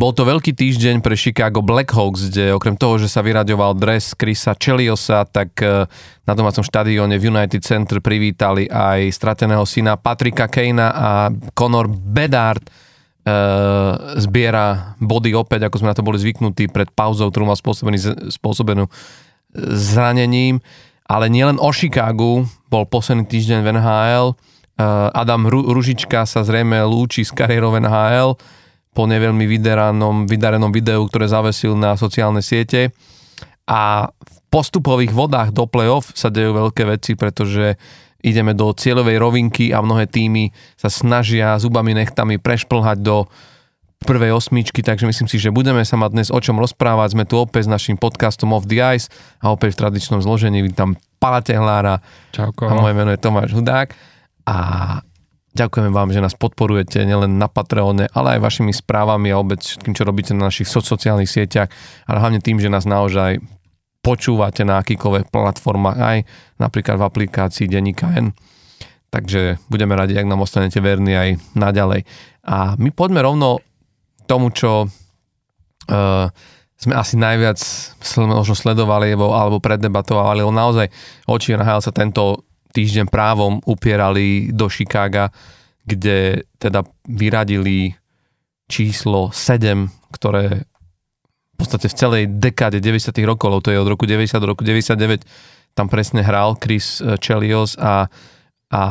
Bol to veľký týždeň pre Chicago Blackhawks, kde okrem toho, že sa vyraďoval dres Chrisa Cheliosa, tak e, na domácom štadióne v United Center privítali aj strateného syna Patrika Kejna a Conor Bedard e, zbiera body opäť, ako sme na to boli zvyknutí pred pauzou, ktorú mal spôsobený, spôsobenú zranením. Ale nielen o Chicagu bol posledný týždeň v NHL. E, Adam Ružička sa zrejme lúči s kariérou v NHL po neveľmi vydarenom, vydarenom videu, ktoré zavesil na sociálne siete. A v postupových vodách do play-off sa dejú veľké veci, pretože ideme do cieľovej rovinky a mnohé týmy sa snažia zubami nechtami prešplhať do prvej osmičky, takže myslím si, že budeme sa mať dnes o čom rozprávať. Sme tu opäť s našim podcastom Off the Ice a opäť v tradičnom zložení vítam Pala Tehlára. Čauko. A moje meno je Tomáš Hudák. A Ďakujeme vám, že nás podporujete nielen na Patreone, ale aj vašimi správami a vôbec všetkým, čo robíte na našich sociálnych sieťach, ale hlavne tým, že nás naozaj počúvate na akýkoľvek platformách, aj napríklad v aplikácii Denika N. Takže budeme radi, ak nám ostanete verní aj naďalej. A my poďme rovno tomu, čo uh, sme asi najviac možno sledovali alebo preddebatovali, lebo naozaj oči NHL sa tento týždeň právom upierali do Chicaga, kde teda vyradili číslo 7, ktoré v podstate v celej dekáde 90. rokov, to je od roku 90 do roku 99, tam presne hral Chris eh, Chelios a, a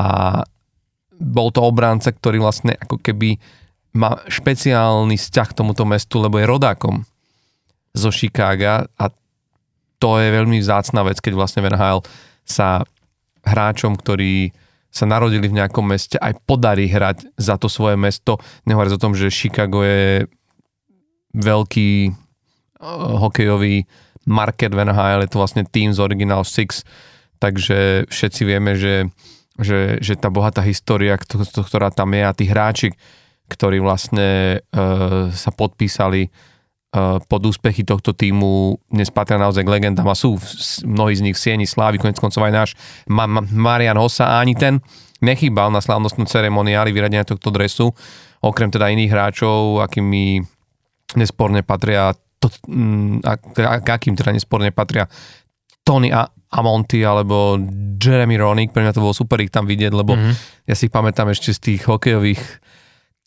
bol to obránca, ktorý vlastne ako keby má špeciálny vzťah k tomuto mestu, lebo je rodákom zo Chicaga a to je veľmi vzácna vec, keď vlastne Hale sa hráčom, ktorí sa narodili v nejakom meste, aj podarí hrať za to svoje mesto. Nehovoriac o tom, že Chicago je veľký uh, hokejový market v NHL, je to vlastne tým z Original Six, takže všetci vieme, že, že, že tá bohatá história, ktorá tam je a tí hráči, ktorí vlastne uh, sa podpísali Eh, pod úspechy tohto týmu dnes patria naozaj k legendám a sú mnohí z nich v sieni slávy, konec koncov aj náš Ma- Ma- Marian Hossa. A ani ten nechýbal na slávnostnú ceremoniáli vyradenia tohto dresu, okrem teda iných hráčov, akými nesporne patria to, mm, a, k akým teda nesporne patria Tony a Amonty alebo Jeremy Roenick, pre mňa to bolo super ich tam vidieť, lebo mm-hmm. ja si pamätám ešte z tých hokejových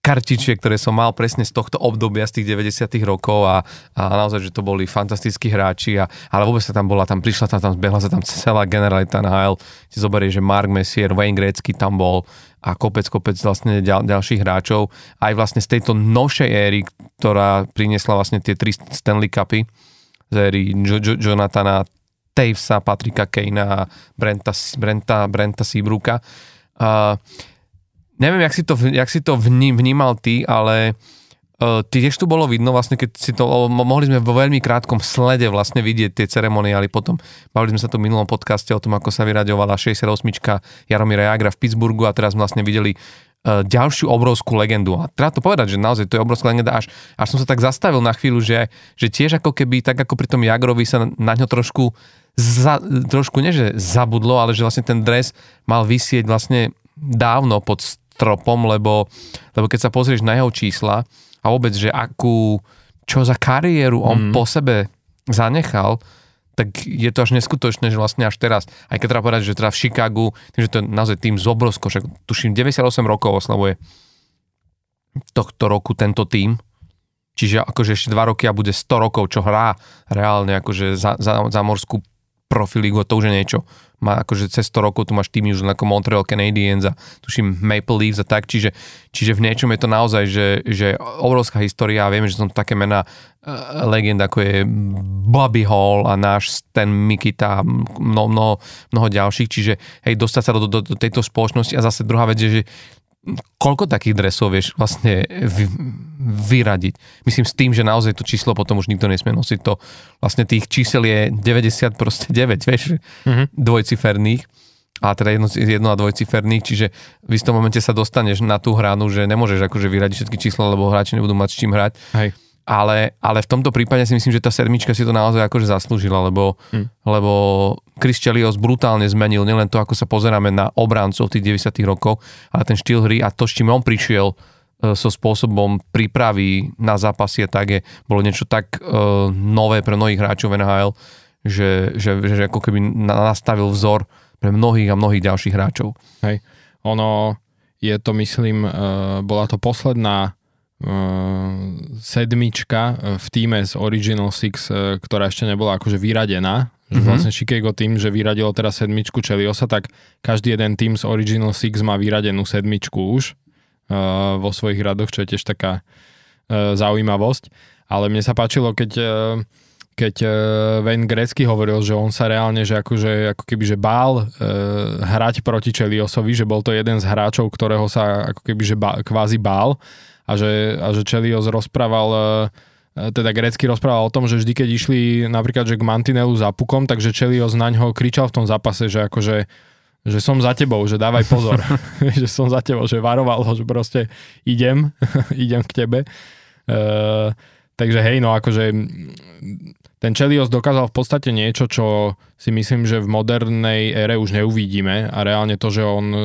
kartičiek, ktoré som mal presne z tohto obdobia, z tých 90 rokov a, a naozaj, že to boli fantastickí hráči, a, ale vôbec sa tam bola, tam prišla tam, tam zbehla sa tam celá generalita NHL, si zoberie, že Mark Messier, Wayne Gretzky tam bol a kopec, kopec vlastne ďal, ďalších hráčov, aj vlastne z tejto novšej éry, ktorá priniesla vlastne tie tri Stanley Cupy z éry jo, jo, Jonathana Tavesa, Patrika Kejna a Brenta, Brenta, Brenta Seabrooka. Uh, neviem, jak si to, jak si to vnímal ty, ale uh, tiež tu bolo vidno vlastne, keď si to, mohli sme vo veľmi krátkom slede vlastne vidieť tie ceremoniály potom. Bavili sme sa tu v minulom podcaste o tom, ako sa vyraďovala 68 Jaromíra Jagra v Pittsburghu a teraz vlastne videli uh, ďalšiu obrovskú legendu. A treba to povedať, že naozaj to je obrovská legenda, až, až som sa tak zastavil na chvíľu, že, že tiež ako keby, tak ako pri tom Jagrovi sa na ňo trošku za, trošku, nie zabudlo, ale že vlastne ten dres mal vysieť vlastne dávno pod stropom, lebo, lebo keď sa pozrieš na jeho čísla a vôbec, že akú, čo za kariéru on mm. po sebe zanechal, tak je to až neskutočné, že vlastne až teraz, aj keď treba povedať, že teda v Chicagu, že to je naozaj tým z obrovsko, však tuším 98 rokov oslavuje tohto roku tento tým, čiže akože ešte 2 roky a bude 100 rokov, čo hrá reálne akože za, za, za morskú profilígu, to už je niečo. Má akože cez 100 rokov tu máš týmy už ako Montreal Canadiens a tuším Maple Leafs a tak, čiže, čiže v niečom je to naozaj, že, že obrovská história a vieme, že som také mená uh, legend ako je Bobby Hall a náš Stan Mikita a mnoho, mnoho, mnoho ďalších, čiže hej, dostať sa do, do, do tejto spoločnosti. A zase druhá vec je, že koľko takých dresov vieš vlastne vy, vyradiť. Myslím s tým, že naozaj to číslo potom už nikto nesmie nosiť. To vlastne tých čísel je 90 proste 9, vieš, mm-hmm. dvojciferných a teda jedno, jedno a dvojciferných, čiže v istom momente sa dostaneš na tú hranu, že nemôžeš akože vyradiť všetky čísla, lebo hráči nebudú mať s čím hrať. Hej ale, ale v tomto prípade si myslím, že tá sedmička si to naozaj akože zaslúžila, lebo, hmm. lebo Chris Chelios brutálne zmenil nielen to, ako sa pozeráme na obrancov tých 90 rokov, ale ten štýl hry a to, s čím on prišiel so spôsobom prípravy na zápasy a tak je, bolo niečo tak uh, nové pre mnohých hráčov NHL, že, že, že ako keby nastavil vzor pre mnohých a mnohých ďalších hráčov. Hej. Ono je to, myslím, uh, bola to posledná sedmička v týme z Original Six, uh, ktorá ešte nebola akože vyradená, že mm-hmm. vlastne Chicago tým, že vyradilo teraz sedmičku Čeliosa, tak každý jeden tým z Original Six má vyradenú sedmičku už uh, vo svojich radoch, čo je tiež taká uh, zaujímavosť. Ale mne sa páčilo, keď, uh, keď uh, Wayne Gretzky hovoril, že on sa reálne, že akože, ako keby, že bál uh, hrať proti Čeliosovi, že bol to jeden z hráčov, ktorého sa ako keby, že bá, kvázi bál a že, a že Čelios rozprával uh, teda Grecky rozprával o tom, že vždy, keď išli napríklad že k Mantinelu za pukom, takže Čelios na ňo kričal v tom zápase, že akože že som za tebou, že dávaj pozor, že som za tebou, že varoval ho, že proste idem, idem k tebe. Uh, takže hej, no akože ten Chelios dokázal v podstate niečo, čo si myslím, že v modernej ére už neuvidíme a reálne to, že on, e,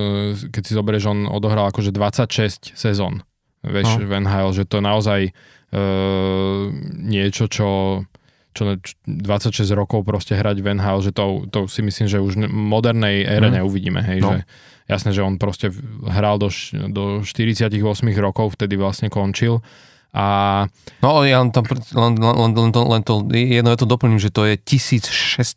keď si zoberieš, on odohral akože 26 sezón, vieš, no. v NHL, že to naozaj uh, niečo, čo čo 26 rokov proste hrať v NHL, že to, to si myslím, že už v modernej ére mm. neuvidíme, hej, no. že jasné, že on proste hral do, do 48 rokov, vtedy vlastne končil a... No ja len to, len, len, len, to, len to jedno je to doplním, že to je 1651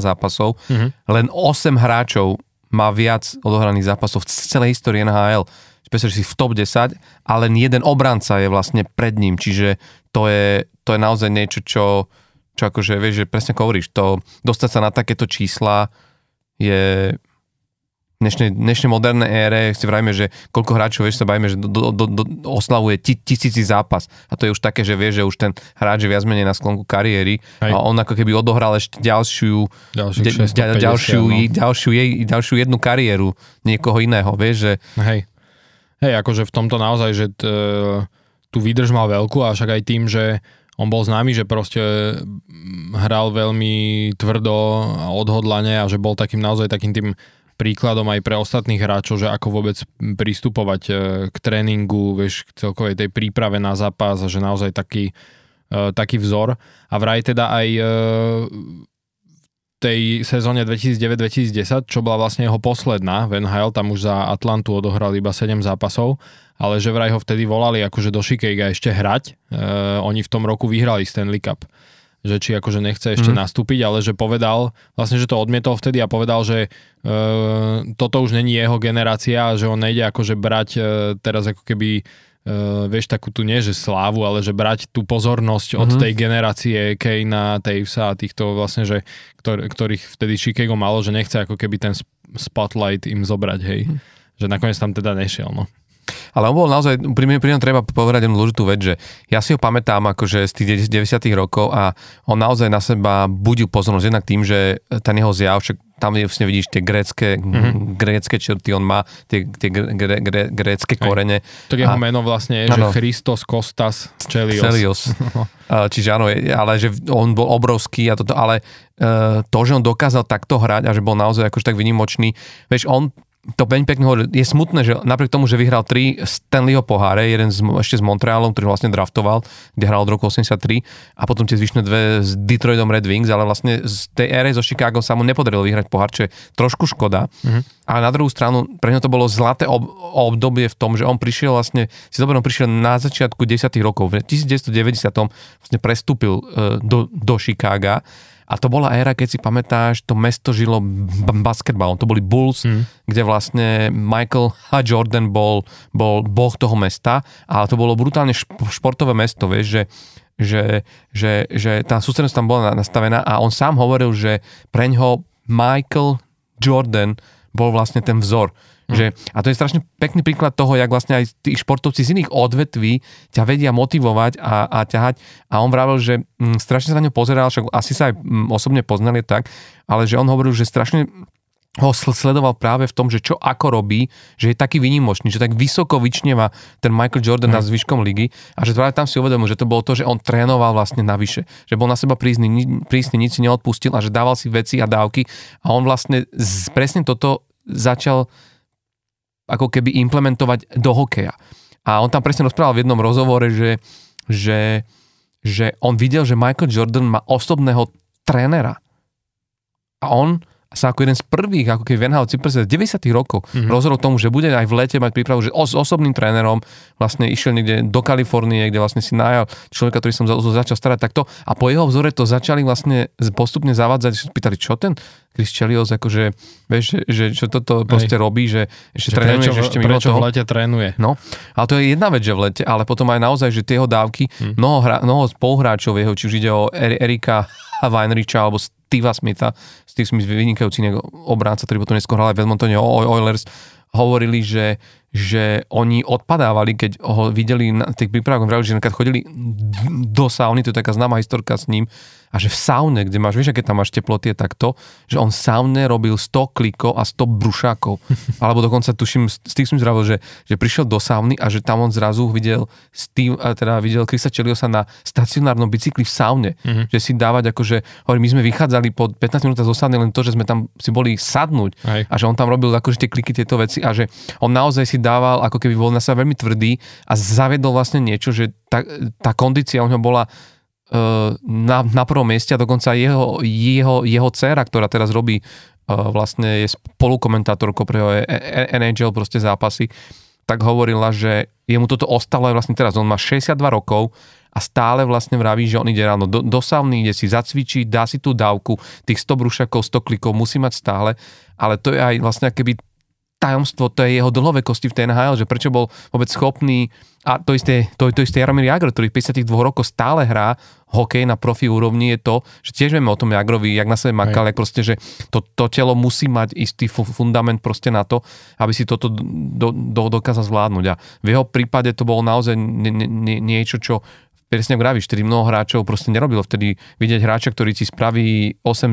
zápasov, mm-hmm. len 8 hráčov má viac odohraných zápasov v celej histórii NHL. Predstav si v top 10 a len jeden obranca je vlastne pred ním, čiže to je, to je naozaj niečo, čo, čo akože, vieš, že presne hovoríš, to, dostať sa na takéto čísla je v dnešnej, dnešnej modernej ére si vrajme, že koľko hráčov, vieš, sa bavíme, že do, do, do, oslavuje ti, tisíci zápas. A to je už také, že vieš, že už ten hráč je viac menej na sklonku kariéry Hej. a on ako keby odohral ešte ďalšiu, de, ďalšiu, no. ďalšiu, ďalšiu jednu kariéru niekoho iného, vieš, že... Hej. Hej, akože v tomto naozaj, že t, tú výdrž mal veľkú a však aj tým, že on bol známy, že proste hral veľmi tvrdo a odhodlane a že bol takým naozaj takým tým príkladom aj pre ostatných hráčov, že ako vôbec pristupovať e, k tréningu, vieš, k celkovej tej príprave na zápas a že naozaj taký, e, taký vzor. A vraj teda aj e, tej sezóne 2009-2010, čo bola vlastne jeho posledná v NHL, tam už za Atlantu odohral iba 7 zápasov, ale že vraj ho vtedy volali akože do Chicago ešte hrať. E, oni v tom roku vyhrali Stanley Cup že či akože nechce ešte mm. nastúpiť, ale že povedal, vlastne, že to odmietol vtedy a povedal, že e, toto už není jeho generácia, že on nejde akože brať e, teraz ako keby uh, vieš, takú tu nie, že slávu, ale že brať tú pozornosť mm-hmm. od mhm. tej generácie Kejna, Tavesa a týchto vlastne, že, ktor- ktorých vtedy Chicago malo, že nechce ako keby ten spotlight im zobrať, hej. Mm. Že nakoniec tam teda nešiel, no. Ale on bol naozaj, pri mne, pri treba povedať jednu dôležitú vec, že ja si ho pamätám akože z tých 90 rokov a on naozaj na seba budil pozornosť jednak tým, že ten jeho zjav, však tam vlastne vidíš tie grécké, mm-hmm. grécké črty, on má tie, tie gré, gré, grécké korene. Tak jeho a, meno vlastne je, ano, že Christos Kostas Chelios. Chelios. Čiže áno, ale že on bol obrovský a toto, ale uh, to, že on dokázal takto hrať a že bol naozaj akože tak vynimočný, vieš, on to veľmi pekne hovorí. Je smutné, že napriek tomu, že vyhral tri Stanleyho poháre, jeden z, ešte s Montrealom, ktorý vlastne draftoval, kde hral od roku 83 a potom tie zvyšné dve s Detroitom Red Wings, ale vlastne z tej ére so Chicago sa mu nepodarilo vyhrať pohár, čo je trošku škoda. Mm-hmm. A na druhú stranu, pre ňa to bolo zlaté ob- obdobie v tom, že on prišiel vlastne, si dobre, on prišiel na začiatku 10 rokov, v 1990 vlastne prestúpil uh, do, do Chicaga a to bola éra, keď si pamätáš, to mesto žilo basketbalom. To boli Bulls, mm. kde vlastne Michael a Jordan bol, bol boh toho mesta, ale to bolo brutálne športové mesto, vieš, že že, že, že tá sústrednosť tam bola nastavená a on sám hovoril, že pre ňoho Michael Jordan bol vlastne ten vzor. Mm. Že, a to je strašne pekný príklad toho, jak vlastne aj tí športovci z iných odvetví ťa vedia motivovať a, a ťahať. A on vravel, že m, mm, strašne sa na ňo pozeral, však asi sa aj m, mm, osobne poznali tak, ale že on hovoril, že strašne ho sledoval práve v tom, že čo ako robí, že je taký výnimočný, že tak vysoko vyčneva ten Michael Jordan mm. na zvyškom ligy a že práve tam si uvedomil, že to bolo to, že on trénoval vlastne navyše, že bol na seba prísny, prísny, nič si neodpustil a že dával si veci a dávky a on vlastne z, presne toto začal ako keby implementovať do hokeja. A on tam presne rozprával v jednom rozhovore, že, že, že on videl, že Michael Jordan má osobného trénera. A on sa ako jeden z prvých, ako keď Van Hal Cypress 90 rokov mm-hmm. rozhodol tomu, že bude aj v lete mať prípravu, že s osobným trénerom vlastne išiel niekde do Kalifornie, kde vlastne si najal človeka, ktorý som za, začal starať takto a po jeho vzore to začali vlastne postupne zavádzať, pýtali, čo ten Chris Chelios, akože, vieš, že, že čo toto proste Hej. robí, že ešte že trénuje, prečo, že ešte mimo prečo toho. v lete trénuje. No, ale to je jedna vec, že v lete, ale potom aj naozaj, že tie jeho dávky, hmm. mnoho, hra, mnoho spoluhráčov jeho, či už ide o Erika Weinricha alebo Steva Smitha, Steve Smith vynikajúci obránca, ktorý potom neskôr hral aj v Edmontone Oilers, hovorili, že, že oni odpadávali, keď ho videli na tých prípravách, že chodili do sauny, to je taká známa historka s ním, a že v saune, kde máš, vieš, aké tam máš teploty, je takto, že on v saune robil 100 klikov a 100 brušákov. Alebo dokonca tuším, z tých som zdravil, že, že prišiel do sauny a že tam on zrazu videl Steve, teda videl Krisa Čeliosa na stacionárnom bicykli v saune. Mm-hmm. Že si dávať akože, hovorí, my sme vychádzali po 15 minútach zo sauny len to, že sme tam si boli sadnúť Aj. a že on tam robil akože tie kliky, tieto veci a že on naozaj si dával, ako keby bol na sa veľmi tvrdý a zavedol vlastne niečo, že tá, tá kondícia u ňa bola na, na prvom mieste a dokonca jeho, jeho, jeho dcera, ktorá teraz robí vlastne je spolukomentátorkou pre NHL proste zápasy, tak hovorila, že jemu toto ostalo aj vlastne teraz. On má 62 rokov a stále vlastne vraví, že on ide ráno do, do ide si zacvičiť, dá si tú dávku, tých 100 brušakov, 100 klikov musí mať stále, ale to je aj vlastne keby tajomstvo tej jeho dlhovekosti v tej NHL, že prečo bol vôbec schopný a to isté, to, to isté Jaromír Jagr, ktorý v 52 rokoch stále hrá hokej na profi úrovni je to, že tiež vieme o tom Jagrovi, jak na sebe makal, jak proste, že to, to telo musí mať istý fundament proste na to, aby si toto do, do, dokázal zvládnuť. A v jeho prípade to bolo naozaj nie, nie, niečo, čo presne ako vravíš, vtedy mnoho hráčov proste nerobilo. Vtedy vidieť hráča, ktorý ti spraví 8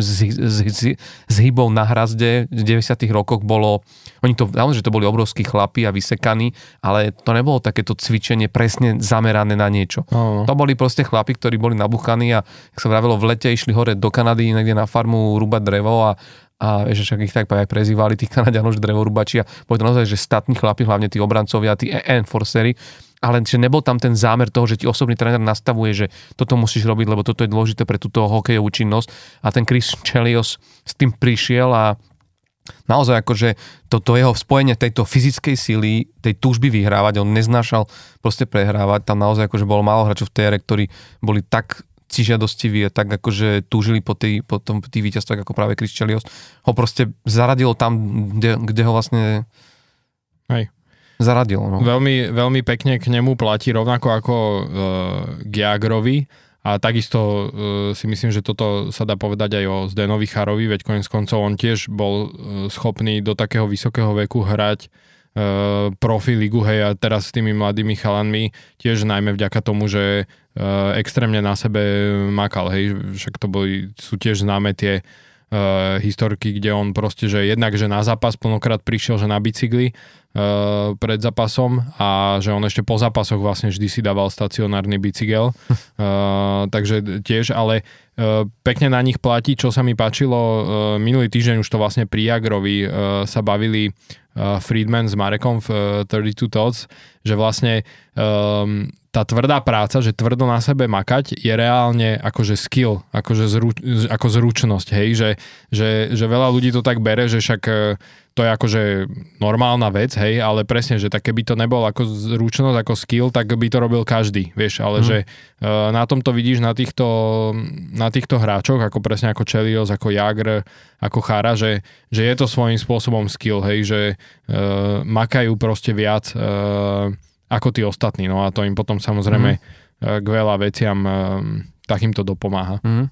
zhybov na hrazde v 90 rokoch bolo, oni to, že to boli obrovskí chlapi a vysekaní, ale to nebolo takéto cvičenie presne zamerané na niečo. Oh. To boli proste chlapi, ktorí boli nabuchaní a, jak sa vravelo, v lete išli hore do Kanady, niekde na farmu rúbať drevo a a že však ich tak aj prezývali tých Kanadianov, že drevorúbači a boli to naozaj, že statní chlapi, hlavne tí obrancovia, tí enforcery, ale že nebol tam ten zámer toho, že ti osobný tréner nastavuje, že toto musíš robiť, lebo toto je dôležité pre túto hokejovú činnosť. A ten Chris Chelios s tým prišiel a naozaj akože toto jeho spojenie tejto fyzickej síly, tej túžby vyhrávať, on neznášal proste prehrávať, tam naozaj akože bolo málo hráčov v TR, ktorí boli tak cižiadostiví a tak akože túžili po, tý, po tom tých víťazstvách ako práve Chris Chelios, ho proste zaradilo tam, kde, kde ho vlastne Hej zaradil. No. Veľmi, veľmi pekne k nemu platí rovnako ako k Jagrovi a takisto uh, si myslím, že toto sa dá povedať aj o Zdenovi Charovi, veď konec koncov on tiež bol uh, schopný do takého vysokého veku hrať uh, profi ligu, hej, a teraz s tými mladými chalanmi tiež najmä vďaka tomu, že extrémne na sebe makal, hej, však to boli, sú tiež známe tie uh, historky, kde on proste, že jednak, že na zápas plnokrát prišiel, že na bicykli, uh, pred zápasom a že on ešte po zápasoch vlastne vždy si dával stacionárny bicykel. Uh, takže tiež, ale uh, pekne na nich platí, čo sa mi páčilo. Uh, minulý týždeň už to vlastne pri Jagrovi uh, sa bavili uh, Friedman s Marekom v uh, 32 Thoughts, že vlastne um, tá tvrdá práca, že tvrdo na sebe makať je reálne akože skill, akože zru, ako zručnosť, hej, že, že, že veľa ľudí to tak bere, že však to je akože normálna vec, hej, ale presne, že tak keby to nebol ako zručnosť, ako skill, tak by to robil každý, vieš, ale mm. že uh, na tom to vidíš na týchto, na týchto hráčoch, ako presne ako Chelios, ako Jagr, ako Chara, že, že je to svojím spôsobom skill, hej, že uh, makajú proste viac uh, ako tí ostatní, no a to im potom samozrejme mm. k veľa veciam uh, takýmto dopomáha. Mm.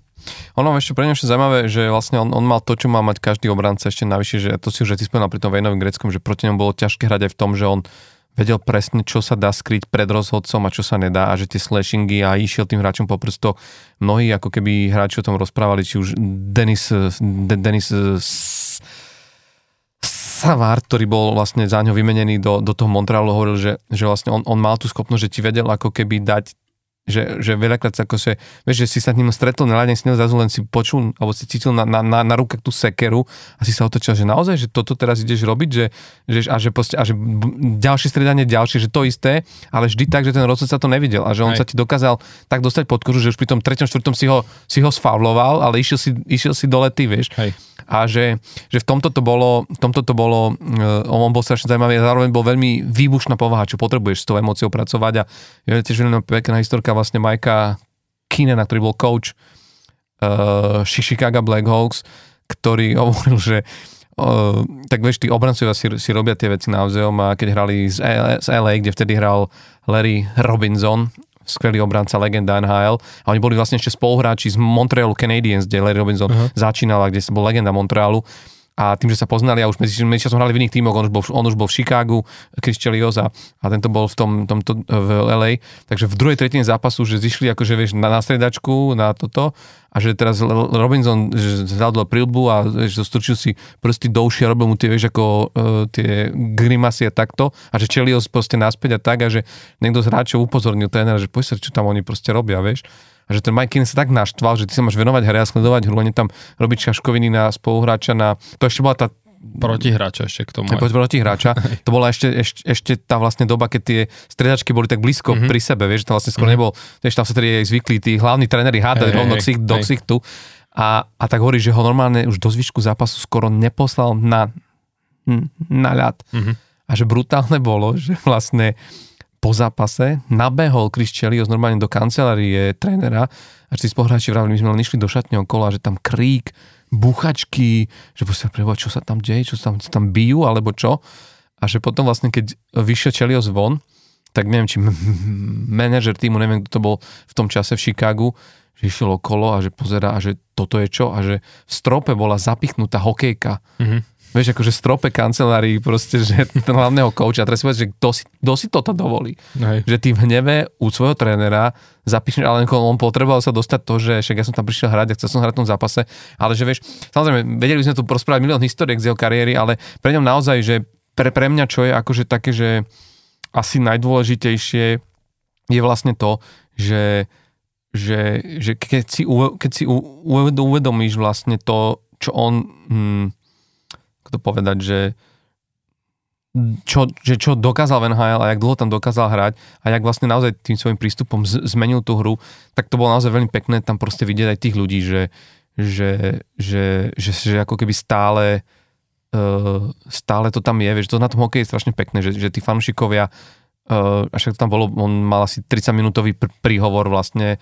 Ono ešte pre ešte zaujímavé, že vlastne on, on mal to, čo má mať každý obranca ešte navyše, že to si už ty spomínal pri tom Vejnovým Greckom, že proti ňom bolo ťažké hrať aj v tom, že on vedel presne, čo sa dá skryť pred rozhodcom a čo sa nedá a že tie slashingy a išiel tým hráčom po prsto. Mnohí ako keby hráči o tom rozprávali, či už Denis, De, Denis Savard, ktorý bol vlastne za ňo vymenený do, do toho Montrealu, hovoril, že, že vlastne on, on mal tú schopnosť, že ti vedel ako keby dať že, že veľakrát sa ako že, vieš, že si sa ním stretol na ľadne, si zrazu len si počul, alebo si cítil na, na, na, na rukách tú sekeru a si sa otočil, že naozaj, že toto teraz ideš robiť, že, že, a, že poste, a že ďalšie stredanie, ďalšie, že to isté, ale vždy tak, že ten rozsud sa to nevidel a že on Aj. sa ti dokázal tak dostať pod kožu, že už pri tom treťom, štvrtom si ho, si ho sfavloval, ale išiel si, išiel si dole ty, vieš. Hej. A že, že v tomto to bolo, tomto to bolo uh, on bol strašne zaujímavý a zároveň bol veľmi výbušná povaha, čo potrebuješ s tou emóciou pracovať a je tiež veľmi pekná historka vlastne Majka Kinena, ktorý bol coach uh, Chicago Blackhawks, ktorý hovoril, že uh, tak vieš, tí obrancovia si, si robia tie veci naozaj a keď hrali z LA, z LA, kde vtedy hral Larry Robinson, skvelý obranca, legenda NHL. A oni boli vlastne ešte spoluhráči z Montrealu Canadiens, kde Larry Robinson uh-huh. začínal a kde bol legenda Montrealu a tým, že sa poznali a už medzi, medzi som hrali v iných tímoch, on už bol, on už bol v Chicagu, Chris Chelios a, a tento bol v tom, tomto v LA, takže v druhej tretine zápasu, že zišli akože vieš na, na stredačku, na toto a že teraz Robinson zadol prilbu a vieš, zostručil si prsty do uši a robil mu tie, vieš, ako uh, tie grimasy a takto. A že Chelios proste naspäť a tak a že niekto z hráčov upozornil trénera, že poď sa, čo tam oni proste robia, vieš že ten Mike Keenan sa tak naštval, že ty sa máš venovať hre a sledovať hru, a tam robiť šaškoviny na spoluhráča na... To ešte bola tá protihráča ešte k tomu. Aj. Protihráča. to bola ešte, ešte, ešte tá vlastne doba, keď tie stredačky boli tak blízko mm-hmm. pri sebe, vieš, to vlastne skoro mm-hmm. nebol, vieš, tam sa tedy zvykli tí hlavní tréneri hádať hey, rovno hey, do ksichtu. A, a tak hovorí, že ho normálne už do zvyšku zápasu skoro neposlal na, na ľad. Mm-hmm. A že brutálne bolo, že vlastne po zápase nabehol Chris Chelios normálne do kancelárie trénera a tí spoluhráči vravili, my sme len išli do šatne okolo že tam krík, buchačky, že proste preboha, čo sa tam deje, čo sa tam, tam bijú alebo čo. A že potom vlastne, keď vyšiel Chelios von, tak neviem, či manažer týmu, neviem, kto to bol v tom čase v Chicagu, že išiel okolo a že pozera a že toto je čo a že v strope bola zapichnutá hokejka. Mm-hmm vieš, akože strope kancelárii proste, že ten hlavného kouča, a teraz si povedz, že kto si, kto si toto dovolí. Hej. Že ty v hneve u svojho trénera zapíšeš, ale on potreboval sa dostať to, že však ja som tam prišiel hrať a chcel som hrať v tom zápase, ale že vieš, samozrejme, vedeli by sme tu prosprávať milión historiek z jeho kariéry, ale pre ňom naozaj, že pre, pre mňa čo je akože také, že asi najdôležitejšie je vlastne to, že, že, že keď si, keď si uvedomíš vlastne to, čo on hm, to povedať, že čo, že čo dokázal v NHL a jak dlho tam dokázal hrať a jak vlastne naozaj tým svojim prístupom z, zmenil tú hru, tak to bolo naozaj veľmi pekné tam proste vidieť aj tých ľudí, že, že, že, že, že ako keby stále uh, stále to tam je, vieš, to na tom hokeji je strašne pekné, že, že tí fanúšikovia uh, a však to tam bolo, on mal asi 30 minútový pr- príhovor vlastne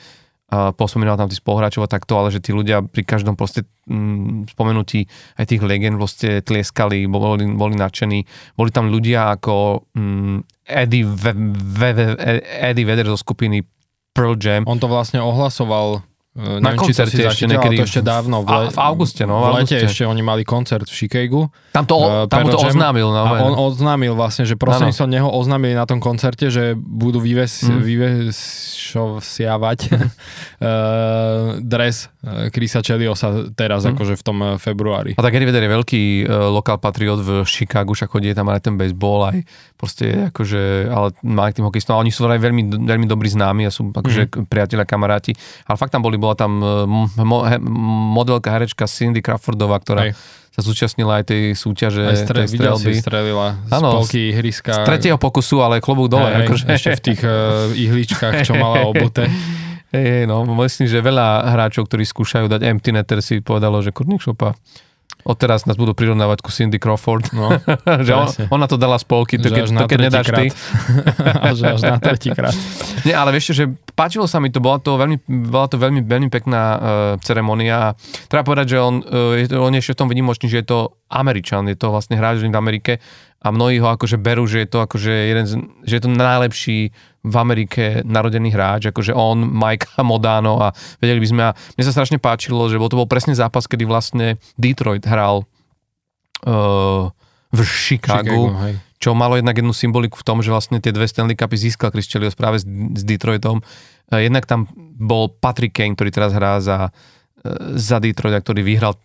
pospomínal tam tých spoluhráčov a takto, ale že tí ľudia pri každom proste mm, spomenutí aj tých legend proste tlieskali, boli, boli nadšení. Boli tam ľudia ako mm, Eddie, Ve, Ve, Ve, Eddie Vedder zo skupiny Pearl Jam. On to vlastne ohlasoval na neviem, koncerte či ešte niekedy. to ešte dávno. V, le, v auguste, no. V, v lete ešte oni mali koncert v Chicagu. Tam to, uh, tam to oznámil. No, a on oznámil vlastne, že som neho oznámili na tom koncerte, že budú vyves, mm. vyvešovsiavať uh, dres Krisa Cheliosa teraz, mm. akože v tom februári. A tak Eddie Vedder je veľký uh, lokál patriot v Chicagu, však chodí tam aj ten baseball, aj proste akože, ale má tým hokejistom. Oni sú veľmi, veľmi dobrí známi a sú akože mm. priatelia, kamaráti. Ale fakt tam boli bola tam e, mo, he, modelka, herečka Cindy Crawfordová, ktorá Hej. sa zúčastnila aj tej súťaže, aj stre, tej strelby. Si strelila z ano, polky ihriska. Z tretieho pokusu, ale klobúk dole. Hej, akože. Ešte v tých uh, ihličkách, čo mala obute. Hej, hej, no, myslím, že veľa hráčov, ktorí skúšajú dať empty netter si povedalo, že kurník šopa Odteraz nás budú prirovnávať ku Cindy Crawford. No, že on, ona to dala z polky, to, keď, to, keď nedáš krát. ty. že až na tretíkrát. Nie, ale vieš, že páčilo sa mi to, bola to veľmi, bola to veľmi, veľmi pekná uh, ceremonia. Treba povedať, že on, uh, je, on je ešte v tom vynimočný, že je to Američan, je to vlastne hráč v Amerike a mnohí ho akože berú, že je to akože jeden z, že je to najlepší v Amerike narodený hráč, akože on, Mike Modano a vedeli by sme a mne sa strašne páčilo, že bol to bol presne zápas, kedy vlastne Detroit hral uh, v Chicagu, Chicago čo malo jednak jednu symboliku v tom, že vlastne tie dve Stanley Cupy získal Chris Chelios práve s, s Detroitom. Uh, jednak tam bol Patrick Kane, ktorý teraz hrá za, uh, za Detroit a ktorý vyhral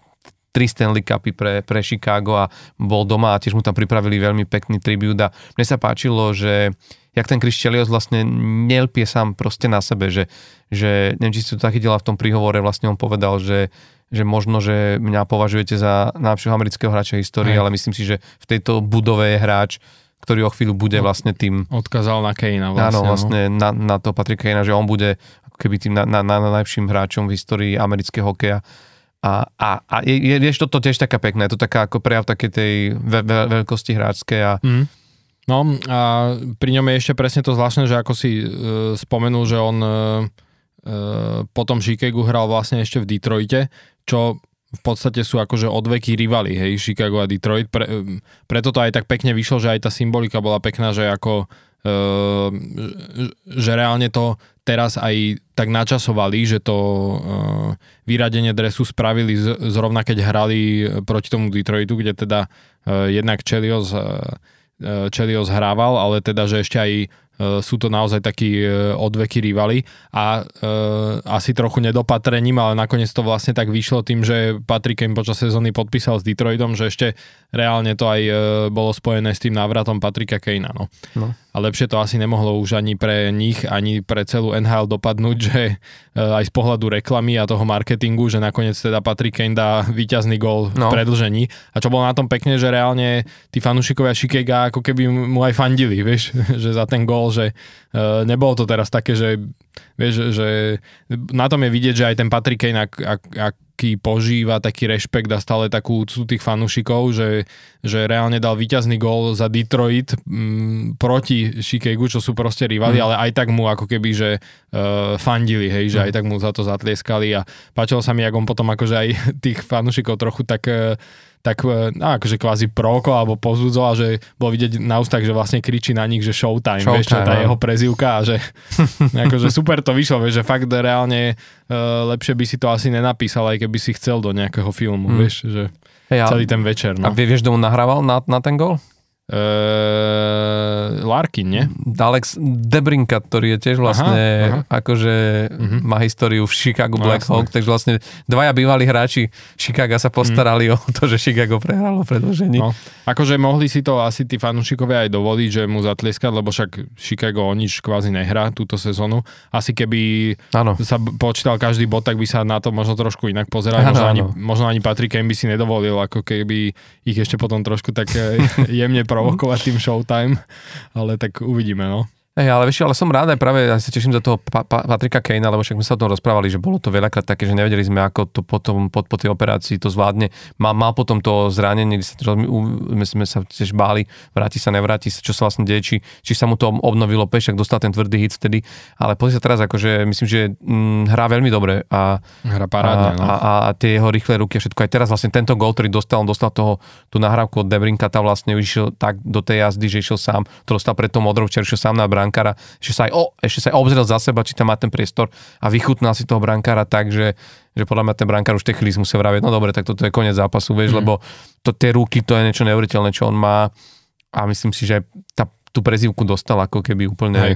tri Stanley Cupy pre, pre Chicago a bol doma a tiež mu tam pripravili veľmi pekný tribút a mne sa páčilo, že jak ten Chris Chelios vlastne nelpie sám proste na sebe, že, že neviem, či si to zachytila v tom príhovore, vlastne on povedal, že že možno, že mňa považujete za najlepšieho amerického hráča histórie, ale myslím si, že v tejto budove je hráč, ktorý o chvíľu bude vlastne tým... Odkazal na Kejna vlastne. Áno, vlastne no. na, na to Patrika Kejna, že on bude keby tým na, na, na, najlepším hráčom v histórii amerického hokeja. A, a, a je, je, je toto tiež taká pekná, je to taká ako prejav také tej ve, ve, veľkosti hráčskej a mm. No a pri ňom je ešte presne to zvláštne, že ako si uh, spomenul, že on uh, potom Chicago hral vlastne ešte v Detroite, čo v podstate sú akože odveky rivali, hej, Chicago a Detroit. Pre, preto to aj tak pekne vyšlo, že aj tá symbolika bola pekná, že ako uh, že reálne to teraz aj tak načasovali, že to uh, vyradenie dresu spravili z, zrovna keď hrali proti tomu Detroitu, kde teda uh, jednak Chelios, uh, Chelios hrával, ale teda, že ešte aj E, sú to naozaj takí e, odveky rivali a e, asi trochu nedopatrením, ale nakoniec to vlastne tak vyšlo tým, že Patrick Kane počas sezóny podpísal s Detroitom, že ešte reálne to aj bolo spojené s tým návratom Patrika Kanea. No. No a lepšie to asi nemohlo už ani pre nich, ani pre celú NHL dopadnúť, že e, aj z pohľadu reklamy a toho marketingu, že nakoniec teda Patrick Kane dá víťazný gol no. v predlžení. A čo bolo na tom pekne, že reálne tí fanúšikovia Shikega ako keby mu aj fandili, vieš, že za ten gól, že uh, nebolo to teraz také, že vieš, že na tom je vidieť, že aj ten Patrick Kane, ak, ak, ak taký požíva taký rešpekt a stále takú úctu tých fanúšikov, že, že reálne dal víťazný gól za Detroit m, mm, proti Chicagu, čo sú proste rivali, mm. ale aj tak mu ako keby, že uh, fandili, hej, že mm. aj tak mu za to zatlieskali a páčilo sa mi, ako on potom akože aj tých fanúšikov trochu tak uh, tak e, no, akože kvázi proko alebo pozudzoval, že bolo vidieť na ústach, že vlastne kričí na nich, že showtime, showtime vieš, čo tá jeho prezivka a že akože super to vyšlo, vieš, že fakt reálne uh, lepšie by si to asi nenapísal, aj keby si chcel do nejakého filmu, hmm. vieš, že hey, celý ten večer. No. A vieš, kto mu nahrával na, na ten gol? Uh, Larkin, nie? Alex Debrinka, ktorý je tiež vlastne aha, aha. akože uh-huh. má históriu v Chicago no, Blackhawk, takže vlastne dvaja bývalí hráči Chicago sa postarali uh-huh. o to, že Chicago prehralo predlžení. No, akože mohli si to asi tí fanúšikovia aj dovoliť, že mu zatlieskať, lebo však Chicago o nič kvázi nehrá túto sezónu. Asi keby ano. sa počítal každý bod, tak by sa na to možno trošku inak pozerali. Ano, možno, ano. Ani, možno ani Patrick by si nedovolil, ako keby ich ešte potom trošku tak eh, jemne provokovať tým Showtime, ale tak uvidíme, no. Hey, ale vieš, ale som rád aj práve, ja sa teším za toho pa- pa- Patrika Kejna, lebo však sme sa o tom rozprávali, že bolo to veľakrát také, že nevedeli sme, ako to potom pod, po tej operácii to zvládne. Mal, mal potom to zranenie, my sme sa tiež báli, vráti sa, nevráti sa, čo sa vlastne deje, či, či sa mu to obnovilo peš, ak dostal ten tvrdý hit vtedy. Ale pozri sa teraz, akože myslím, že mm, hrá veľmi dobre. A, hrá parádne, a, no. a, a, a, tie jeho rýchle ruky a všetko. Aj teraz vlastne tento gol, ktorý dostal, on dostal toho, tú nahrávku od Debrinka, tá vlastne išiel tak do tej jazdy, že išiel sám, to dostal pred tou modrou sám na brankára, že sa aj, o, ešte sa aj obzrel za seba, či tam má ten priestor a vychutnal si toho brankára tak, že, že podľa mňa ten brankár už v tej chvíli musel vraviť, no dobre, tak toto je koniec zápasu, vieš, mm. lebo to, tie ruky, to je niečo neuveriteľné, čo on má a myslím si, že tá, tú prezivku dostal ako keby úplne... Hej.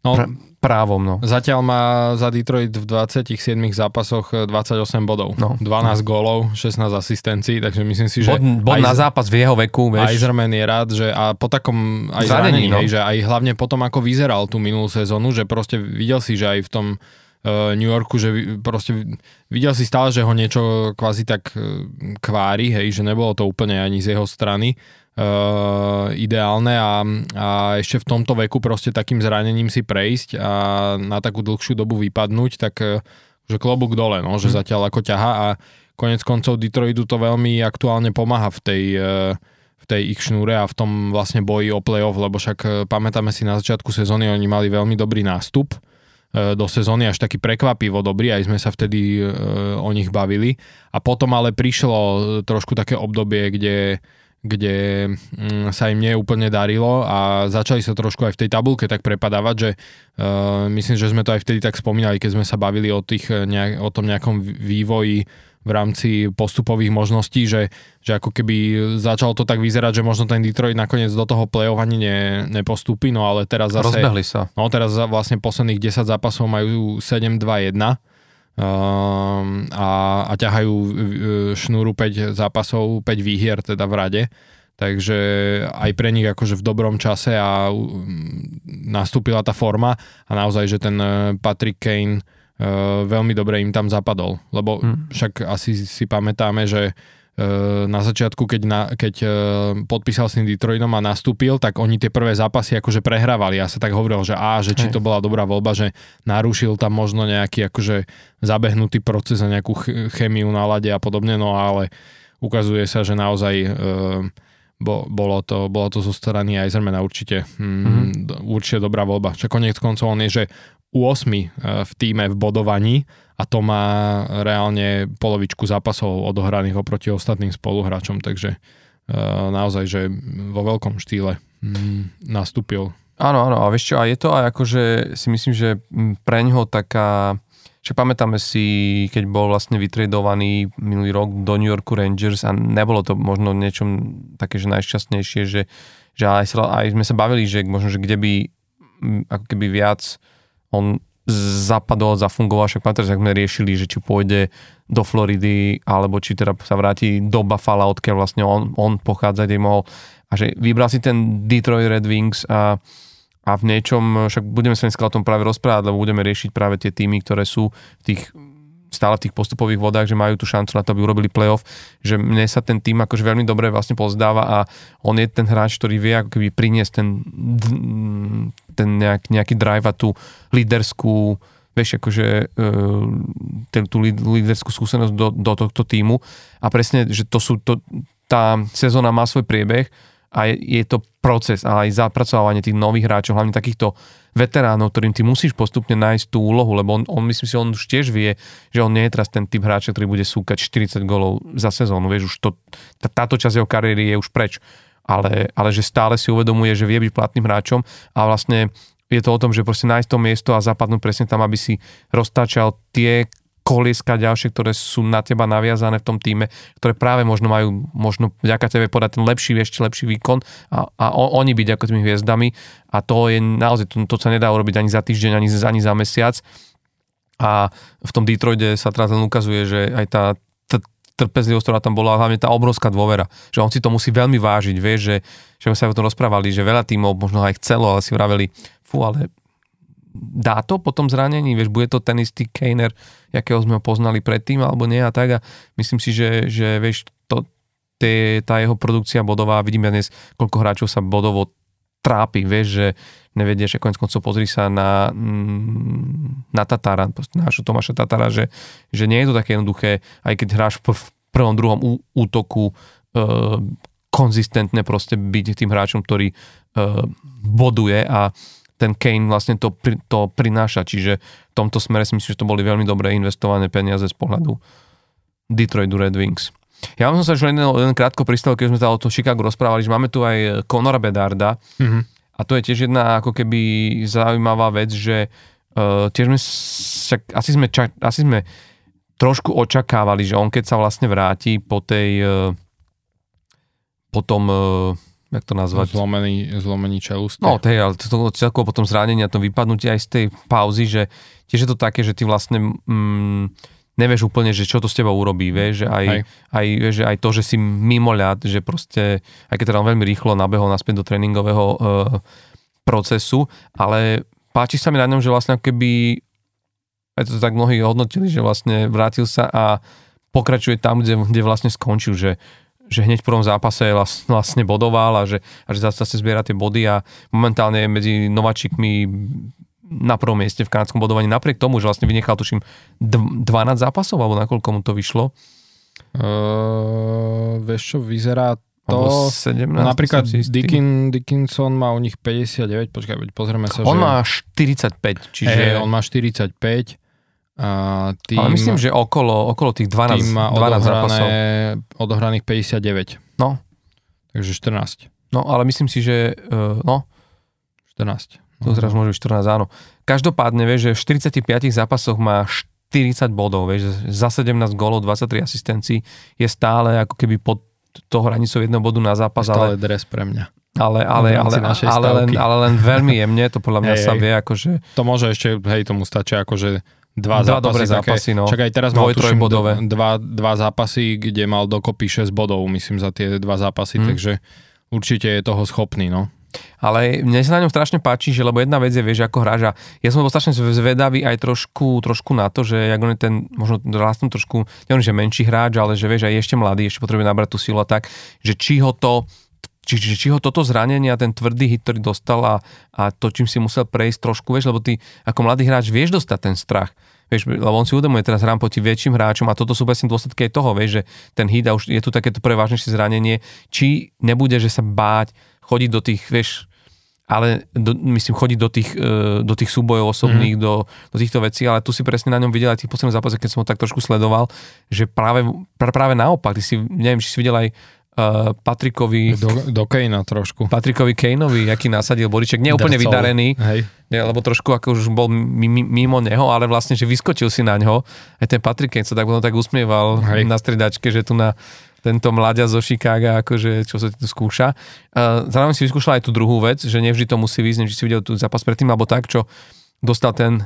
No, právom. No. Zatiaľ má za Detroit v 27 zápasoch 28 bodov. No. 12 no. gólov, 16 asistencií, takže myslím si, že... Bod, bod aj, na zápas v jeho veku, vieš. Eiserman je rád, že a po takom aj zranení, no. hej, že aj hlavne potom ako vyzeral tú minulú sezónu, že proste videl si, že aj v tom uh, New Yorku, že proste videl si stále, že ho niečo kvázi tak uh, kvári, hej, že nebolo to úplne ani z jeho strany uh, ideálne a, a ešte v tomto veku proste takým zranením si prejsť a na takú dlhšiu dobu vypadnúť, tak uh, že klobúk dole, no, že hmm. zatiaľ ako ťaha a konec koncov Detroitu to veľmi aktuálne pomáha v tej, uh, v tej ich šnúre a v tom vlastne boji o playoff, lebo však uh, pamätáme si na začiatku sezóny, oni mali veľmi dobrý nástup do sezóny, až taký prekvapivo dobrý, aj sme sa vtedy o nich bavili. A potom ale prišlo trošku také obdobie, kde kde mm, sa im nie úplne darilo a začali sa trošku aj v tej tabulke tak prepadávať, že uh, myslím, že sme to aj vtedy tak spomínali, keď sme sa bavili o, tých, eh, nejak, o tom nejakom vývoji v rámci postupových možností, že, že ako keby začalo to tak vyzerať, že možno ten Detroit nakoniec do toho play-off ani ne, nepostúpi, no ale teraz zase... Rozbehli sa. No teraz vlastne posledných 10 zápasov majú 7-2-1 um, a, a ťahajú uh, šnúru 5 zápasov, 5 výhier teda v rade. Takže aj pre nich akože v dobrom čase a nastúpila tá forma a naozaj, že ten uh, Patrick Kane uh, veľmi dobre im tam zapadol. Lebo hmm. však asi si pamätáme, že na začiatku, keď, na, keď podpísal s tým Detroitom a nastúpil, tak oni tie prvé zápasy akože prehrávali. Ja sa tak hovoril, že á, že či to bola dobrá voľba, že narušil tam možno nejaký akože zabehnutý proces a nejakú chemiu na lade a podobne, no ale ukazuje sa, že naozaj e, bo, bolo, to, bolo to zo strany aj Zrmena určite, mm, mm-hmm. určite dobrá voľba. Čo konec koncov on je, že 8 e, v týme v bodovaní a to má reálne polovičku zápasov odohraných oproti ostatným spoluhráčom, takže uh, naozaj, že vo veľkom štýle mm, nastúpil. Áno, áno, a vieš čo, a je to aj ako, že si myslím, že pre ňoho taká, že pamätáme si, keď bol vlastne vytredovaný minulý rok do New Yorku Rangers a nebolo to možno niečom také, že najšťastnejšie, že, že aj, sa, aj sme sa bavili, že možno, že kde by ako keby viac on zapadol, zafungoval, však pamätáš, sme riešili, že či pôjde do Floridy, alebo či teda sa vráti do Buffalo, odkiaľ vlastne on, on pochádza, kde mohol. A že vybral si ten Detroit Red Wings a, a v niečom, však budeme sa dneska o tom práve rozprávať, lebo budeme riešiť práve tie týmy, ktoré sú v tých stále v tých postupových vodách, že majú tú šancu na to, aby urobili playoff, že mne sa ten tým akože veľmi dobre vlastne pozdáva a on je ten hráč, ktorý vie ako keby priniesť ten, ten nejak, nejaký drive a tú líderskú vieš, akože e, tú líderskú skúsenosť do, do tohto týmu. A presne, že to sú to, tá sezóna má svoj priebeh a je, je to proces a aj zapracovanie tých nových hráčov, hlavne takýchto veteránov, ktorým ty musíš postupne nájsť tú úlohu, lebo on, on myslím si, on už tiež vie, že on nie je teraz ten typ hráča, ktorý bude súkať 40 golov za sezónu, vieš, už to, tá, táto časť jeho kariéry je už preč, ale, ale že stále si uvedomuje, že vie byť platným hráčom a vlastne je to o tom, že proste nájsť to miesto a zapadnúť presne tam, aby si roztáčal tie kolieska ďalšie, ktoré sú na teba naviazané v tom týme, ktoré práve možno majú, možno vďaka tebe podať ten lepší, ešte lepší výkon a, a oni byť ako tými hviezdami a to je naozaj, to, to sa nedá urobiť ani za týždeň, ani, ani za mesiac a v tom Detroide sa teraz len ukazuje, že aj tá trpezlivosť, ktorá tam bola, hlavne tá obrovská dôvera. Že on si to musí veľmi vážiť, vieš, že, že sme sa o tom rozprávali, že veľa tímov možno aj chcelo, ale si vraveli, fú, ale dá to po tom zranení, vieš, bude to ten istý Kaner, jakého sme ho poznali predtým, alebo nie a tak a myslím si, že, že vieš, to, tie, tá jeho produkcia bodová, vidíme dnes, koľko hráčov sa bodovo trápi, vieš, že nevedia, že konec koncov pozri sa na, mm, na Tatára, nášho Tomáša Tatára, že, že nie je to také jednoduché, aj keď hráš v prvom, druhom útoku e, konzistentne proste byť tým hráčom, ktorý e, boduje a ten Kane vlastne to, to prináša, čiže v tomto smere si myslím, že to boli veľmi dobre investované peniaze z pohľadu Detroit Red Wings. Ja som sa už len, len krátko pristal, keď sme sa o to Chicago rozprávali, že máme tu aj Conora Bedarda mm-hmm. a to je tiež jedna ako keby zaujímavá vec, že uh, tiež sme, však, asi, sme čak, asi sme trošku očakávali, že on keď sa vlastne vráti po tej uh, po tom uh, jak to nazvať? Zlomený, zlomený čelust. No, tej, ale to, to celkovo potom zranenie a to vypadnutie aj z tej pauzy, že tiež je to také, že ty vlastne mm, nevieš úplne, že čo to s tebou urobí, vieš, že aj, aj, vieš, že aj to, že si mimo ľad, že proste, aj keď teda on veľmi rýchlo nabehol naspäť do tréningového uh, procesu, ale páči sa mi na ňom, že vlastne keby aj to tak mnohí hodnotili, že vlastne vrátil sa a pokračuje tam, kde, kde vlastne skončil, že že hneď v prvom zápase vlastne bodoval a že, a že zase zbiera tie body a momentálne je medzi nováčikmi na prvom mieste v kanadskom bodovaní, napriek tomu, že vlastne vynechal, tuším, 12 zápasov, alebo nakoľko mu to vyšlo? Uh, vieš čo, vyzerá to... 17, napríklad Dickin, Dickinson má u nich 59, počkaj, pozrieme sa, On že... má 45, čiže... Hey, on má 45 a tým, Ale myslím, že okolo, okolo tých 12, tým má 12 zápasov. odohraných 59. No. Takže 14. No, ale myslím si, že uh, no. 14. To teraz môže byť 14, áno. Každopádne, vieš, že v 45 zápasoch má 40 bodov, vieš, za 17 gólov, 23 asistencií je stále ako keby pod toho hranicou jedného bodu na zápas. Stále ale, dres pre mňa. Ale, ale, ale, ale, len, ale len veľmi jemne, to podľa mňa hej, sa vie akože... To môže ešte, hej, tomu stačia akože dva, Dva zápasy, dobré také, zápasy, no. Čak aj teraz mal tuším trojbodové. d- dva, dva zápasy, kde mal dokopy 6 bodov, myslím, za tie dva zápasy, Hm. takže určite je toho schopný, no. Ale mne sa na ňom strašne páči, že lebo jedna vec je, vieš, ako hráš a ja som bol strašne zvedavý aj trošku, trošku na to, že jak on je ten, možno rastnú trošku, neviem, že menší hráč, ale že vieš, aj je ešte mladý, ešte potrebuje nabrať tú silu a tak, že či ho to či, či, ho toto zranenie a ten tvrdý hit, ktorý dostal a, a to, čím si musel prejsť trošku, vieš, lebo ty ako mladý hráč vieš dostať ten strach. Vieš, lebo on si uvedomuje, teraz hrám proti väčším hráčom a toto sú presne dôsledky aj toho, vieš, že ten hit a už je tu takéto prevážnejšie zranenie, či nebude, že sa báť, chodiť do tých, vieš, ale do, myslím chodiť do tých, e, do tých súbojov osobných, mm. do, do týchto vecí, ale tu si presne na ňom videl aj tých posledných zápasoch, keď som ho tak trošku sledoval, že práve, práve naopak, ty si, neviem, či si videl aj uh, Patrikovi, Do, do Kejna trošku. Patrikovi Kaneovi, aký nasadil boliček, nie úplne Drcol. vydarený, Hej. nie, lebo trošku ako už bol mi- mi- mimo neho, ale vlastne, že vyskočil si na ňo. Aj ten Patrick Kane sa tak, tak usmieval Hej. na stredačke, že tu na tento mladia zo Chicaga, akože čo sa tu skúša. Uh, zároveň si vyskúšal aj tú druhú vec, že nevždy to musí výsť, nevždy si videl tu zápas predtým, alebo tak, čo dostal ten,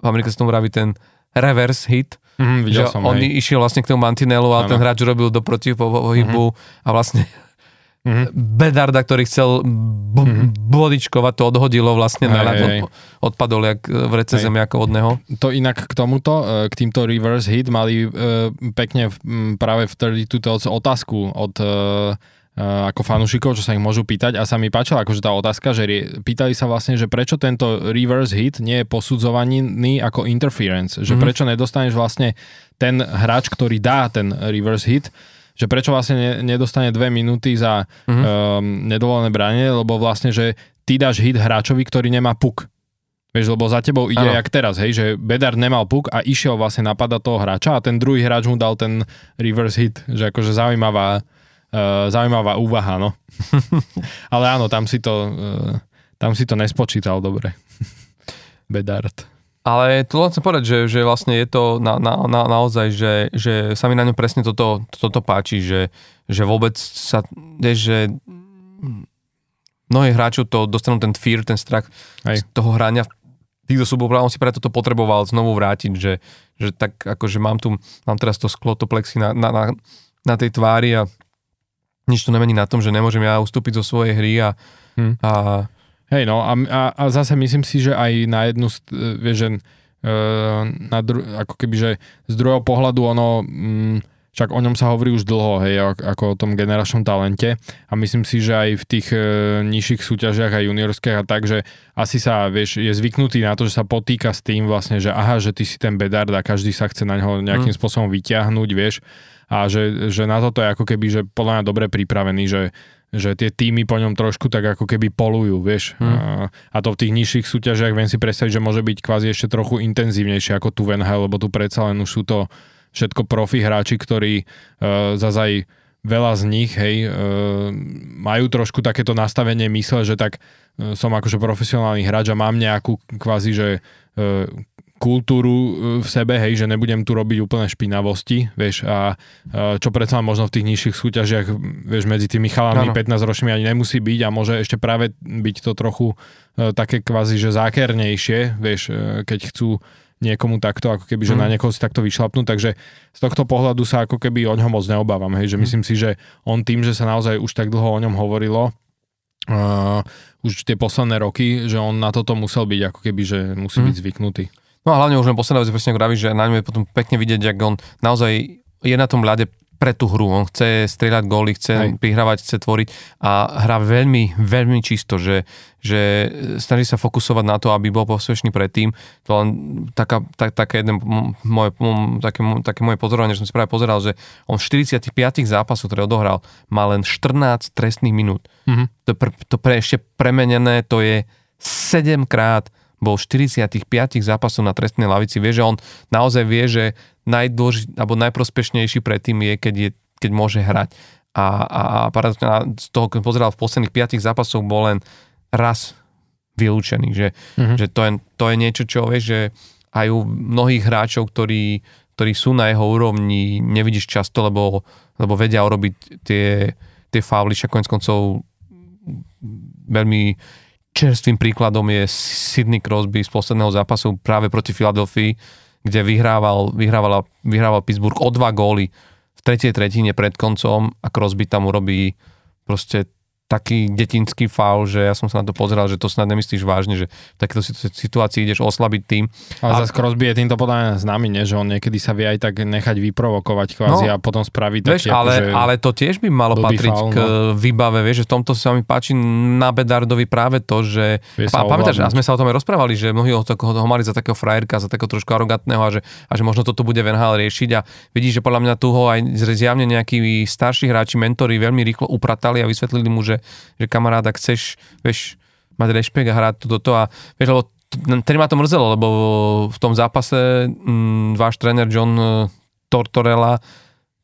v Amerike sa tomu vraví ten reverse hit, Že videl som, on hej. išiel vlastne k tomu mantinelu a Áno. ten hráč robil do protipohybu a vlastne Mhm. Bedarda, ktorý chcel b- Mhm. bodičkovať, to odhodilo vlastne na Hej, ľad, hej, odpadol jak v rece Hej. zemiako od neho. To inak k tomuto, e, k týmto reverse hit mali e, pekne v- práve v 32 Tells otázku od e, ako fanúšikov, čo sa ich môžu pýtať a sa mi páčila akože tá otázka, že pýtali sa vlastne, že prečo tento reverse hit nie je posudzovaný ako interference, že Mhm. prečo nedostaneš vlastne ten hráč, ktorý dá ten reverse hit, že prečo vlastne ne, nedostane dve minúty za Mhm. um, nedovolené branie, lebo vlastne, že ty dáš hit hráčovi, ktorý nemá puk. Vieš, lebo za tebou ide Áno. jak teraz, hej, že Bedard nemal puk a išiel vlastne napadať toho hráča a ten druhý hráč mu dal ten reverse hit, že akože zaujímavá, zaujímavá úvaha, no. Ale áno, tam si to, uh, tam si to nespočítal dobre. Bedard. Ale tu len chcem povedať, že, že vlastne je to na, na, na, naozaj, že, že sa mi na ňom presne toto, toto páči, že, že vôbec sa, že mnohí hráčov to dostanú ten fear, ten strach Hej. z toho hrania týchto súbov, on si preto to potreboval znovu vrátiť, že, že tak akože mám tu, mám teraz to sklo, to plexi na, na, na, na tej tvári a nič to nemení na tom, že nemôžem ja ustúpiť zo svojej hry a, Hm. a Hej, no a, a, a zase myslím si, že aj na jednu, e, vieš, že e, na dru- ako keby, že z druhého pohľadu ono, mm, však o ňom sa hovorí už dlho, hej, ako, o tom generačnom talente a myslím si, že aj v tých e, nižších súťažiach aj juniorských a tak, že asi sa, vieš, je zvyknutý na to, že sa potýka s tým vlastne, že aha, že ty si ten bedard a každý sa chce na ňo nejakým Mm. spôsobom vyťahnuť, vieš, a že, že na toto je ako keby, že podľa mňa dobre pripravený, že že tie týmy po ňom trošku tak ako keby polujú, vieš. Hmm. A, a to v tých nižších súťažiach viem si predstaviť, že môže byť kvázi ešte trochu intenzívnejšie ako tu v NHL, lebo tu predsa len už sú to všetko profi hráči, ktorí uh, zase aj veľa z nich, hej, uh, majú trošku takéto nastavenie mysle, že tak uh, som akože profesionálny hráč a mám nejakú kvázi, že uh, kultúru uh, v sebe, hej, že nebudem tu robiť úplne špinavosti, vieš, a uh, čo predsa možno v tých nižších súťažiach, vieš, medzi tými chalami Áno. 15 ročnými ani nemusí byť a môže ešte práve byť to trochu uh, také kvázi, že zákernejšie, vieš, keď chcú niekomu takto, ako keby, že Mm. na niekoho si takto vyšlapnú, takže z tohto pohľadu sa ako keby o ňom moc neobávam, hej, že Mm. myslím si, že on tým, že sa naozaj už tak dlho o ňom hovorilo, uh, už tie posledné roky, že on na toto musel byť ako keby, že musí Mm. byť zvyknutý. No a hlavne už len posledná vec, presne ako že na ňom je potom pekne vidieť, jak on naozaj je na tom ľade pre tú hru. On chce strieľať góly, chce Hej. prihrávať, chce tvoriť a hrá veľmi, veľmi čisto, že, že snaží sa fokusovať na to, aby bol posvešný predtým. To len taká, tak, také, jeden, moje, také, také moje pozorovanie, že som si práve pozeral, že on v 45 zápasoch, ktoré odohral, má len 14 trestných minút. Mhm. To, pre, to pre, ešte premenené, to je 7 krát bol v 45 zápasov na trestnej lavici. Vie, že on naozaj vie, že najdôležit, alebo najprospešnejší predtým je, keď, je, keď môže hrať. A, a, a paradoxne z toho, keď pozeral v posledných 5 zápasoch, bol len raz vylúčený. Že, Mhm. že to, je, to je niečo, čo vieš, že aj u mnohých hráčov, ktorí, ktorí sú na jeho úrovni, nevidíš často, lebo, lebo vedia urobiť tie, tie fauly, však konec koncov veľmi čerstvým príkladom je Sidney Crosby z posledného zápasu práve proti Filadelfii, kde vyhrával, vyhrával, vyhrával Pittsburgh o dva góly v tretej tretine pred koncom a Crosby tam urobí proste taký detinský faul, že ja som sa na to pozeral, že to snad nemyslíš vážne, že v takéto situácii ideš oslabiť tým. Ale a... zase Crosby je týmto podľa mňa známy, nie? že on niekedy sa vie aj tak nechať vyprovokovať kvázi no, a potom spraviť vieš, taký, ale, akože ale to tiež by malo patriť faul, k no. výbave, vieš, že v tomto sa mi páči na Bedardovi práve to, že a, pamätáš, a sme sa o tom aj rozprávali, že mnohí ho, ho mali za takého frajerka, za takého trošku arogantného a že, a že možno toto bude Venhal riešiť a vidíš, že podľa mňa tu ho aj zjavne nejakí starší hráči, mentori veľmi rýchlo upratali a vysvetlili mu, že, že kamarát, ak chceš, vieš, mať rešpekt a hrať tu do toho a vieš, lebo ma to mrzelo, lebo v tom zápase m, váš tréner John e, Tortorella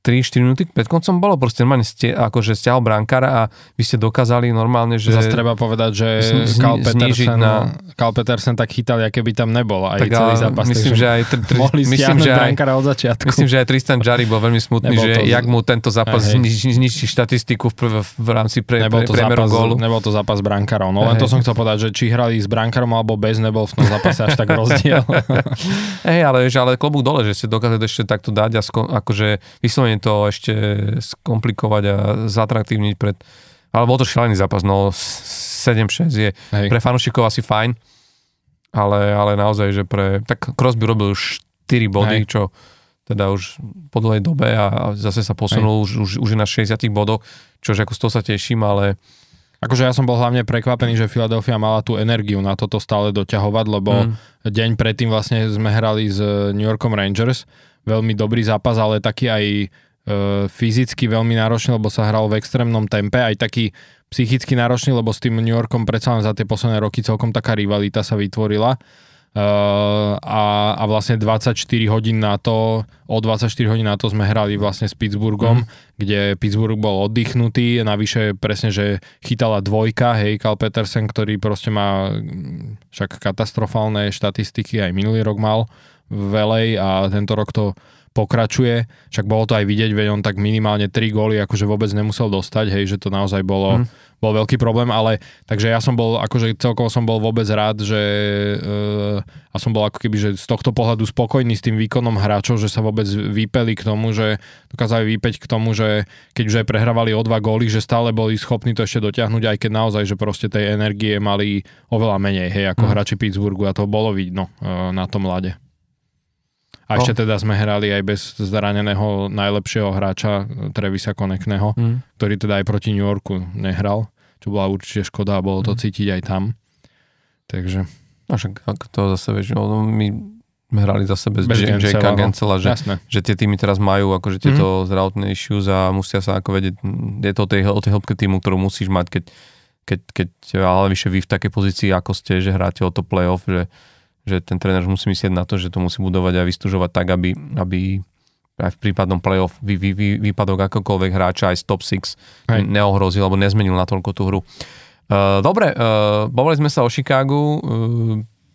3-4 minúty pred koncom bolo, proste normálne ste, akože stiahol brankára a vy ste dokázali normálne, že... Zase treba povedať, že zni, Carl, Petersen, na... Carl Petersen tak chytal, aké by tam nebol aj tak celý zápas. Myslím, že aj, tr, tr, mohli myslím, že aj, od začiatku. Myslím, že aj Tristan Jarry bol veľmi smutný, že to, jak mu tento zápas zničí štatistiku v, v rámci pre, nebol to zápas, gólu. Nebol to zápas brankárov, no len to som chcel povedať, že či hrali s brankárom alebo bez, nebol v tom zápase až tak rozdiel. Hej, ale, ale klobúk dole, že ste dokázali ešte takto dať a sko, akože vyslovene úplne to ešte skomplikovať a zatraktívniť pred... Ale bol to šialený zápas, no 7-6 je Hej. pre fanúšikov asi fajn, ale, ale naozaj, že pre... Tak Crosby robil už 4 body, Hej. čo teda už po dlhej dobe a zase sa posunul, už, už, už je na 60 bodoch, čože ako z toho sa teším, ale Akože ja som bol hlavne prekvapený, že Philadelphia mala tú energiu na toto stále doťahovať, lebo mm. deň predtým vlastne sme hrali s New Yorkom Rangers, veľmi dobrý zápas, ale taký aj E, fyzicky veľmi náročný, lebo sa hral v extrémnom tempe, aj taký psychicky náročný, lebo s tým New Yorkom predsa len za tie posledné roky celkom taká rivalita sa vytvorila. Uh, a, a vlastne 24 hodín na to, o 24 hodín na to sme hrali vlastne s Pittsburghom, mm. kde Pittsburgh bol oddychnutý, navyše presne, že chytala dvojka, hej, Carl Petersen, ktorý proste má však katastrofálne štatistiky, aj minulý rok mal velej a tento rok to pokračuje, však bolo to aj vidieť, veď on tak minimálne 3 góly akože vôbec nemusel dostať, hej, že to naozaj bolo, mm. bol veľký problém, ale takže ja som bol, akože celkovo som bol vôbec rád, že uh, a som bol ako keby, že z tohto pohľadu spokojný s tým výkonom hráčov, že sa vôbec vypeli k tomu, že dokázali vypeť k tomu, že keď už aj prehrávali o dva góly, že stále boli schopní to ešte dotiahnuť, aj keď naozaj, že proste tej energie mali oveľa menej, hej, ako mm. hráči Pittsburghu a to bolo vidno uh, na tom lade. A ešte oh. teda sme hrali aj bez zraneného najlepšieho hráča Trevisa Konekného, mm. ktorý teda aj proti New Yorku nehral, čo bola určite škoda a bolo to mm. cítiť aj tam. Takže... A však ak to zase vieš, no, my sme hrali za sebe bez Jakea Gencela, že, že tie týmy teraz majú akože tieto mm. zdravotné issues a musia sa ako vedieť, je to o tej, o tej hĺbke týmu, ktorú musíš mať, keď, keď, keď ale vyše vy v takej pozícii, ako ste, že hráte o to playoff, že že ten tréner musí myslieť na to, že to musí budovať a vystúžovať tak, aby, aby aj v prípadnom playoff vy, vy, vy, výpadok akokoľvek hráča aj z top 6 Hej. neohrozil alebo nezmenil natoľko tú hru. Uh, dobre, uh, bavili sme sa o Chicagu, uh,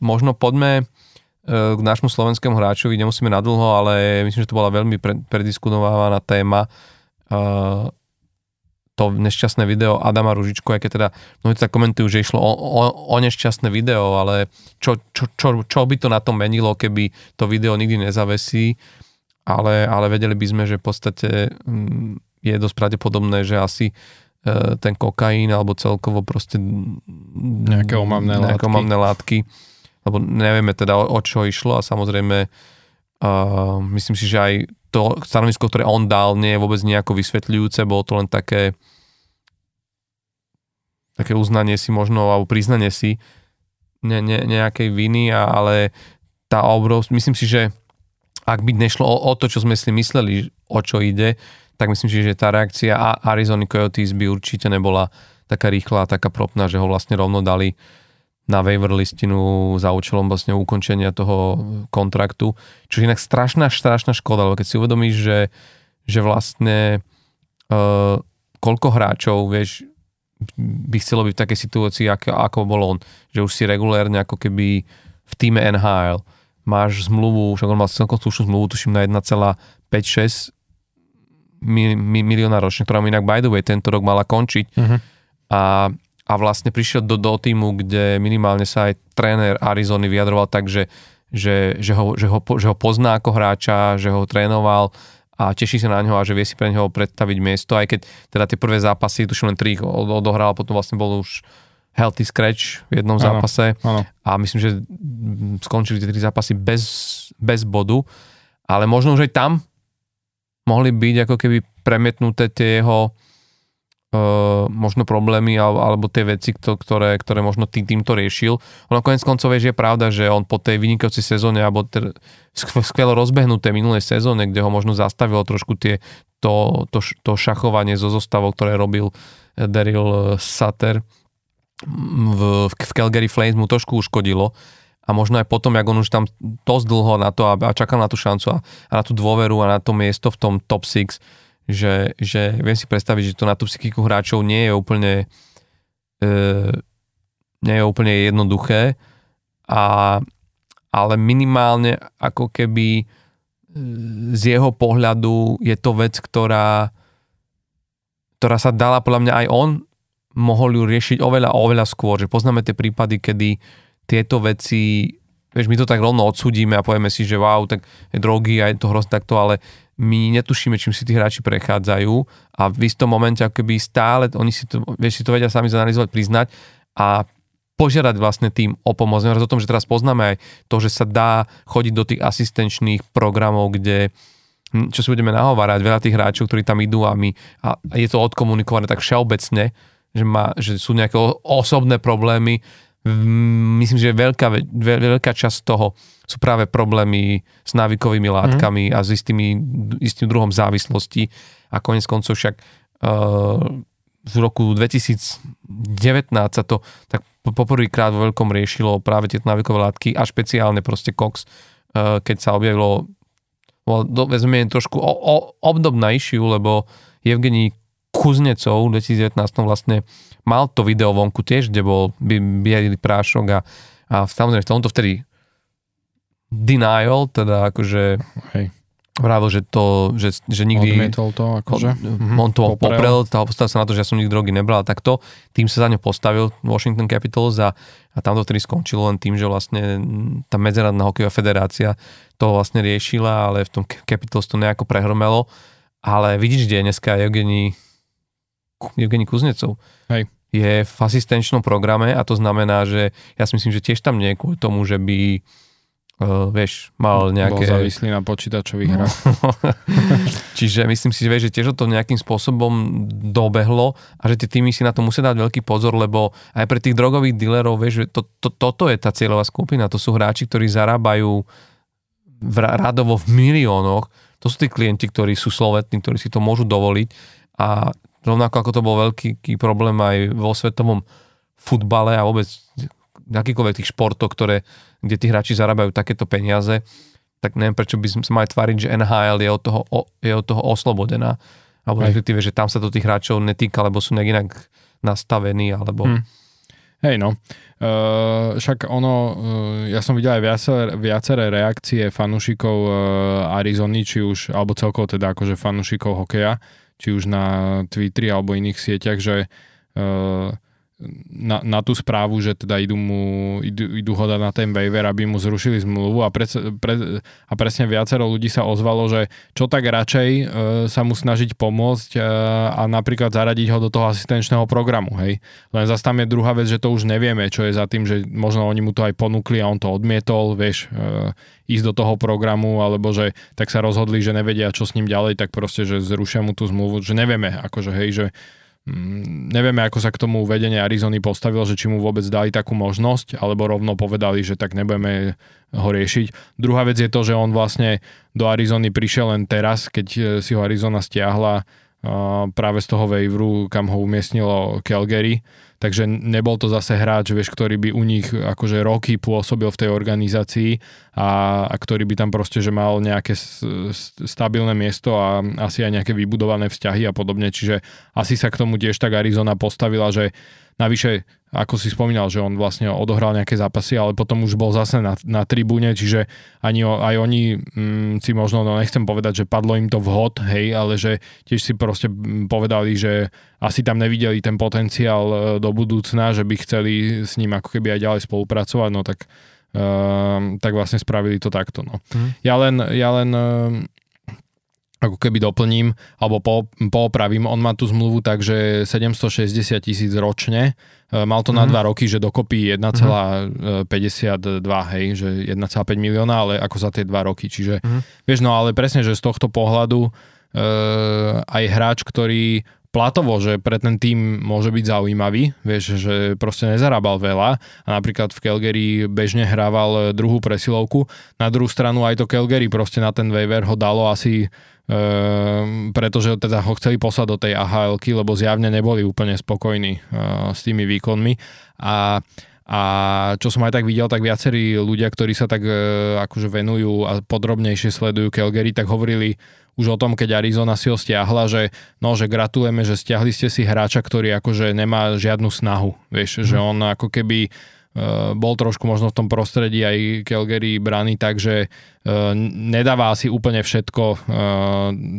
možno poďme uh, k nášmu slovenskému hráčovi, nemusíme nadlho, ale myslím, že to bola veľmi pre, prediskutovaná téma. Uh, to nešťastné video Adama Ružičko, aj keď teda mnohí sa komentujú, že išlo o, o, o nešťastné video, ale čo, čo, čo, čo by to na tom menilo, keby to video nikdy nezavesí, ale, ale vedeli by sme, že v podstate mm, je dosť pravdepodobné, že asi e, ten kokain alebo celkovo proste nejaké omamné nejaké látky. Omamné látky lebo nevieme teda o, o čo išlo a samozrejme uh, myslím si, že aj to stanovisko, ktoré on dal, nie je vôbec nejako vysvetľujúce, bolo to len také také uznanie si možno, alebo priznanie si ne, ne, nejakej viny, ale tá obrov, myslím si, že ak by nešlo o, o to, čo sme si mysleli, o čo ide, tak myslím si, že tá reakcia Arizona Coyotes by určite nebola taká rýchla taká propná, že ho vlastne rovno dali na waiver listinu za účelom vlastne ukončenia toho kontraktu. Čo je inak strašná, strašná škoda, lebo keď si uvedomíš, že, že vlastne uh, koľko hráčov, vieš, by chcelo byť v takej situácii, ako, ako bol on, že už si regulérne ako keby v týme NHL máš zmluvu, však on mal celkom slušnú zmluvu, tuším na 1,56 milióna ročne, ktorá mu inak by the way tento rok mala končiť. Uh-huh. A, a vlastne prišiel do, do týmu, kde minimálne sa aj tréner Arizony vyjadroval tak, že, že, že, ho, že, ho, že ho pozná ako hráča, že ho trénoval a teší sa na ňo a že vie si pre neho predstaviť miesto, aj keď teda tie prvé zápasy, tuším len tri odohral, potom vlastne bol už healthy scratch v jednom ano, zápase ano. a myslím, že skončili tie tri zápasy bez, bez bodu, ale možno už aj tam mohli byť ako keby premietnuté tie jeho uh, možno problémy alebo, tie veci, ktoré, ktoré možno tým, týmto riešil. Ono konec koncov je, pravda, že on po tej vynikajúcej sezóne alebo ter, skvelo rozbehnuté minulej sezóne, kde ho možno zastavilo trošku tie, to, to, to šachovanie zo zostavou, ktoré robil Daryl Sutter v, v Calgary Flames mu trošku uškodilo a možno aj potom, jak on už tam dosť dlho na to a, a čakal na tú šancu a, a na tú dôveru a na to miesto v tom top 6, že, že viem si predstaviť, že to na tú psychiku hráčov nie je úplne e, nie je úplne jednoduché, a, ale minimálne ako keby e, z jeho pohľadu je to vec, ktorá, ktorá sa dala podľa mňa aj on mohol ju riešiť oveľa, oveľa skôr, že poznáme tie prípady, kedy tieto veci, vieš, my to tak rovno odsudíme a povieme si, že wow, tak je drogy a je to hrozné takto, ale my netušíme, čím si tí hráči prechádzajú a v istom momente ako keby stále, oni si to, vieš, si to vedia sami zanalizovať, priznať a požiadať vlastne tým o pomoc. Neviem o tom, že teraz poznáme aj to, že sa dá chodiť do tých asistenčných programov, kde hm, čo si budeme nahovárať, veľa tých hráčov, ktorí tam idú a my, a je to odkomunikované tak všeobecne, že, má, že sú nejaké osobné problémy. Myslím, že veľká, veľká časť toho sú práve problémy s návykovými látkami mm. a s istými, istým druhom závislosti a konec koncov však uh, v roku 2019 sa to tak poprvýkrát vo veľkom riešilo práve tieto návykové látky a špeciálne proste Cox, uh, keď sa objavilo do, vezme trošku o, o, obdobná issue, lebo Evgení Kuznecov v 2019 vlastne mal to video vonku tiež, kde bol bielý prášok a, a samozrejme v tomto vtedy denial, teda akože Hej. Vravil, že to, že, že nikdy... Odmietol to, akože. On, on to poprel, postavil sa na to, že ja som nikdy drogy nebral a takto. Tým sa za ňo postavil Washington Capitals a, a tam to vtedy skončilo len tým, že vlastne tá Medzinárodná hokejová federácia to vlastne riešila, ale v tom Capitals to nejako prehromelo. Ale vidíš, kde je dneska Evgení, Evgení Kuznecov. Hej. Je v asistenčnom programe a to znamená, že ja si myslím, že tiež tam nie je kvôli tomu, že by uh, vieš, mal nejaké... Bol závislý na počítačových hrách. No. Čiže myslím si, že, vieš, že tiež to nejakým spôsobom dobehlo a že tie týmy si na to musia dať veľký pozor, lebo aj pre tých drogových dealerov, vieš, že to, to, toto je tá cieľová skupina, to sú hráči, ktorí zarábajú v, radovo v miliónoch, to sú tí klienti, ktorí sú slovetní, ktorí si to môžu dovoliť a rovnako ako to bol veľký problém aj vo svetovom futbale a vôbec akýkoľvek tých športov, ktoré, kde tí hráči zarábajú takéto peniaze, tak neviem, prečo by sme sa mali tváriť, že NHL je od toho, je od toho oslobodená. Alebo respektíve, že tam sa to tých hráčov netýka, lebo sú nejak inak nastavení, alebo... Hmm. Hej no, uh, však ono, uh, ja som videl aj viacer, viaceré reakcie fanúšikov uh, Arizony, či už, alebo celkovo teda akože fanúšikov hokeja, či už na Twitteri alebo iných sieťach, že uh, na, na tú správu, že teda idú, mu, idú, idú ho na ten waiver, aby mu zrušili zmluvu a, pre, pre, a presne viacero ľudí sa ozvalo, že čo tak radšej e, sa mu snažiť pomôcť e, a napríklad zaradiť ho do toho asistenčného programu, hej. Len zase tam je druhá vec, že to už nevieme, čo je za tým, že možno oni mu to aj ponúkli a on to odmietol, vieš, e, ísť do toho programu, alebo že tak sa rozhodli, že nevedia, čo s ním ďalej, tak proste, že zrušia mu tú zmluvu, že nevieme, akože hej, že Mm, nevieme, ako sa k tomu vedenie Arizony postavilo, že či mu vôbec dali takú možnosť, alebo rovno povedali, že tak nebudeme ho riešiť. Druhá vec je to, že on vlastne do Arizony prišiel len teraz, keď eh, si ho Arizona stiahla práve z toho waiveru, kam ho umiestnilo Calgary takže nebol to zase hráč, vieš, ktorý by u nich akože roky pôsobil v tej organizácii a, a ktorý by tam proste, že mal nejaké stabilné miesto a asi aj nejaké vybudované vzťahy a podobne, čiže asi sa k tomu tiež tak Arizona postavila, že navyše ako si spomínal, že on vlastne odohral nejaké zápasy, ale potom už bol zase na, na tribúne, čiže ani aj oni mm, si možno, no nechcem povedať, že padlo im to vhod, hej, ale že tiež si proste mm, povedali, že asi tam nevideli ten potenciál e, do budúcna, že by chceli s ním ako keby aj ďalej spolupracovať, no tak tak vlastne spravili to takto. No. Mm. Ja len, ja len ako keby doplním, alebo po, poopravím, on má tú zmluvu tak, že 760 tisíc ročne, e, mal to mm. na mhm. dva roky, že dokopy 1,52, hej, že 1,5 milióna, ale ako za tie dva roky, čiže mm. vieš, no ale presne, že z tohto pohľadu e, aj hráč, ktorý platovo, že pre ten tým môže byť zaujímavý, vieš, že proste nezarábal veľa a napríklad v Calgary bežne hrával druhú presilovku. Na druhú stranu aj to Calgary proste na ten waiver ho dalo asi Ehm, pretože teda ho chceli poslať do tej ahl lebo zjavne neboli úplne spokojní uh, s tými výkonmi a a čo som aj tak videl, tak viacerí ľudia, ktorí sa tak uh, akože venujú a podrobnejšie sledujú Calgary, tak hovorili už o tom, keď Arizona si ho stiahla, že no, že gratulujeme, že stiahli ste si hráča, ktorý akože nemá žiadnu snahu, vieš, mm. že on ako keby Eh, bol trošku možno v tom prostredí aj Calgary brány tak, že eh, nedáva asi úplne všetko, eh,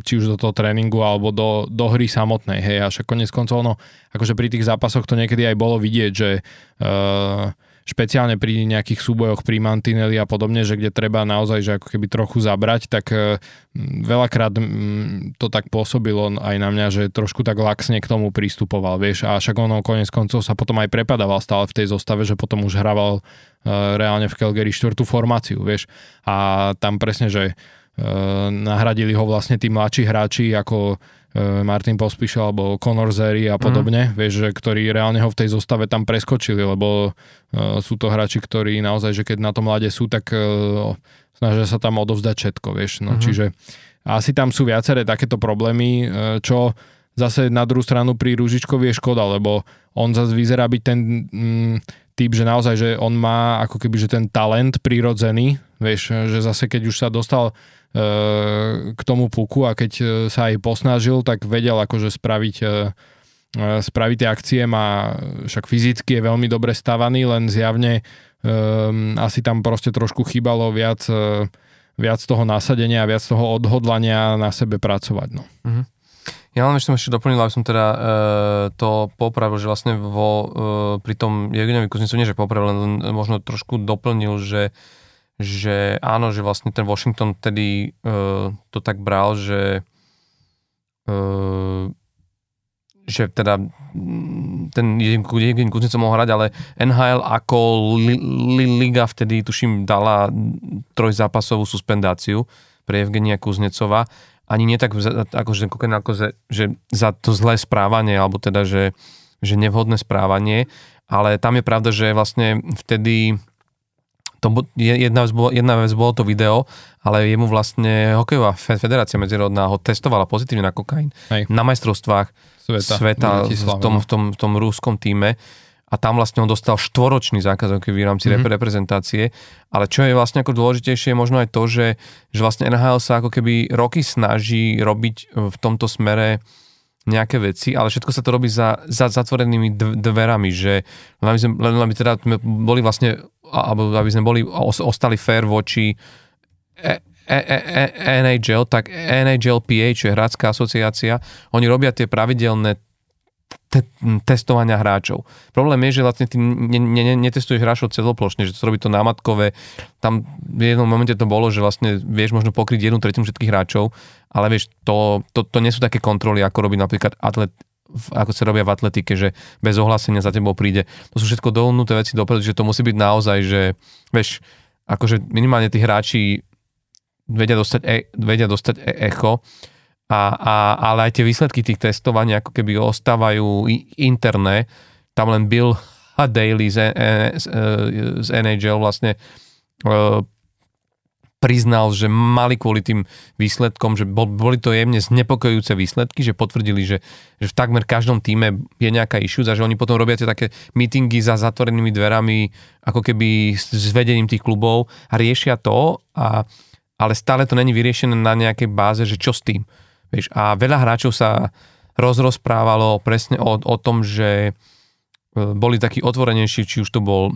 či už do toho tréningu alebo do, do hry samotnej. Hej, a však konec koncov, no, akože pri tých zápasoch to niekedy aj bolo vidieť, že špeciálne pri nejakých súbojoch pri mantineli a podobne, že kde treba naozaj že ako keby trochu zabrať, tak e, veľakrát to tak pôsobilo aj na mňa, že trošku tak laxne k tomu pristupoval, vieš, a však ono konec koncov sa potom aj prepadával stále v tej zostave, že potom už hraval e, reálne v Calgary štvrtú formáciu, vieš, a tam presne, že e, nahradili ho vlastne tí mladší hráči ako Martin Pospíšal alebo Conor Zeri a podobne, mm. vieš, že ktorí reálne ho v tej zostave tam preskočili, lebo uh, sú to hráči, ktorí naozaj, že keď na tom mlade sú, tak uh, snažia sa tam odovzdať všetko, vieš, no, mm. čiže asi tam sú viaceré takéto problémy, uh, čo zase na druhú stranu pri Ružičkovi je škoda, lebo on zase vyzerá byť ten mm, typ, že naozaj, že on má ako keby, že ten talent prirodzený, vieš, že zase keď už sa dostal E, k tomu puku a keď e, sa aj posnažil, tak vedel akože spraviť e, spraviť tie akcie, má však fyzicky je veľmi dobre stavaný, len zjavne um, asi tam proste trošku chýbalo viac, viac toho nasadenia a viac toho odhodlania na sebe pracovať. No. Uh-huh. Ja len som ešte doplnil, aby som teda uh, to popravil, že vlastne vo, uh, pri tom Jevgenovi Kuznicu, nie že popravil, len možno trošku doplnil, že že áno, že vlastne ten Washington tedy uh, to tak bral, že uh, že teda ten jeden Kuznica mohol hrať, ale NHL ako li, li, liga vtedy, tuším, dala trojzápasovú suspendáciu pre Evgenia Kuznecova. Ani nie tak, akože, ako, že, že za to zlé správanie, alebo teda, že, že nevhodné správanie, ale tam je pravda, že vlastne vtedy to, jedna, vec bolo, jedna vec bolo to video, ale jemu vlastne hokejová federácia medzinárodná ho testovala pozitívne na kokain. Hej. Na majstrovstvách sveta, sveta v, tom, v, tom, v tom rúskom týme a tam vlastne on dostal štvoročný zákaz v rámci mm-hmm. reprezentácie, ale čo je vlastne ako dôležitejšie je možno aj to, že, že vlastne NHL sa ako keby roky snaží robiť v tomto smere nejaké veci, ale všetko sa to robí za, za zatvorenými dverami, že len aby, sme, len aby teda boli vlastne alebo aby sme boli, ostali fair voči e, e, e, NHL, tak NHLPA, čo je hrácká asociácia, oni robia tie pravidelné te- testovania hráčov. Problém je, že vlastne ty ne, ne, netestuješ hráčov celoplošne, že to robí to námatkové. Tam v jednom momente to bolo, že vlastne vieš možno pokryť jednu tretinu všetkých hráčov, ale vieš, to, to, to nie sú také kontroly, ako robí napríklad atlet, ako sa robia v atletike, že bez ohlásenia za tebou príde. To sú všetko dohodnuté veci dopredu, že to musí byť naozaj, že vieš, akože minimálne tí hráči vedia dostať, e, vedia dostať e- echo, a, a, ale aj tie výsledky tých testovaní ako keby ostávajú interné. Tam len Bill a Daly z, e, z, e, z NHL vlastne e, priznal, že mali kvôli tým výsledkom, že boli to jemne znepokojujúce výsledky, že potvrdili, že, že v takmer každom týme je nejaká issue a že oni potom robia tie také meetingy za zatvorenými dverami, ako keby s vedením tých klubov a riešia to, a, ale stále to není vyriešené na nejakej báze, že čo s tým. Vieš, a veľa hráčov sa rozrozprávalo presne o, o tom, že e, boli takí otvorenejší, či už to bol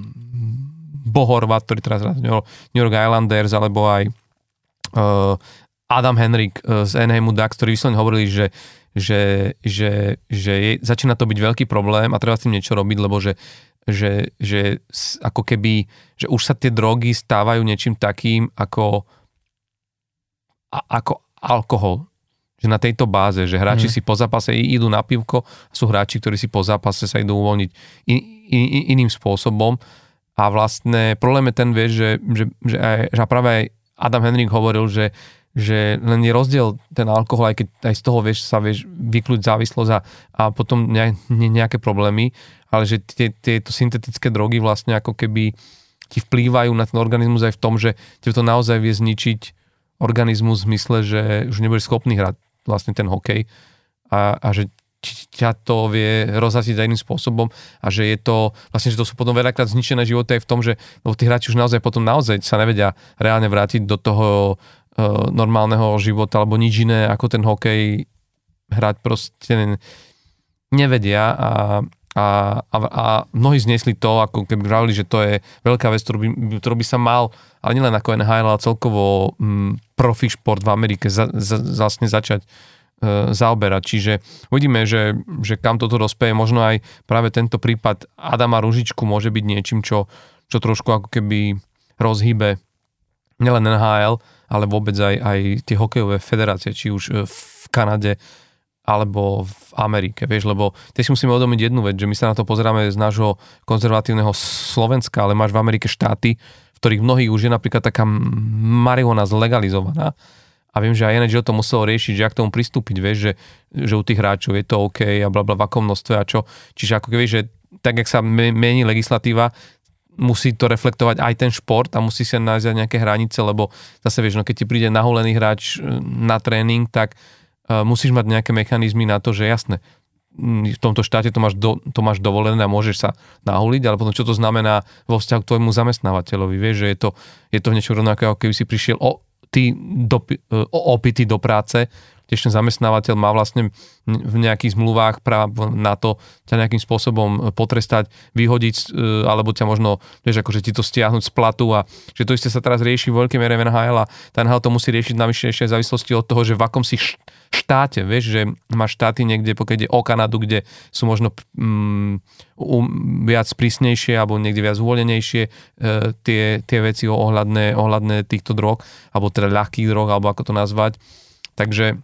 Bohorvat, ktorý teraz hrá New York Islanders, alebo aj uh, Adam Henrik uh, z Enheimu Ducks, ktorí vyslovene hovorili, že že, že, že je, začína to byť veľký problém a treba s tým niečo robiť, lebo že že, že ako keby, že už sa tie drogy stávajú niečím takým ako, ako alkohol. Že na tejto báze, že hráči mm. si po zápase idú na pivko, sú hráči, ktorí si po zápase sa idú uvoľniť in, in, iným spôsobom. A vlastne problém je ten, vieš, že, že, že, aj, že práve aj Adam Henrik hovoril, že že len je rozdiel ten alkohol, aj keď aj z toho vieš, sa vieš vyklúť závislosť a, a potom ne, ne, nejaké problémy, ale že tie, tieto syntetické drogy vlastne ako keby ti vplývajú na ten organizmus aj v tom, že ti to naozaj vie zničiť organizmus v zmysle, že už nebudeš schopný hrať vlastne ten hokej a, a že ťa to vie rozhasiť iným spôsobom a že je to, vlastne, že to sú potom veľakrát zničené životy aj v tom, že lebo tí hráči už naozaj potom naozaj sa nevedia reálne vrátiť do toho uh, normálneho života alebo nič iné ako ten hokej hrať proste nevedia a, a, a, a mnohí zniesli to, ako keby vravili, že to je veľká vec, ktorú by, ktorú by sa mal, ale nielen ako NHL, ale celkovo m, mm, profi šport v Amerike za, za, vlastne začať zaoberať. Čiže uvidíme, že, že kam toto rozpeje. Možno aj práve tento prípad Adama Ružičku môže byť niečím, čo, čo trošku ako keby rozhýbe nielen NHL, ale vôbec aj, aj tie hokejové federácie, či už e, v Kanade, alebo v Amerike, vieš, lebo ty si musíme uvedomiť jednu vec, že my sa na to pozeráme z nášho konzervatívneho Slovenska, ale máš v Amerike štáty, v ktorých mnohých už je napríklad taká marihuana zlegalizovaná a viem, že aj NHL to muselo riešiť, že ak tomu pristúpiť, vieš, že, že u tých hráčov je to OK a bla bla v akom množstve a čo. Čiže ako keby, že tak, jak sa mení legislatíva, musí to reflektovať aj ten šport a musí sa nájsť aj nejaké hranice, lebo zase vieš, no keď ti príde nahulený hráč e, na tréning, tak uh, musíš mať nejaké mechanizmy na to, že jasné, v tomto štáte to máš, do, to máš dovolené a môžeš sa nahuliť, ale potom čo to znamená vo vzťahu k tvojmu zamestnávateľovi, vieš, že je to, je to niečo rovnaké, ako keby si prišiel o, ty do, o, opity do práce tiež ten zamestnávateľ má vlastne v nejakých zmluvách právo na to ťa nejakým spôsobom potrestať, vyhodiť, e, alebo ťa možno, vieš, akože ti to stiahnuť z platu a že to isté sa teraz rieši v veľkej mere v NHL a ten NHL to musí riešiť navyše ešte v závislosti od toho, že v akom si štáte, vieš, že máš štáty niekde, pokiaľ ide o Kanadu, kde sú možno um, viac prísnejšie alebo niekde viac uvoľnejšie e, tie, tie veci ohľadné, ohľadné týchto drog, alebo teda ľahkých drog, alebo ako to nazvať. Takže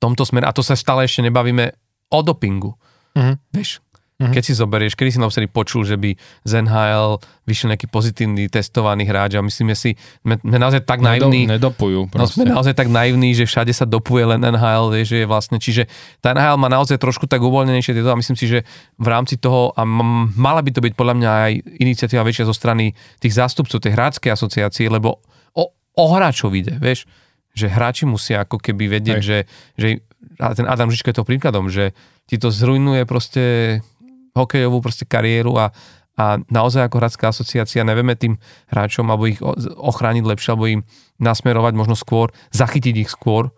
tomto smere, a to sa stále ešte nebavíme o dopingu. Uh-huh. Vieš, uh-huh. keď si zoberieš, kedy si naposledy počul, že by z NHL vyšiel nejaký pozitívny testovaný hráč a myslíme si, sme, sme naozaj tak Nedo, naivní. Nedopujú. No, sme naozaj tak naivní, že všade sa dopuje len NHL, vieš, že je vlastne, čiže tá NHL má naozaj trošku tak uvoľnenejšie tieto a myslím si, že v rámci toho, a m- mala by to byť podľa mňa aj iniciatíva väčšia zo strany tých zástupcov tej hráčskej asociácie, lebo o, o hráčov ide, vieš že hráči musia ako keby vedieť, že, že a ten Adam Žičko je to príkladom, že ti to zrujnuje proste hokejovú proste kariéru a, a naozaj ako hráčská asociácia nevieme tým hráčom alebo ich ochrániť lepšie, alebo im nasmerovať možno skôr, zachytiť ich skôr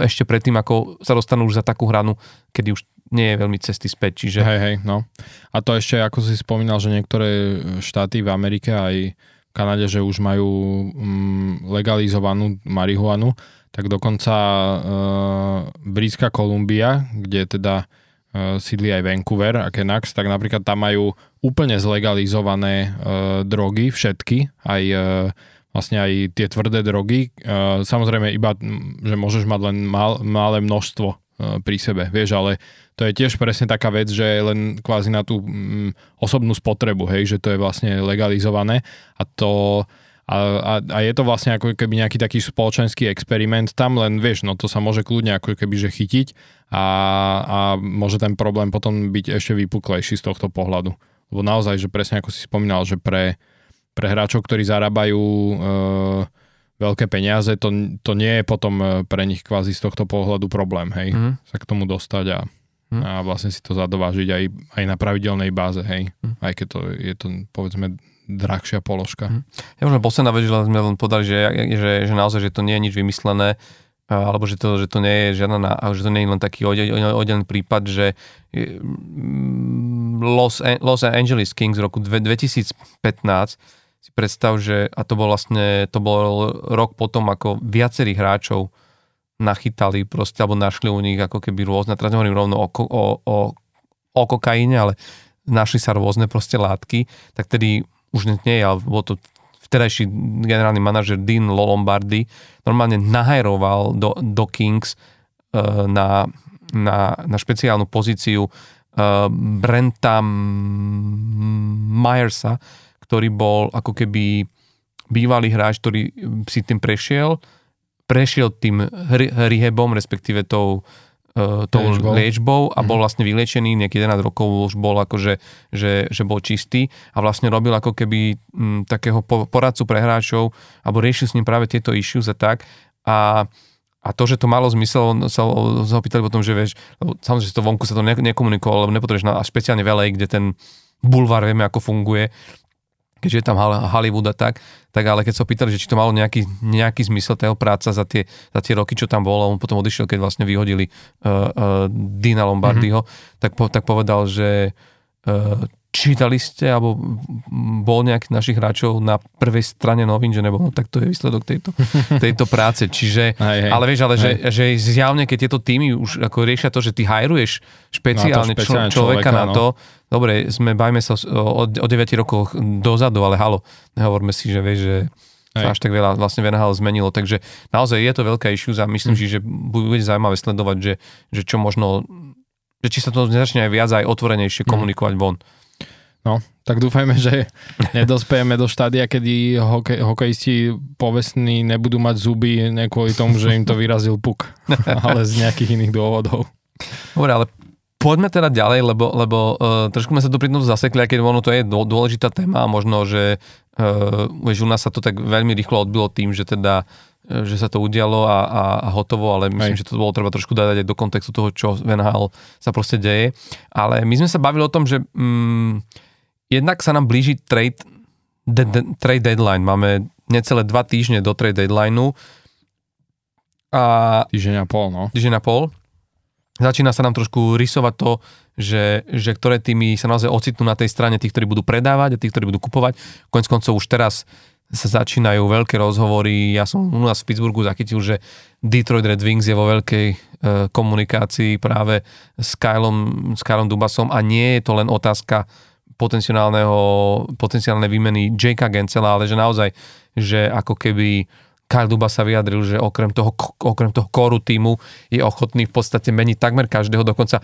ešte predtým, ako sa dostanú už za takú hranu, kedy už nie je veľmi cesty späť. Čiže... Hej, hej, no. A to ešte, ako si spomínal, že niektoré štáty v Amerike aj Kanade, že už majú mm, legalizovanú marihuanu, tak dokonca e, Britská Kolumbia, kde teda e, sídli aj Vancouver a Kenax, tak napríklad tam majú úplne zlegalizované e, drogy, všetky, aj e, vlastne aj tie tvrdé drogy. E, samozrejme iba, že môžeš mať len mal, malé množstvo pri sebe, vieš, ale to je tiež presne taká vec, že len kvázi na tú mm, osobnú spotrebu, hej, že to je vlastne legalizované a to a, a, a je to vlastne ako keby nejaký taký spoločenský experiment tam, len vieš, no to sa môže kľudne ako keby že chytiť a, a môže ten problém potom byť ešte vypuklejší z tohto pohľadu. Lebo naozaj, že presne ako si spomínal, že pre, pre hráčov, ktorí zarábajú e, veľké peniaze, to, to nie je potom e, pre nich kvázi z tohto pohľadu problém, hej, mm. sa k tomu dostať a hm. a vlastne si to zadovážiť aj, aj na pravidelnej báze, hej. Hm. Aj keď to je to, povedzme, drahšia položka. Hm. Ja možno posledná vec, že sme len podali, že, že, že naozaj, že to nie je nič vymyslené, alebo že to, že to nie je žiadna, že to nie je len taký oddelený prípad, že mm, Los, Los Angeles Kings v roku 2015 si predstav, že a to bol vlastne, to bol rok potom, ako viacerých hráčov nachytali proste, alebo našli u nich ako keby rôzne, teraz nehovorím rovno o, o, o, o kokaine, ale našli sa rôzne proste látky, tak tedy už nie ale bol to vtedajší generálny manažer Dean Lombardy normálne nahajroval do, do Kings uh, na, na, na špeciálnu pozíciu uh, Brenta Myersa, ktorý bol ako keby bývalý hráč, ktorý si tým prešiel, prešiel tým rehabom, respektíve tou uh, tou liečbou. liečbou a bol mhm. vlastne vyliečený, nejaký 11 rokov už bol akože, že, že bol čistý a vlastne robil ako keby m, takého poradcu pre hráčov alebo riešil s ním práve tieto issues a tak a a to, že to malo zmysel, sa, sa ho pýtali potom, že vieš, samozrejme, že to vonku sa to ne, nekomunikovalo, lebo nepotrebuješ na, špeciálne veľej, kde ten bulvár vieme, ako funguje, keďže je tam Hollywood a tak, tak ale keď sa pýtali, že či to malo nejaký, nejaký zmysel tého práca za tie, za tie roky, čo tam bolo, on potom odišiel, keď vlastne vyhodili uh, uh, Dina Lombardiho, mm-hmm. tak, po, tak povedal, že uh, čítali ste, alebo bol nejaký našich hráčov na prvej strane novín, že nebol, no tak to je výsledok tejto, tejto práce. Čiže, aj, hej, ale vieš, ale že, že zjavne, keď tieto týmy už ako riešia to, že ty hajruješ špeciálne, no špeciálne člo, človeka, človeka na no. to, dobre, sme, bajme sa o, o 9 rokoch dozadu, ale halo, nehovorme si, že vieš, že sa až tak veľa vlastne VNHL zmenilo, takže naozaj je to veľká issue a myslím hm. si, že bude zaujímavé sledovať, že, že čo možno, že či sa to nezačne aj viac aj otvorenejšie hm. komunikovať von. No, tak dúfajme, že nedospejeme do štádia, kedy hokej, hokejisti povestní nebudú mať zuby ne kvôli tomu, že im to vyrazil puk, ale z nejakých iných dôvodov. Dobre, ale poďme teda ďalej, lebo, lebo uh, trošku sme sa tu pri tom zasekli, keď ono to je dôležitá téma a možno, že uh, vieš, u nás sa to tak veľmi rýchlo odbilo tým, že teda e, že sa to udialo a, a, a hotovo, ale myslím, Aj. že to bolo treba trošku dať aj do kontextu toho, čo v NHL sa proste deje. Ale my sme sa bavili o tom, že mm, jednak sa nám blíži trade, de, de, trade deadline. Máme necelé dva týždne do trade deadlineu. A, týždeň a pol, no. Týždeň a pol. Začína sa nám trošku rysovať to, že, že ktoré týmy sa naozaj ocitnú na tej strane tých, ktorí budú predávať a tých, ktorí budú kupovať. Konec koncov už teraz sa začínajú veľké rozhovory. Ja som u nás v Pittsburghu zachytil, že Detroit Red Wings je vo veľkej e, komunikácii práve s Kylom, s Kylom Dubasom a nie je to len otázka potenciálneho, potenciálnej výmeny Jakea Gencela, ale že naozaj, že ako keby Kyle Duba sa vyjadril, že okrem toho, okrem toho kóru týmu je ochotný v podstate meniť takmer každého. Dokonca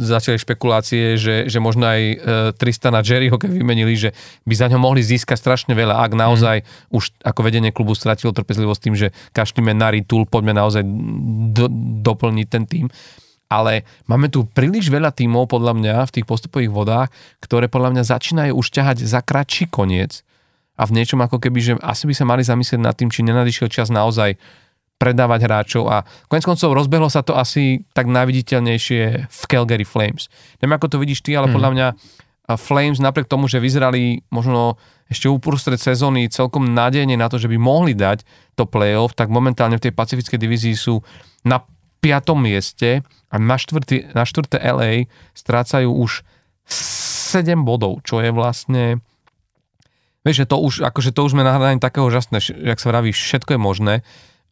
začali špekulácie, že, že možno aj e, Tristana Jerryho, keď vymenili, že by za ňo mohli získať strašne veľa, ak naozaj mm. už ako vedenie klubu stratilo trpezlivosť tým, že kašlíme na Ritul, poďme naozaj do, doplniť ten tým ale máme tu príliš veľa tímov podľa mňa v tých postupových vodách, ktoré podľa mňa začínajú už ťahať za kratší koniec a v niečom ako keby, že asi by sa mali zamyslieť nad tým, či nenadišiel čas naozaj predávať hráčov a konec koncov rozbehlo sa to asi tak najviditeľnejšie v Calgary Flames. Neviem, ako to vidíš ty, ale mm. podľa mňa Flames napriek tomu, že vyzerali možno ešte uprostred sezóny celkom nádejne na to, že by mohli dať to playoff, tak momentálne v tej pacifickej divízii sú na piatom mieste a na, štvrtý, na štvrté LA strácajú už 7 bodov, čo je vlastne vieš, že to už, akože to už sme na hľadaní takého žasné, jak sa vraví, všetko je možné,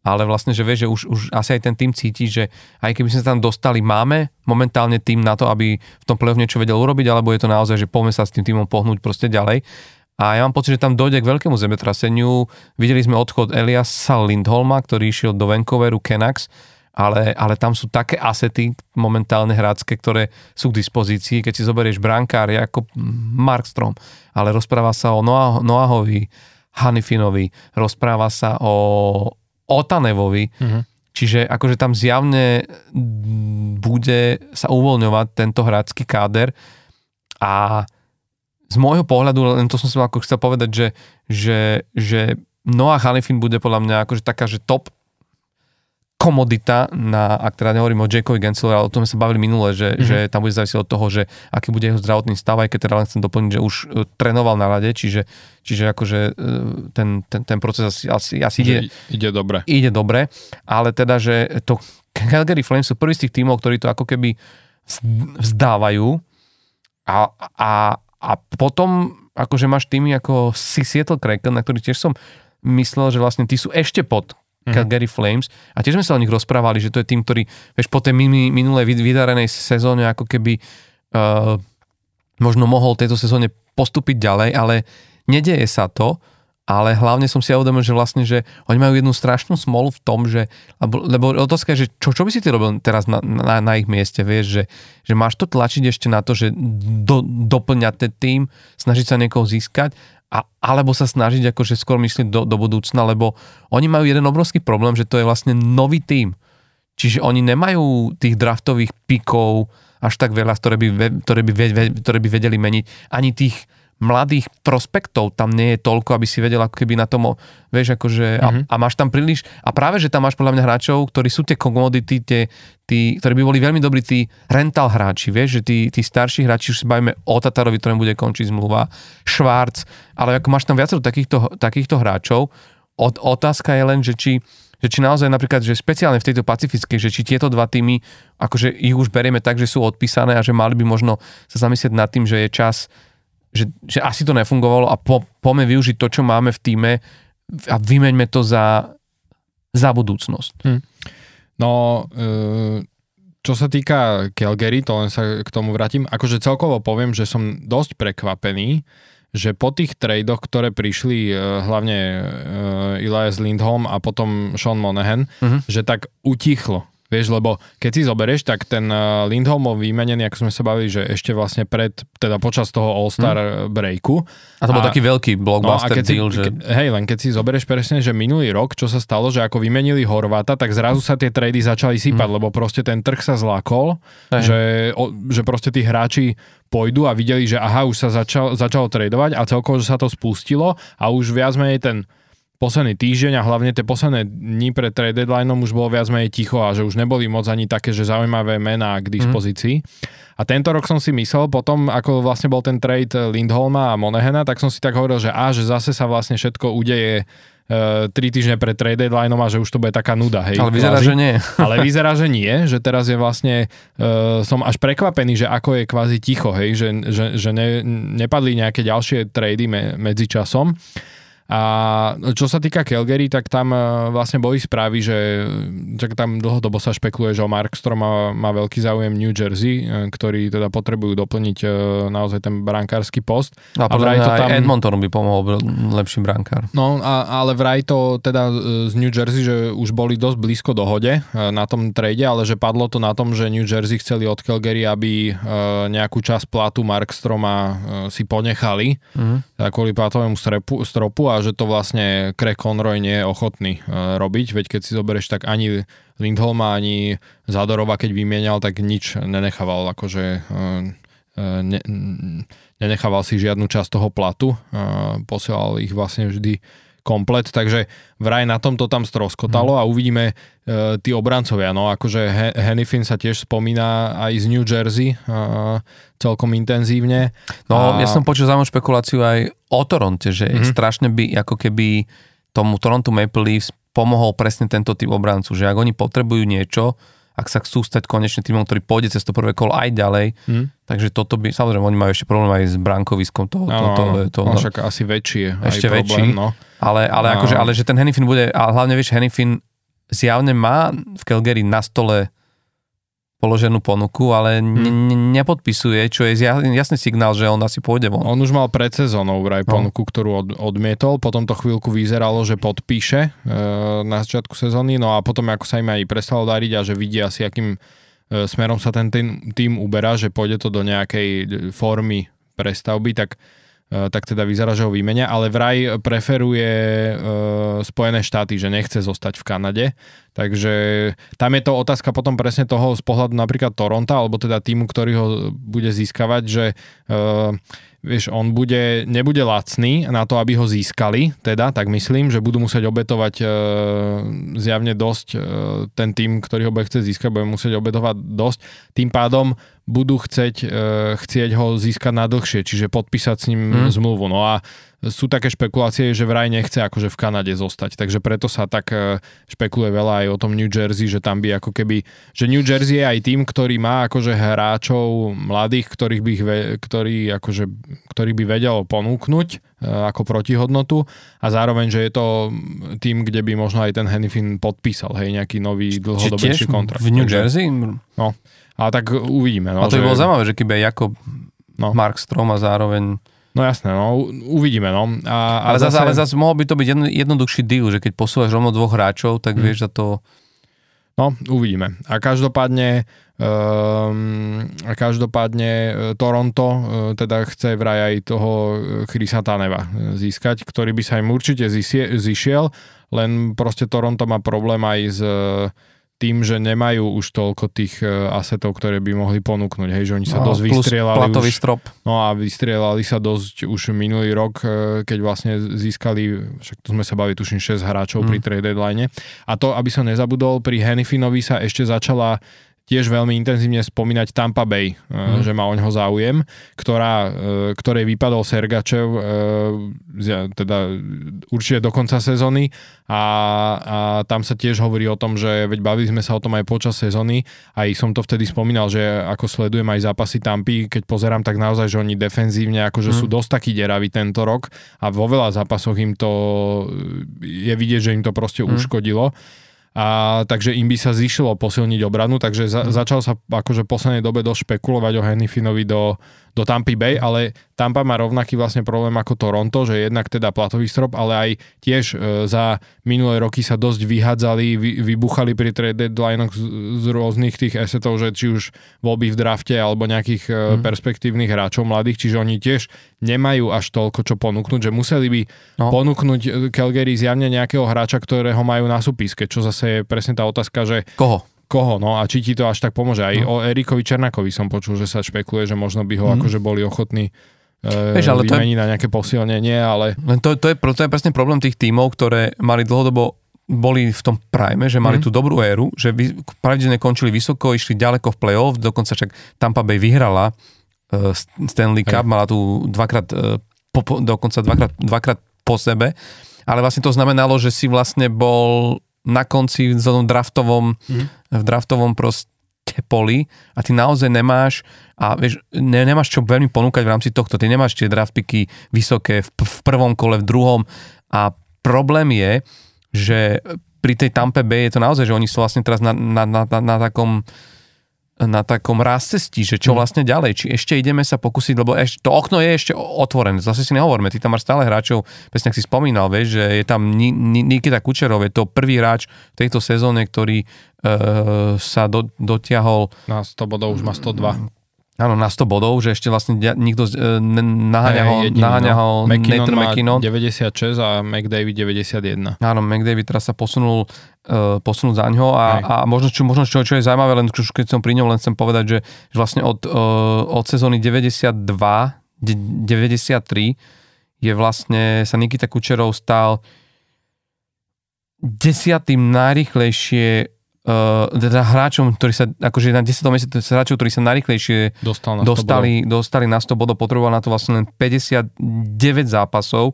ale vlastne, že vieš, že už, už asi aj ten tým cíti, že aj keby sme sa tam dostali, máme momentálne tým na to, aby v tom play niečo vedel urobiť, alebo je to naozaj, že poďme sa s tým týmom pohnúť proste ďalej. A ja mám pocit, že tam dojde k veľkému zemetraseniu. Videli sme odchod Eliasa Lindholma, ktorý išiel do Vancouveru Canucks ale, ale tam sú také asety momentálne hrácké, ktoré sú k dispozícii. Keď si zoberieš brankár ako Markstrom, ale rozpráva sa o Noah, Noahovi, Hanifinovi, rozpráva sa o Otanevovi, mm-hmm. čiže akože tam zjavne bude sa uvoľňovať tento hrácky káder a z môjho pohľadu, len to som si ako chcel povedať, že, že, že Noah Hanifin bude podľa mňa akože taká, že top komodita, na, ak teda nehovorím o Jackovi Gencelovi, ale o tom sa bavili minule, že, mm-hmm. že tam bude závisieť od toho, že aký bude jeho zdravotný stav, aj keď teda len chcem doplniť, že už uh, trénoval na rade, čiže, čiže akože uh, ten, ten, ten proces asi, asi, asi ide, ide dobre. Ide dobre, ale teda, že to Calgary Flames sú prvý z tých tímov, ktorí to ako keby vzdávajú a, a, a potom akože máš týmy ako Seattle Kraken, na ktorých tiež som myslel, že vlastne tí sú ešte pod mm-hmm. Gary Flames. A tiež sme sa o nich rozprávali, že to je tým, ktorý, vieš, po tej minulej vydarenej sezóne ako keby uh, možno mohol tejto sezóne postúpiť ďalej, ale nedeje sa to, ale hlavne som si ja uvedomil, že vlastne, že oni majú jednu strašnú smolu v tom, že, lebo otázka je, že čo, čo by si ty robil teraz na, na, na ich mieste, vieš, že, že máš to tlačiť ešte na to, že do, doplňať ten tým, snažiť sa niekoho získať, a, alebo sa snažiť akože skôr myslieť do, do budúcna, lebo oni majú jeden obrovský problém, že to je vlastne nový tým. Čiže oni nemajú tých draftových pikov až tak veľa, ktoré by, ktoré by, ktoré by vedeli meniť, ani tých mladých prospektov tam nie je toľko, aby si vedel ako keby na tom, vieš, akože, mm-hmm. a, a máš tam príliš, a práve, že tam máš podľa mňa hráčov, ktorí sú tie komodity, tie, tí, ktorí by boli veľmi dobrí, tí rental hráči, vieš, že tí, tí starší hráči, už si bavíme o Tatarovi, ktorým bude končiť zmluva, Švárc, ale ako máš tam viacero takýchto, takýchto hráčov, od, otázka je len, že či, že či naozaj napríklad, že špeciálne v tejto pacifickej, že či tieto dva týmy, akože ich už berieme tak, že sú odpísané a že mali by možno sa zamyslieť nad tým, že je čas že, že asi to nefungovalo a po, poďme využiť to, čo máme v týme a vymeňme to za, za budúcnosť. Hm. No, e, čo sa týka Calgary, to len sa k tomu vrátim, akože celkovo poviem, že som dosť prekvapený, že po tých tradoch, ktoré prišli, e, hlavne e, Elias Lindholm a potom Sean Monahan, uh-huh. že tak utichlo Vieš, lebo keď si zoberieš, tak ten eh, Lindholm bol vymenený, ako sme sa bavili, že ešte vlastne pred, teda počas toho All-Star hmm. breaku. A to bol a, taký veľký blockbuster no deal, si, že... Hej, len keď si zoberieš presne, že minulý rok, čo sa stalo, že ako vymenili Horváta, tak zrazu sa tie trady začali sypať, hmm. lebo proste ten trh sa zlákol, že, o, že proste tí hráči pôjdu a videli, že aha, už sa začal, začalo tradovať a celkovo, že sa to spustilo a už viac menej ten posledný týždeň a hlavne tie posledné dni pred trade deadlineom už bolo viac menej ticho a že už neboli moc ani také, že zaujímavé mená k dispozícii. Mm. A tento rok som si myslel, potom ako vlastne bol ten trade Lindholma a Monehena, tak som si tak hovoril, že a, že zase sa vlastne všetko udeje uh, tri týždne pred trade deadlineom a že už to bude taká nuda. Hej, Ale vyzerá, kvázi. že nie. Ale vyzerá, že nie, že teraz je vlastne, uh, som až prekvapený, že ako je kvázi ticho, hej, že, že, že ne, nepadli nejaké ďalšie trady me, medzi časom. A čo sa týka Calgary, tak tam e, vlastne boli správy, že tak tam dlhodobo sa špekuluje, že o Markstrom má, má veľký záujem New Jersey, e, ktorí teda potrebujú doplniť e, naozaj ten brankársky post. A, a vraj to tam... Edmonton by pomohol lepší brankár. No, a, ale vraj to teda z New Jersey, že už boli dosť blízko dohode na tom trade, ale že padlo to na tom, že New Jersey chceli od Calgary, aby nejakú časť platu Markstroma si ponechali mm. kvôli platovému stropu, stropu že to vlastne Craig Conroy nie je ochotný uh, robiť, veď keď si zoberieš, tak ani Lindholma, ani Zadorova, keď vymienial, tak nič nenechával, akože uh, ne, nenechával si žiadnu časť toho platu, posielal ich vlastne vždy komplet, takže vraj na tom to tam stroskotalo a uvidíme uh, tí obrancovia, no akože Hennifin sa tiež spomína aj z New Jersey uh, celkom intenzívne. No, a... ja som počul zaujímavú špekuláciu aj o Toronte, že mm-hmm. strašne by ako keby tomu Toronto Maple Leafs pomohol presne tento typ obrancu, že ak oni potrebujú niečo, ak sa chcú stať konečne týmom, ktorý pôjde cez to prvé kolo aj ďalej. Hmm. Takže toto by, samozrejme, oni majú ešte problém aj s brankoviskom. To, to, to, to, to, no, však asi väčší je ešte aj väčší, no. Ale, ale, akože, ale že ten Hennifin bude, a hlavne vieš, Hennifin zjavne má v Calgary na stole položenú ponuku, ale hmm. ne, nepodpisuje, čo je jasný signál, že on asi pôjde von. On už mal pred sezónou vraj no. ponuku, ktorú od, odmietol, potom to chvíľku vyzeralo, že podpíše e, na začiatku sezóny, no a potom ako sa im aj prestalo dariť a že vidia asi, akým e, smerom sa ten tým, tým uberá, že pôjde to do nejakej formy prestavby, tak tak teda vyzerá, že ho vymenia, ale vraj preferuje uh, Spojené štáty, že nechce zostať v Kanade. Takže tam je to otázka potom presne toho z pohľadu napríklad Toronta, alebo teda týmu, ktorý ho bude získavať, že uh, vieš, on bude, nebude lacný na to, aby ho získali, teda, tak myslím, že budú musieť obetovať e, zjavne dosť, e, ten tým, ktorý ho bude chcieť získať, bude musieť obetovať dosť. Tým pádom budú chcieť, e, chcieť ho získať na dlhšie, čiže podpísať s ním hmm. zmluvu. No a sú také špekulácie, že vraj nechce akože v Kanade zostať, takže preto sa tak e, špekuluje veľa aj o tom New Jersey, že tam by ako keby, že New Jersey je aj tým, ktorý má akože hráčov mladých, ktorých by, ktorý, akože, ktorý by vedel ponúknuť e, ako protihodnotu a zároveň, že je to tým, kde by možno aj ten Hennifin podpísal, hej, nejaký nový dlhodobejší kontrakt. v New takže, Jersey? No, ale tak uvidíme. No, a to by že... bolo zaujímavé, že keby Jakob No. Mark Strom a zároveň... No jasné, no, uvidíme, no. A, a Ale zase, ale zase mohol by to byť jedno, jednoduchší deal, že keď posúvaš rovno dvoch hráčov, tak Mhm. vieš za to... No, uvidíme. A každopádne, um, a každopádne e, Toronto e, teda chce vraj aj toho e, Chrisa Taneva získať, ktorý by sa im určite zisie, zišiel, len proste Toronto má problém aj s e, tým, že nemajú už toľko tých e, asetov, ktoré by mohli ponúknuť. Hej, že oni sa no, dosť vystrielali platový už, strop. No a vystrelali sa dosť už minulý rok, e, keď vlastne získali, však tu sme sa bavili, tuším 6 hráčov Mm. pri trade deadline. A to, aby som nezabudol, pri Hennifinovi sa ešte začala tiež veľmi intenzívne spomínať Tampa Bay, mm. Že má o ňoho záujem, ktorá, e, ktorej vypadol Sergačev, e, teda určite do konca sezóny a, a tam sa tiež hovorí o tom, že veď bavili sme sa o tom aj počas sezóny, aj som to vtedy spomínal, že ako sledujem aj zápasy Tampy, keď pozerám, tak naozaj, že oni defenzívne akože Mm. sú dosť takí deraví tento rok a vo veľa zápasoch im to je vidieť, že im to proste Mm. uškodilo. A takže im by sa zišlo posilniť obranu, takže za, Mm. začal sa akože v poslednej dobe dosť špekulovať o Hennifinovi do, do Tampa Bay, ale Tampa má rovnaký vlastne problém ako Toronto, že jednak teda platový strop, ale aj tiež e, za minulé roky sa dosť vyhádzali, vy, vybuchali pri trade deadline z, z rôznych tých esetov, že či už voľby v drafte alebo nejakých e, Mm. perspektívnych hráčov mladých, čiže oni tiež nemajú až toľko čo ponúknuť, že museli by No. ponúknuť e, Calgary zjavne nejakého hráča, ktorého majú na súpiske, čo zase je presne tá otázka, že Koho? Koho, no a či ti to až tak pomôže. Aj No. o Erikovi Černakovi som počul, že sa špekuluje, že možno by ho Mhm. akože boli ochotní e, Vieš, ale to je- na nejaké posilnenie, ale Len to, to, je, to je presne problém tých tímov, ktoré mali dlhodobo boli v tom prime, že mali Mhm. tú dobrú éru, že vy, pravidelne končili vysoko, išli ďaleko v play-off, dokonca však Tampa Bay vyhrala uh, Stanley Cup, Hej. mala tu dvakrát, uh, po, po, dokonca dvakrát, dvakrát po sebe, ale vlastne to znamenalo, že si vlastne bol na konci v tom draftovom, Mhm. v draftovom proste poli a ty naozaj nemáš a vieš, ne, nemáš čo veľmi ponúkať v rámci tohto. Ty nemáš tie draft picky vysoké v, v prvom kole, v druhom a problém je, že pri tej Tampe Bay je to naozaj, že oni sú vlastne teraz na, na, na, na, na takom na takom rázcestí, že čo Mhm. vlastne ďalej, či ešte ideme sa pokúsiť, lebo ešte, to okno je ešte otvorené, zase si nehovorme, ty tam máš stále hráčov, presne ak si spomínal, vieš, že je tam Ni- Ni- Nikita Kučerov, je to prvý hráč v tejto sezóne, ktorý e, sa do, dotiahol na 100 bodov už má 102. áno, na 100 bodov, že ešte vlastne nikto e, naháňa ho, jediný, naháňa ho no. McKinnon Nathan McKinnon. 96 a McDavid 91. Áno, McDavid teraz sa posunul, uh, posunul za ňo a, Hej. a možno, čo, možno čo, čo je zaujímavé, len keď som pri ňom, len chcem povedať, že, že vlastne od, uh, od sezóny 92, de- 93 je vlastne, sa Nikita Kučerov stal desiatým najrychlejšie uh, teda hráčom, ktorí sa, akože na 10. mieste to sú hráčov, ktorí sa najrychlejšie Dostal na 100 dostali, dostali na 100 bodov, potreboval na to vlastne len 59 zápasov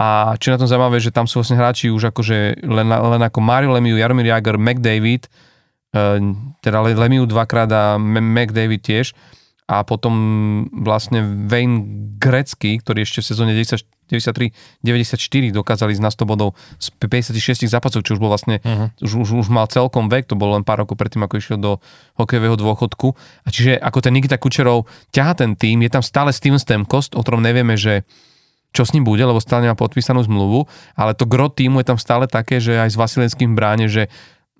a čo na tom zaujímavé, že tam sú vlastne hráči už akože len, len ako Mario Lemieux, Jaromír Jagr, McDavid, eh, teda Le- Lemieux dvakrát a McDavid tiež a potom vlastne Wayne Gretzky, ktorý ešte v sezóne 90 93-94 dokázali ísť na 100 bodov z 56 zápasov, čo už bol vlastne Uh-huh. už, už, už mal celkom vek, to bolo len pár rokov predtým, ako išiel do hokejového dôchodku. A čiže ako ten Nikita Kučerov ťaha ten tým, je tam stále Steven Stamkos, o ktorom nevieme, že čo s ním bude, lebo stále nemá podpísanú zmluvu, ale to gro týmu je tam stále také, že aj s Vasilenským bráne, že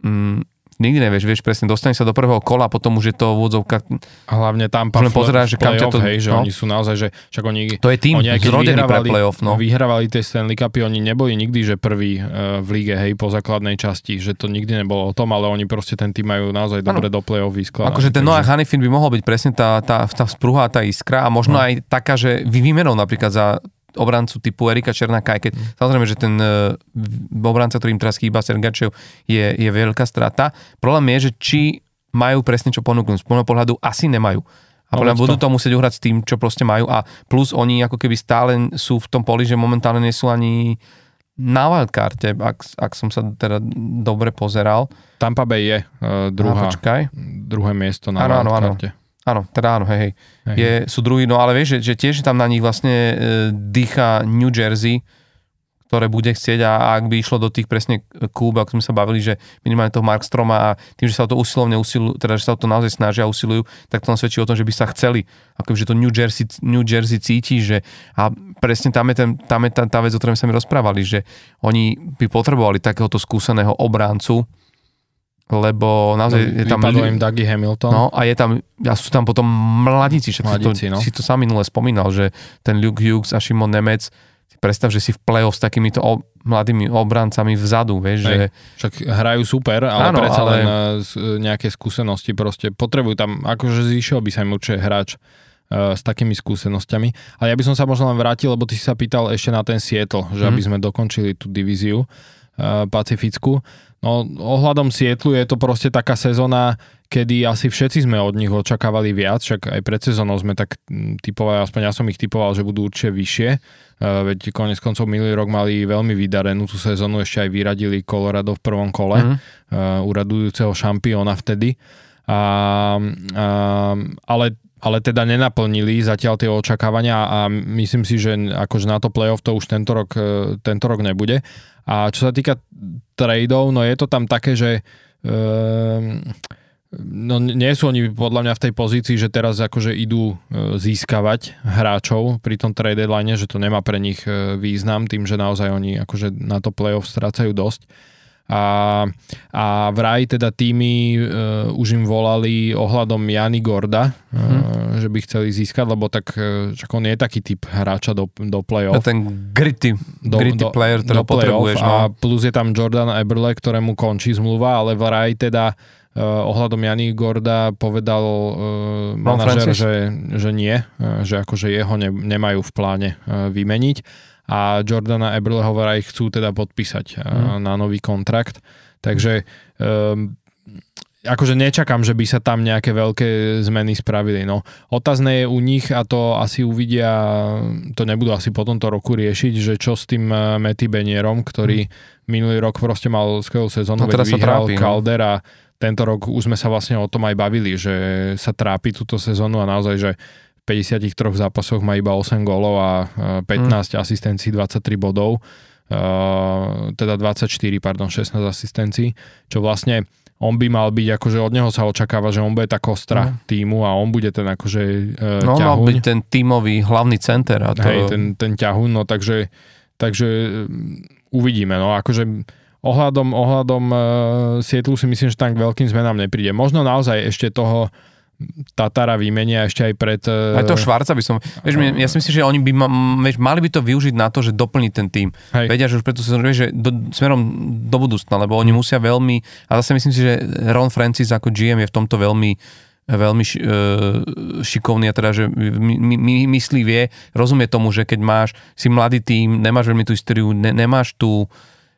mm, nikdy nevieš, vieš presne, dostane sa do prvého kola, potom už je to v úvodzovkách, A hlavne tam len pozeráš, že kam to- hej, že no. oni sú naozaj, že však oni, to je tým oni zrodený pre playoff, no. vyhrávali tie Stanley Cupy, oni neboli nikdy, že prvý uh, v líge, hej, po základnej časti, že to nikdy nebolo o tom, ale oni proste ten tým majú naozaj dobre do play-off vyskladaný. Akože ten Noah Hanifin by mohol byť presne tá, tá, tá sprúha, tá iskra a možno No. aj taká, že vy výmenou napríklad za obrancu typu Erika Černáka, aj keď Mm. samozrejme, že ten uh, obranca, ktorým teraz chýba Sergačev, je, je veľká strata. Problém je, že či majú presne čo ponúknuť. Z môjho pohľadu asi nemajú. A No podľa budú to. musieť uhrať s tým, čo proste majú a plus oni ako keby stále sú v tom poli, že momentálne nie sú ani na wildcarte, ak, ak som sa teda dobre pozeral. Tampa Bay je uh, druhá, druhé miesto na áno. wildcarte. Áno, teda áno, hej, hej. Hej. Je, sú druhý, no ale vieš, že, že tiež tam na nich vlastne e, dýcha New Jersey, ktoré bude chcieť a ak by išlo do tých presne kúb, ako sme sa bavili, že minimálne toho Markstroma a tým, že sa o to usilovne usilujú, teda že sa o to naozaj snažia a usilujú, tak to len svedčí o tom, že by sa chceli, ako že to New Jersey, New Jersey cíti, že a presne tam je, ten, tam je tá, tá vec, o ktorej sme mi rozprávali, že oni by potrebovali takéhoto skúseného obráncu, lebo naozaj no, je tam... im Dougie Hamilton. No a je tam, a sú tam potom mladíci, však mladíci, si, to, no. si to sám minule spomínal, že ten Luke Hughes a Šimon Nemec, predstav, že si v play-off s takýmito o, mladými obrancami vzadu, vieš, že... Však hrajú super, ale Áno, predsa ale... len z, e, nejaké skúsenosti proste potrebujú tam, akože zišiel by sa im určite hráč uh, s takými skúsenosťami. Ale ja by som sa možno len vrátil, lebo ty si sa pýtal ešte na ten Seattle, že mm. aby sme dokončili tú divíziu uh, pacifickú. No ohľadom Sietlu je to proste taká sezóna, kedy asi všetci sme od nich očakávali viac, však aj pred sezónou sme tak typovali, aspoň ja som ich typoval, že budú určite vyššie, uh, veď konec koncov minulý rok mali veľmi vydarenú tú sezónu, ešte aj vyradili Colorado v prvom kole, mm. uh, uradujúceho šampióna vtedy. A, a, ale ale teda nenaplnili zatiaľ tie očakávania a myslím si, že akože na to playoff to už tento rok, e, tento rok nebude. A čo sa týka tradeov, no je to tam také, že um, no nie sú oni podľa mňa v tej pozícii, že teraz akože idú e, získavať hráčov pri tom trade deadline, že to nemá pre nich e, význam tým, že naozaj oni akože na to playoff strácajú dosť. A, a vraj teda týmy uh, už im volali ohľadom Jany Gorda, uh, hmm. že by chceli získať, lebo tak uh, on je taký typ hráča do, do play-off. A ten gritty, do, gritty do, player, ktorý potrebuješ. No. A plus je tam Jordan Eberle, ktorému končí zmluva, ale vraj teda uh, ohľadom Jany Gorda povedal uh, manažer, že, že nie, uh, že akože jeho ne, nemajú v pláne uh, vymeniť a Jordana Eberleho vraj chcú teda podpísať mm. na nový kontrakt. Takže um, akože nečakám, že by sa tam nejaké veľké zmeny spravili. No, otázne je u nich a to asi uvidia, to nebudú asi po tomto roku riešiť, že čo s tým e, Matty Benierom, ktorý mm. minulý rok proste mal skvelú sezónu, no, veď vyhral trápi, Calder no. a tento rok už sme sa vlastne o tom aj bavili, že sa trápi túto sezónu a naozaj, že 53 zápasoch má iba 8 gólov a 15 mm. asistencií, 23 bodov, uh, teda 24, pardon, 16 asistencií, čo vlastne on by mal byť, akože od neho sa očakáva, že on bude tá kostra mm. týmu a on bude ten akože uh, No, ťahuň. mal byť ten tímový hlavný center. A to... Hej, ten, ten ťahuň, no takže, takže uvidíme, no akože ohľadom, ohľadom uh, Sietlu si myslím, že tam k veľkým zmenám nepríde. Možno naozaj ešte toho Tatara vymenia ešte aj pred... E, aj to Švarca by som... Vieš, ja si myslím, že oni by ma, vieš, mali by to využiť na to, že doplniť ten tým. Hej. Vedia, že už preto sa vieš, že do, smerom do budúcna, lebo oni musia veľmi... A zase myslím si, že Ron Francis ako GM je v tomto veľmi veľmi š, e, šikovný a teda, že my, my, myslí, vie, rozumie tomu, že keď máš, si mladý tým, nemáš veľmi tú históriu, ne, nemáš tú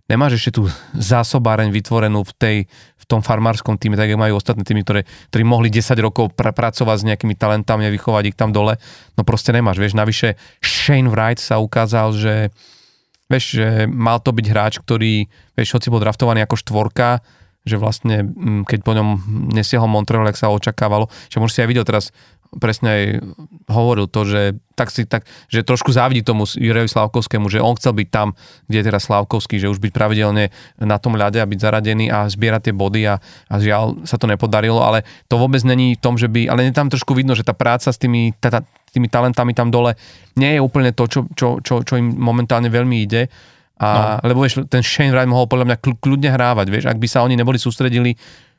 nemáš ešte tú zásobáreň vytvorenú v, tej, v tom farmárskom týme, tak majú ostatné týmy, ktoré, ktorí mohli 10 rokov pr- pracovať s nejakými talentami a vychovať ich tam dole. No proste nemáš, vieš, navyše Shane Wright sa ukázal, že vieš, že mal to byť hráč, ktorý, vieš, hoci bol draftovaný ako štvorka, že vlastne mm, keď po ňom nesiahol Montreal, ak sa očakávalo, že si aj videl teraz presne aj hovoril to, že, tak si, tak, že trošku závidí tomu Jurejovi Slavkovskému, že on chcel byť tam, kde je teraz Slavkovský, že už byť pravidelne na tom ľade a byť zaradený a zbierať tie body a, a žiaľ sa to nepodarilo, ale to vôbec není v tom, že by, ale tam trošku vidno, že tá práca s tými, tá, tými talentami tam dole nie je úplne to, čo, čo, čo, čo im momentálne veľmi ide. A, no. Lebo vieš, ten Shane Wright mohol podľa mňa kľudne hrávať, vieš, ak by sa oni neboli sústredili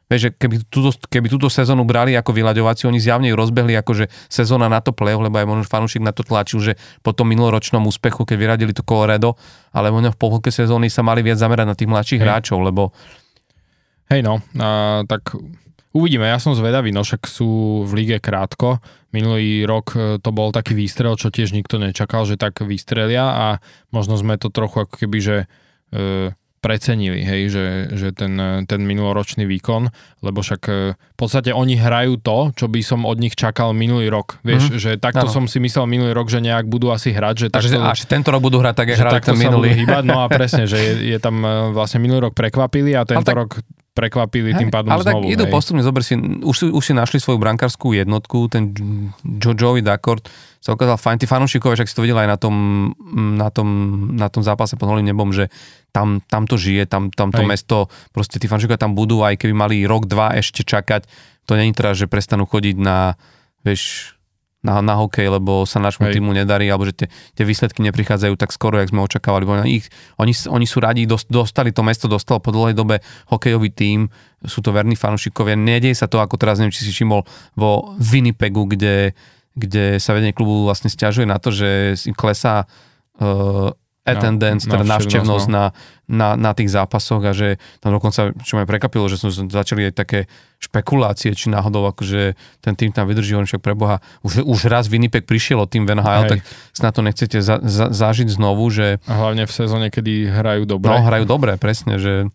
Vieš, že keby túto, keby túto sezónu brali ako vyľaďovaciu, oni zjavne ju rozbehli že sezóna na to play lebo aj možno fanúšik na to tlačil, že po tom minuloročnom úspechu, keď vyradili to Colorado, ale možno v polke sezóny sa mali viac zamerať na tých mladších Hej. hráčov, lebo... Hej no, a, tak uvidíme, ja som zvedavý, no však sú v lige krátko. Minulý rok e, to bol taký výstrel, čo tiež nikto nečakal, že tak vystrelia a možno sme to trochu ako keby, že e, precenili, hej, že, že ten, ten minuloročný výkon, lebo však e, v podstate oni hrajú to, čo by som od nich čakal minulý rok. Vieš, mm-hmm. že takto ano. som si myslel minulý rok, že nejak budú asi hrať. Že takto, až tento rok budú hrať tak, jak hrali ten minulý. Hýbať, no a presne, že je, je tam e, vlastne minulý rok prekvapili a tento tak... rok prekvapili tým pádom ale znovu. tak idú hej. postupne, zober si, už, si- už si našli svoju brankárskú jednotku, ten Jojovi Dakord sa ukázal fajn, tí fanúšikovia, však si to videl aj na tom, na tom, na tom zápase pod holým nebom, že tam, tam to žije, tam, tam to Hej. mesto, proste tí fanúšikovia tam budú, aj keby mali rok, dva ešte čakať, to není teraz, že prestanú chodiť na, vieš, na, na hokej, lebo sa nášmu týmu nedarí, alebo že tie, tie výsledky neprichádzajú tak skoro, jak sme očakávali. Ich, oni, oni sú radi, dos- dostali to mesto, dostal po dlhej dobe hokejový tím, sú to verní fanúšikovia. Nedieje sa to, ako teraz, neviem, či si všimol, vo Winnipegu, kde, kde sa vedenie klubu vlastne stiažuje na to, že klesá uh, attendance, teda návštevnosť návštevnosť, na, na, na tých zápasoch a že tam dokonca, čo ma prekapilo, že som začali aj také špekulácie, či náhodou akože ten tým tam vydrží, on však preboha, už, už raz Winnipeg prišiel od tým Van Hale, Hej. tak snad to nechcete za, za, zažiť znovu, že A hlavne v sezóne, kedy hrajú dobre, no, hrajú dobre, presne, že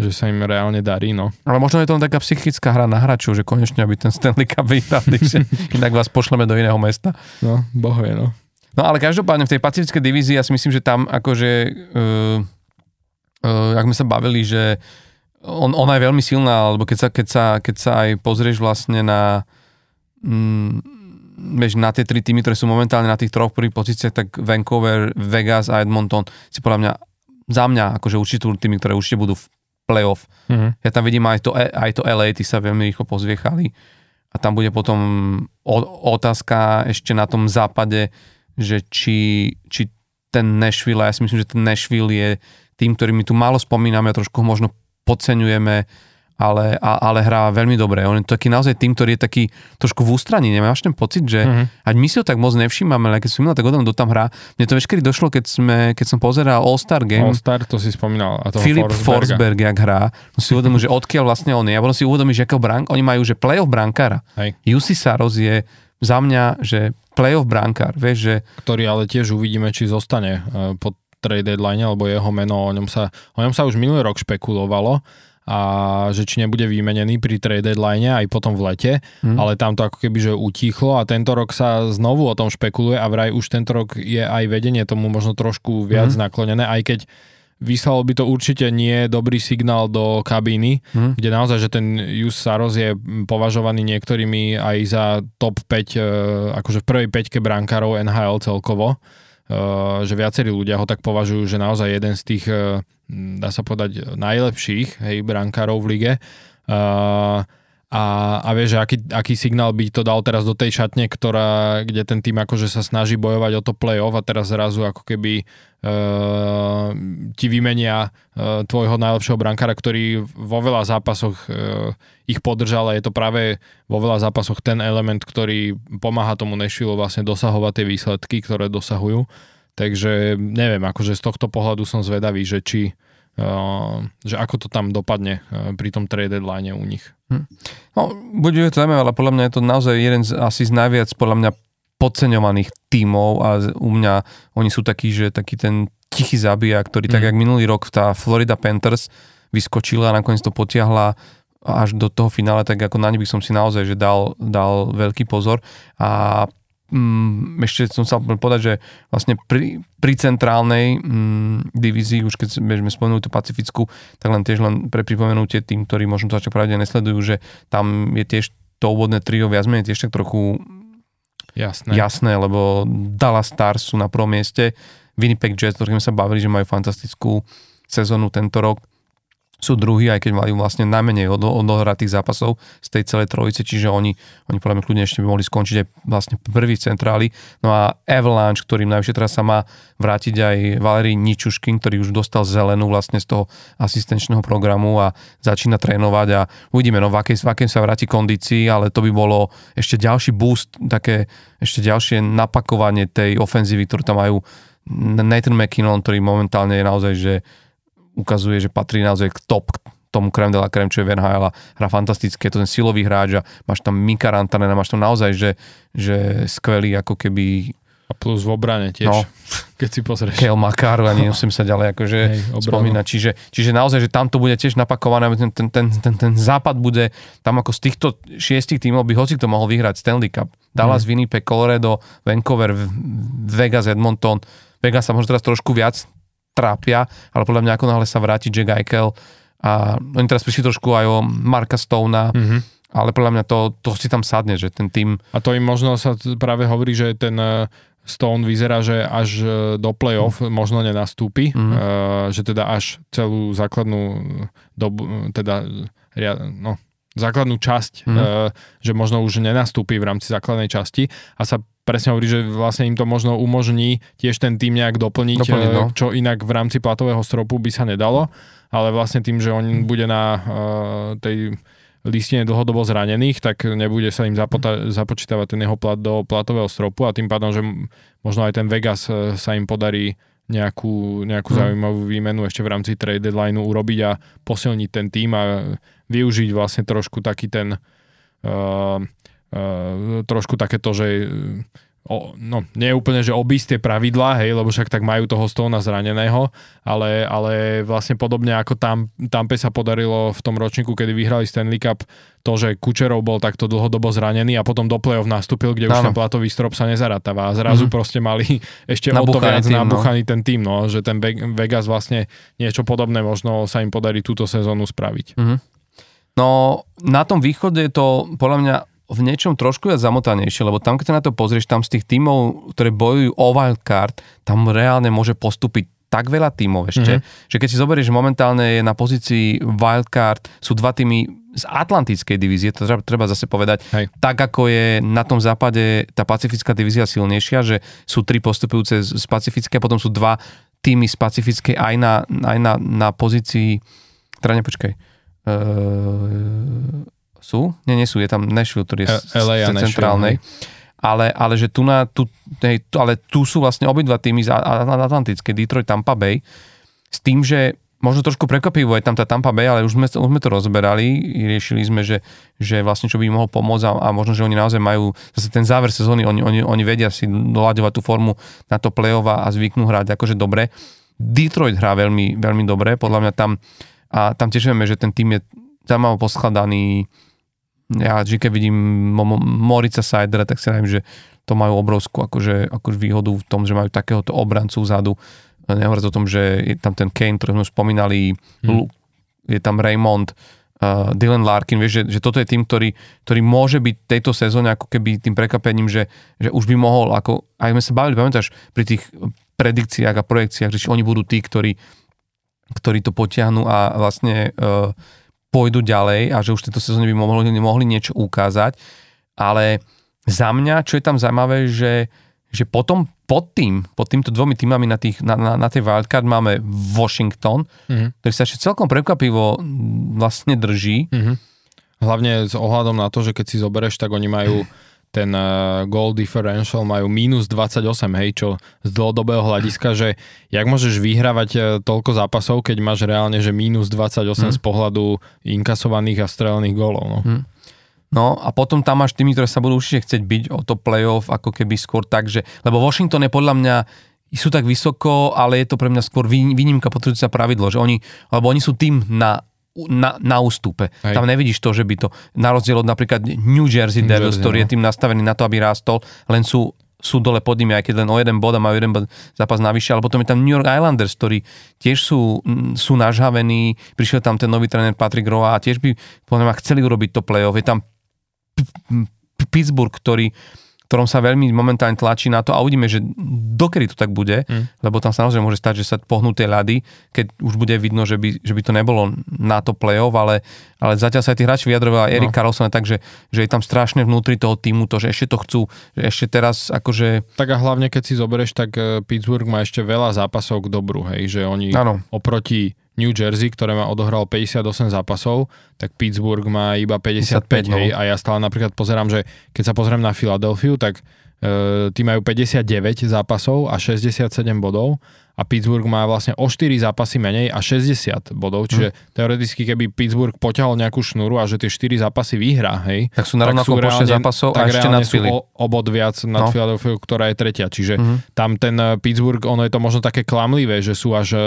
že sa im reálne darí, no. ale možno je to taká psychická hra na hráčov, že konečne aby ten Stanley Cup vyhrali, že inak vás pošleme do iného mesta. No, bohuje, no. No ale každopádne v tej pacifickej divízii ja si myslím, že tam akože, uh, uh, ak sme sa bavili, že on, ona je veľmi silná, alebo keď sa, keď sa, keď sa aj pozrieš vlastne na mm, vieš, na tie tri týmy, ktoré sú momentálne na tých troch prvých pozíciách, tak Vancouver, Vegas a Edmonton si podľa mňa, za mňa, akože určite sú tými, ktoré určite budú v playoff. Mhm. Ja tam vidím aj to, aj to LA, tí sa veľmi rýchlo pozviechali. A tam bude potom otázka ešte na tom západe, že či, či ten Nashville, ja si myslím, že ten Nashville je tým, ktorý my tu málo spomíname a trošku ho možno podceňujeme, ale, a, ale hrá veľmi dobre. On je taký naozaj tým, ktorý je taký trošku v ústraní. Nemáš ten pocit, že Mhm. ať my si ho tak moc nevšímame, ale keď som tak odom, kto tam hrá. Mne to veškedy došlo, keď, sme, keď som pozeral All-Star Game. All-Star, to si spomínal. A toho Filip. Forsberg, jak hrá, som si uvedomil, že odkiaľ vlastne on je. A potom si uvedomil, že akého brank, oni majú, že playoff brankára. Hej. Jussi Saros je za mňa, že playoff brankár, vieš, že ktorý ale tiež uvidíme, či zostane eh, po trade deadline, lebo jeho meno, o ňom sa, o ňom sa už minulý rok špekulovalo a že či nebude vymenený pri trade deadline aj potom v lete, Hm. ale tam to ako keby že utichlo a tento rok sa znovu o tom špekuluje a vraj už tento rok je aj vedenie tomu možno trošku viac Mhm. naklonené, aj keď vyslalo by to určite nie dobrý signál do kabíny, hm, kde naozaj, že ten Jus Saros je považovaný niektorými aj za top 5, e, akože v prvej peťke brankárov NHL celkovo, e, že viacerí ľudia ho tak považujú, že naozaj jeden z tých, e, dá sa povedať, najlepších hej, brankárov v lige. E, A, a vieš, aký, aký signál by to dal teraz do tej šatne, ktorá, kde ten tým akože sa snaží bojovať o to play-off a teraz zrazu ako keby uh, ti vymenia uh, tvojho najlepšieho brankára, ktorý vo veľa zápasoch uh, ich podržal a je to práve vo veľa zápasoch ten element, ktorý pomáha tomu Nashville vlastne dosahovať tie výsledky, ktoré dosahujú. Takže neviem, akože z tohto pohľadu som zvedavý, že či Uh, že ako to tam dopadne uh, pri tom trade deadline u nich. No, bude to zaujímavé, ale podľa mňa je to naozaj jeden z, asi z najviac podľa mňa podceňovaných tímov a u mňa oni sú takí, že taký ten tichý zabijak, ktorý mm. tak jak minulý rok tá Florida Panthers vyskočila a nakoniec to potiahla až do toho finále, tak ako na ne by som si naozaj že dal, dal veľký pozor a mm, ešte som sa povedať, že vlastne pri, pri centrálnej mm, divízii, už keď sme spomenuli tú pacifickú, tak len tiež len pre pripomenutie tým, ktorí možno to začne pravde nesledujú, že tam je tiež to úvodné trio viac menej tiež tak trochu Jasné. jasné, lebo Dallas Stars sú na prvom mieste, Winnipeg Jets, o ktorých sme sa bavili, že majú fantastickú sezónu tento rok, sú druhí, aj keď majú vlastne najmenej odo- odohratých zápasov z tej celej trojice, čiže oni, oni podľa mňa kľudne ešte by mohli skončiť aj vlastne prvý v centráli. No a Avalanche, ktorým najvyššie teraz sa má vrátiť aj Valery Ničuškin, ktorý už dostal zelenú vlastne z toho asistenčného programu a začína trénovať a uvidíme, no v akej, v akej sa vráti kondícii, ale to by bolo ešte ďalší boost, také ešte ďalšie napakovanie tej ofenzívy, ktorú tam majú Nathan McKinnon, ktorý momentálne je naozaj, že ukazuje, že patrí naozaj k top, tomu krem de la creme, čo je Van a hrá fantasticky, je to ten silový hráč a máš tam Mika Rantanena, máš tam naozaj, že, že skvelý ako keby A plus v obrane tiež, No. keď si pozrieš. Kale Makaru a nemusím sa ďalej akože Hej, spomínať. Čiže, čiže naozaj, že tam to bude tiež napakované, ten, ten, ten, ten, ten západ bude tam ako z týchto šiestich tímov by hoci to mohol vyhrať Stanley Cup. Dallas, Mhm. Winnipeg, Colorado, Vancouver, V- Vegas, Edmonton. Vegas sa možno teraz trošku viac trápia, ale podľa mňa ako náhle sa vráti Jack Eichel a oni teraz prišli trošku aj o Marka Stona, Mhm. ale podľa mňa to, to si tam sadne, že ten tým, A to im možno sa práve hovorí, že ten eh, Stone vyzerá, že až eh, do play-off možno nenastúpi, Mhm. eh, že teda až celú základnú dobu, teda no, základnú časť, Mhm. eh, že možno už nenastúpi v rámci základnej časti a sa presne hovorí, že vlastne im to možno umožní tiež ten tým nejak doplniť, Doplniť, eh, no. čo inak v rámci platového stropu by sa nedalo, ale vlastne tým, že on bude na eh, tej listine dlhodobo zranených, tak nebude sa im zapota- započítavať ten jeho plat do platového stropu a tým pádom, že možno aj ten Vegas sa im podarí nejakú, nejakú Mhm. zaujímavú výmenu ešte v rámci trade deadline urobiť a posilniť ten tým a využiť vlastne trošku taký ten uh, uh, trošku takéto, že o, no, nie je úplne, že obísť tie pravidlá, hej, lebo však tak majú toho Stona zraneného, ale, ale vlastne podobne ako tam, Tampe sa podarilo v tom ročníku, kedy vyhrali Stanley Cup, to, že Kučerov bol takto dlhodobo zranený a potom do play-off nastúpil, kde už Áno. ten platový strop sa nezaratáva a zrazu Mhm. proste mali ešte o to viac tým, no. nabúchaný ten tým, no, že ten Ve- Vegas vlastne niečo podobné možno sa im podarí túto sezónu spraviť. Mhm. No, na tom východe je to podľa mňa v niečom trošku viac zamotanejšie, lebo tam, keď sa na to pozrieš, tam z tých tímov, ktoré bojujú o wildcard, tam reálne môže postúpiť tak veľa tímov ešte, mm-hmm. že keď si zoberieš, že momentálne je na pozícii wildcard, sú dva týmy z Atlantickej divízie, to treba, treba zase povedať, Hej. tak ako je na tom západe tá pacifická divízia silnejšia, že sú tri postupujúce z, z pacifické a potom sú dva týmy z pacifickej aj na, aj na, na pozícii, teda nepočkaj, uh, sú? Nie, nie sú, je tam Nashville, ktorý je z, LA z centrálnej. Ale, ale že tu, na, tu, hej, tu, ale tu sú vlastne obidva týmy z Atlantické, Detroit, Tampa Bay, s tým, že možno trošku prekvapivo je tam tá Tampa Bay, ale už sme, už sme to rozberali, riešili sme, že, že vlastne čo by im mohol pomôcť a, a možno, že oni naozaj majú zase ten záver sezóny, oni, oni, oni vedia si doľaďovať tú formu na to play-off a, a zvyknú hrať akože dobre. Detroit hrá veľmi, veľmi dobre, podľa mňa tam a tam tiež vieme, že ten tým je zaujímavo poskladaný. Ja vždy, keď vidím Mo- Mo- Morica Seidera, tak si neviem, že to majú obrovskú akože, akože výhodu v tom, že majú takéhoto obrancu vzadu. Nehovoriac o tom, že je tam ten Kane, ktorý sme spomínali, Hmm. Je tam Raymond, uh, Dylan Larkin, vieš, že, že toto je tým, ktorý, ktorý môže byť tejto sezóne ako keby tým prekapením, že, že už by mohol, ako aj sme sa bavili, pamätáš, pri tých predikciách a projekciách, že či oni budú tí, ktorí, ktorí to potiahnu a vlastne uh, pôjdu ďalej a že už v tejto sezóne by mohli, mohli niečo ukázať. Ale za mňa, čo je tam zaujímavé, že, že potom pod tým, pod týmto dvomi týmami na, tých, na, na, na tej wildcard máme Washington, Mhm. ktorý sa ešte celkom prekvapivo vlastne drží. Mhm. Hlavne s ohľadom na to, že keď si zoberieš, tak oni majú ten uh, goal differential majú minus 28, hej, čo z dlhodobého hľadiska, že jak môžeš vyhrávať uh, toľko zápasov, keď máš reálne, že minus 28 Mhm. z pohľadu inkasovaných a strelených gólov. No. Mhm. No a potom tam máš tými, ktoré sa budú určite chcieť byť o to playoff, ako keby skôr tak, že, lebo Washington je podľa mňa sú tak vysoko, ale je to pre mňa skôr vý- výnimka potrebujúca pravidlo, že oni, lebo oni sú tým na, na, na ústupe. Hej. Tam nevidíš to, že by to, na rozdiel od napríklad New Jersey New Devils, Jersey, ktorý no. je tým nastavený na to, aby rástol, len sú sú dole pod nimi, aj keď len o jeden bod a majú jeden bod zápas navyše, ale potom je tam New York Islanders, ktorí tiež sú, mm, sú nažhavení, prišiel tam ten nový tréner Patrick Roy a tiež by podľa mňa chceli urobiť to playoff. Je tam Pittsburgh, ktorý ktorom sa veľmi momentálne tlačí na to a uvidíme, že dokedy to tak bude, Mm. lebo tam sa naozaj môže stať, že sa pohnú tie ľady, keď už bude vidno, že by, že by to nebolo na to play-off, ale, ale zatiaľ sa aj tí hráči vyjadrovali, Erik No. Karlsson, takže že je tam strašne vnútri toho týmu to, že ešte to chcú, že ešte teraz akože, Tak a hlavne keď si zoberieš, tak eh, Pittsburgh má ešte veľa zápasov k dobru, hej, že oni áno, oproti New Jersey, ktoré má odohral 58 zápasov, tak Pittsburgh má iba 55, 55, no. hej, a ja stále napríklad pozerám, že keď sa pozriem na Filadelfiu, tak e, tí majú 59 zápasov a 67 bodov a Pittsburgh má vlastne o 4 zápasy menej a 60 bodov, čiže Hm. teoreticky keby Pittsburgh poťahol nejakú šnúru a že tie 4 zápasy vyhrá, hej, tak sú na tak rovnakom počte zápasov a tak ešte nad Philly. o, o bod viac nad No. Philadelphia, ktorá je tretia. Čiže Mhm. tam ten eh, Pittsburgh, ono je to možno také klamlivé, že sú až eh,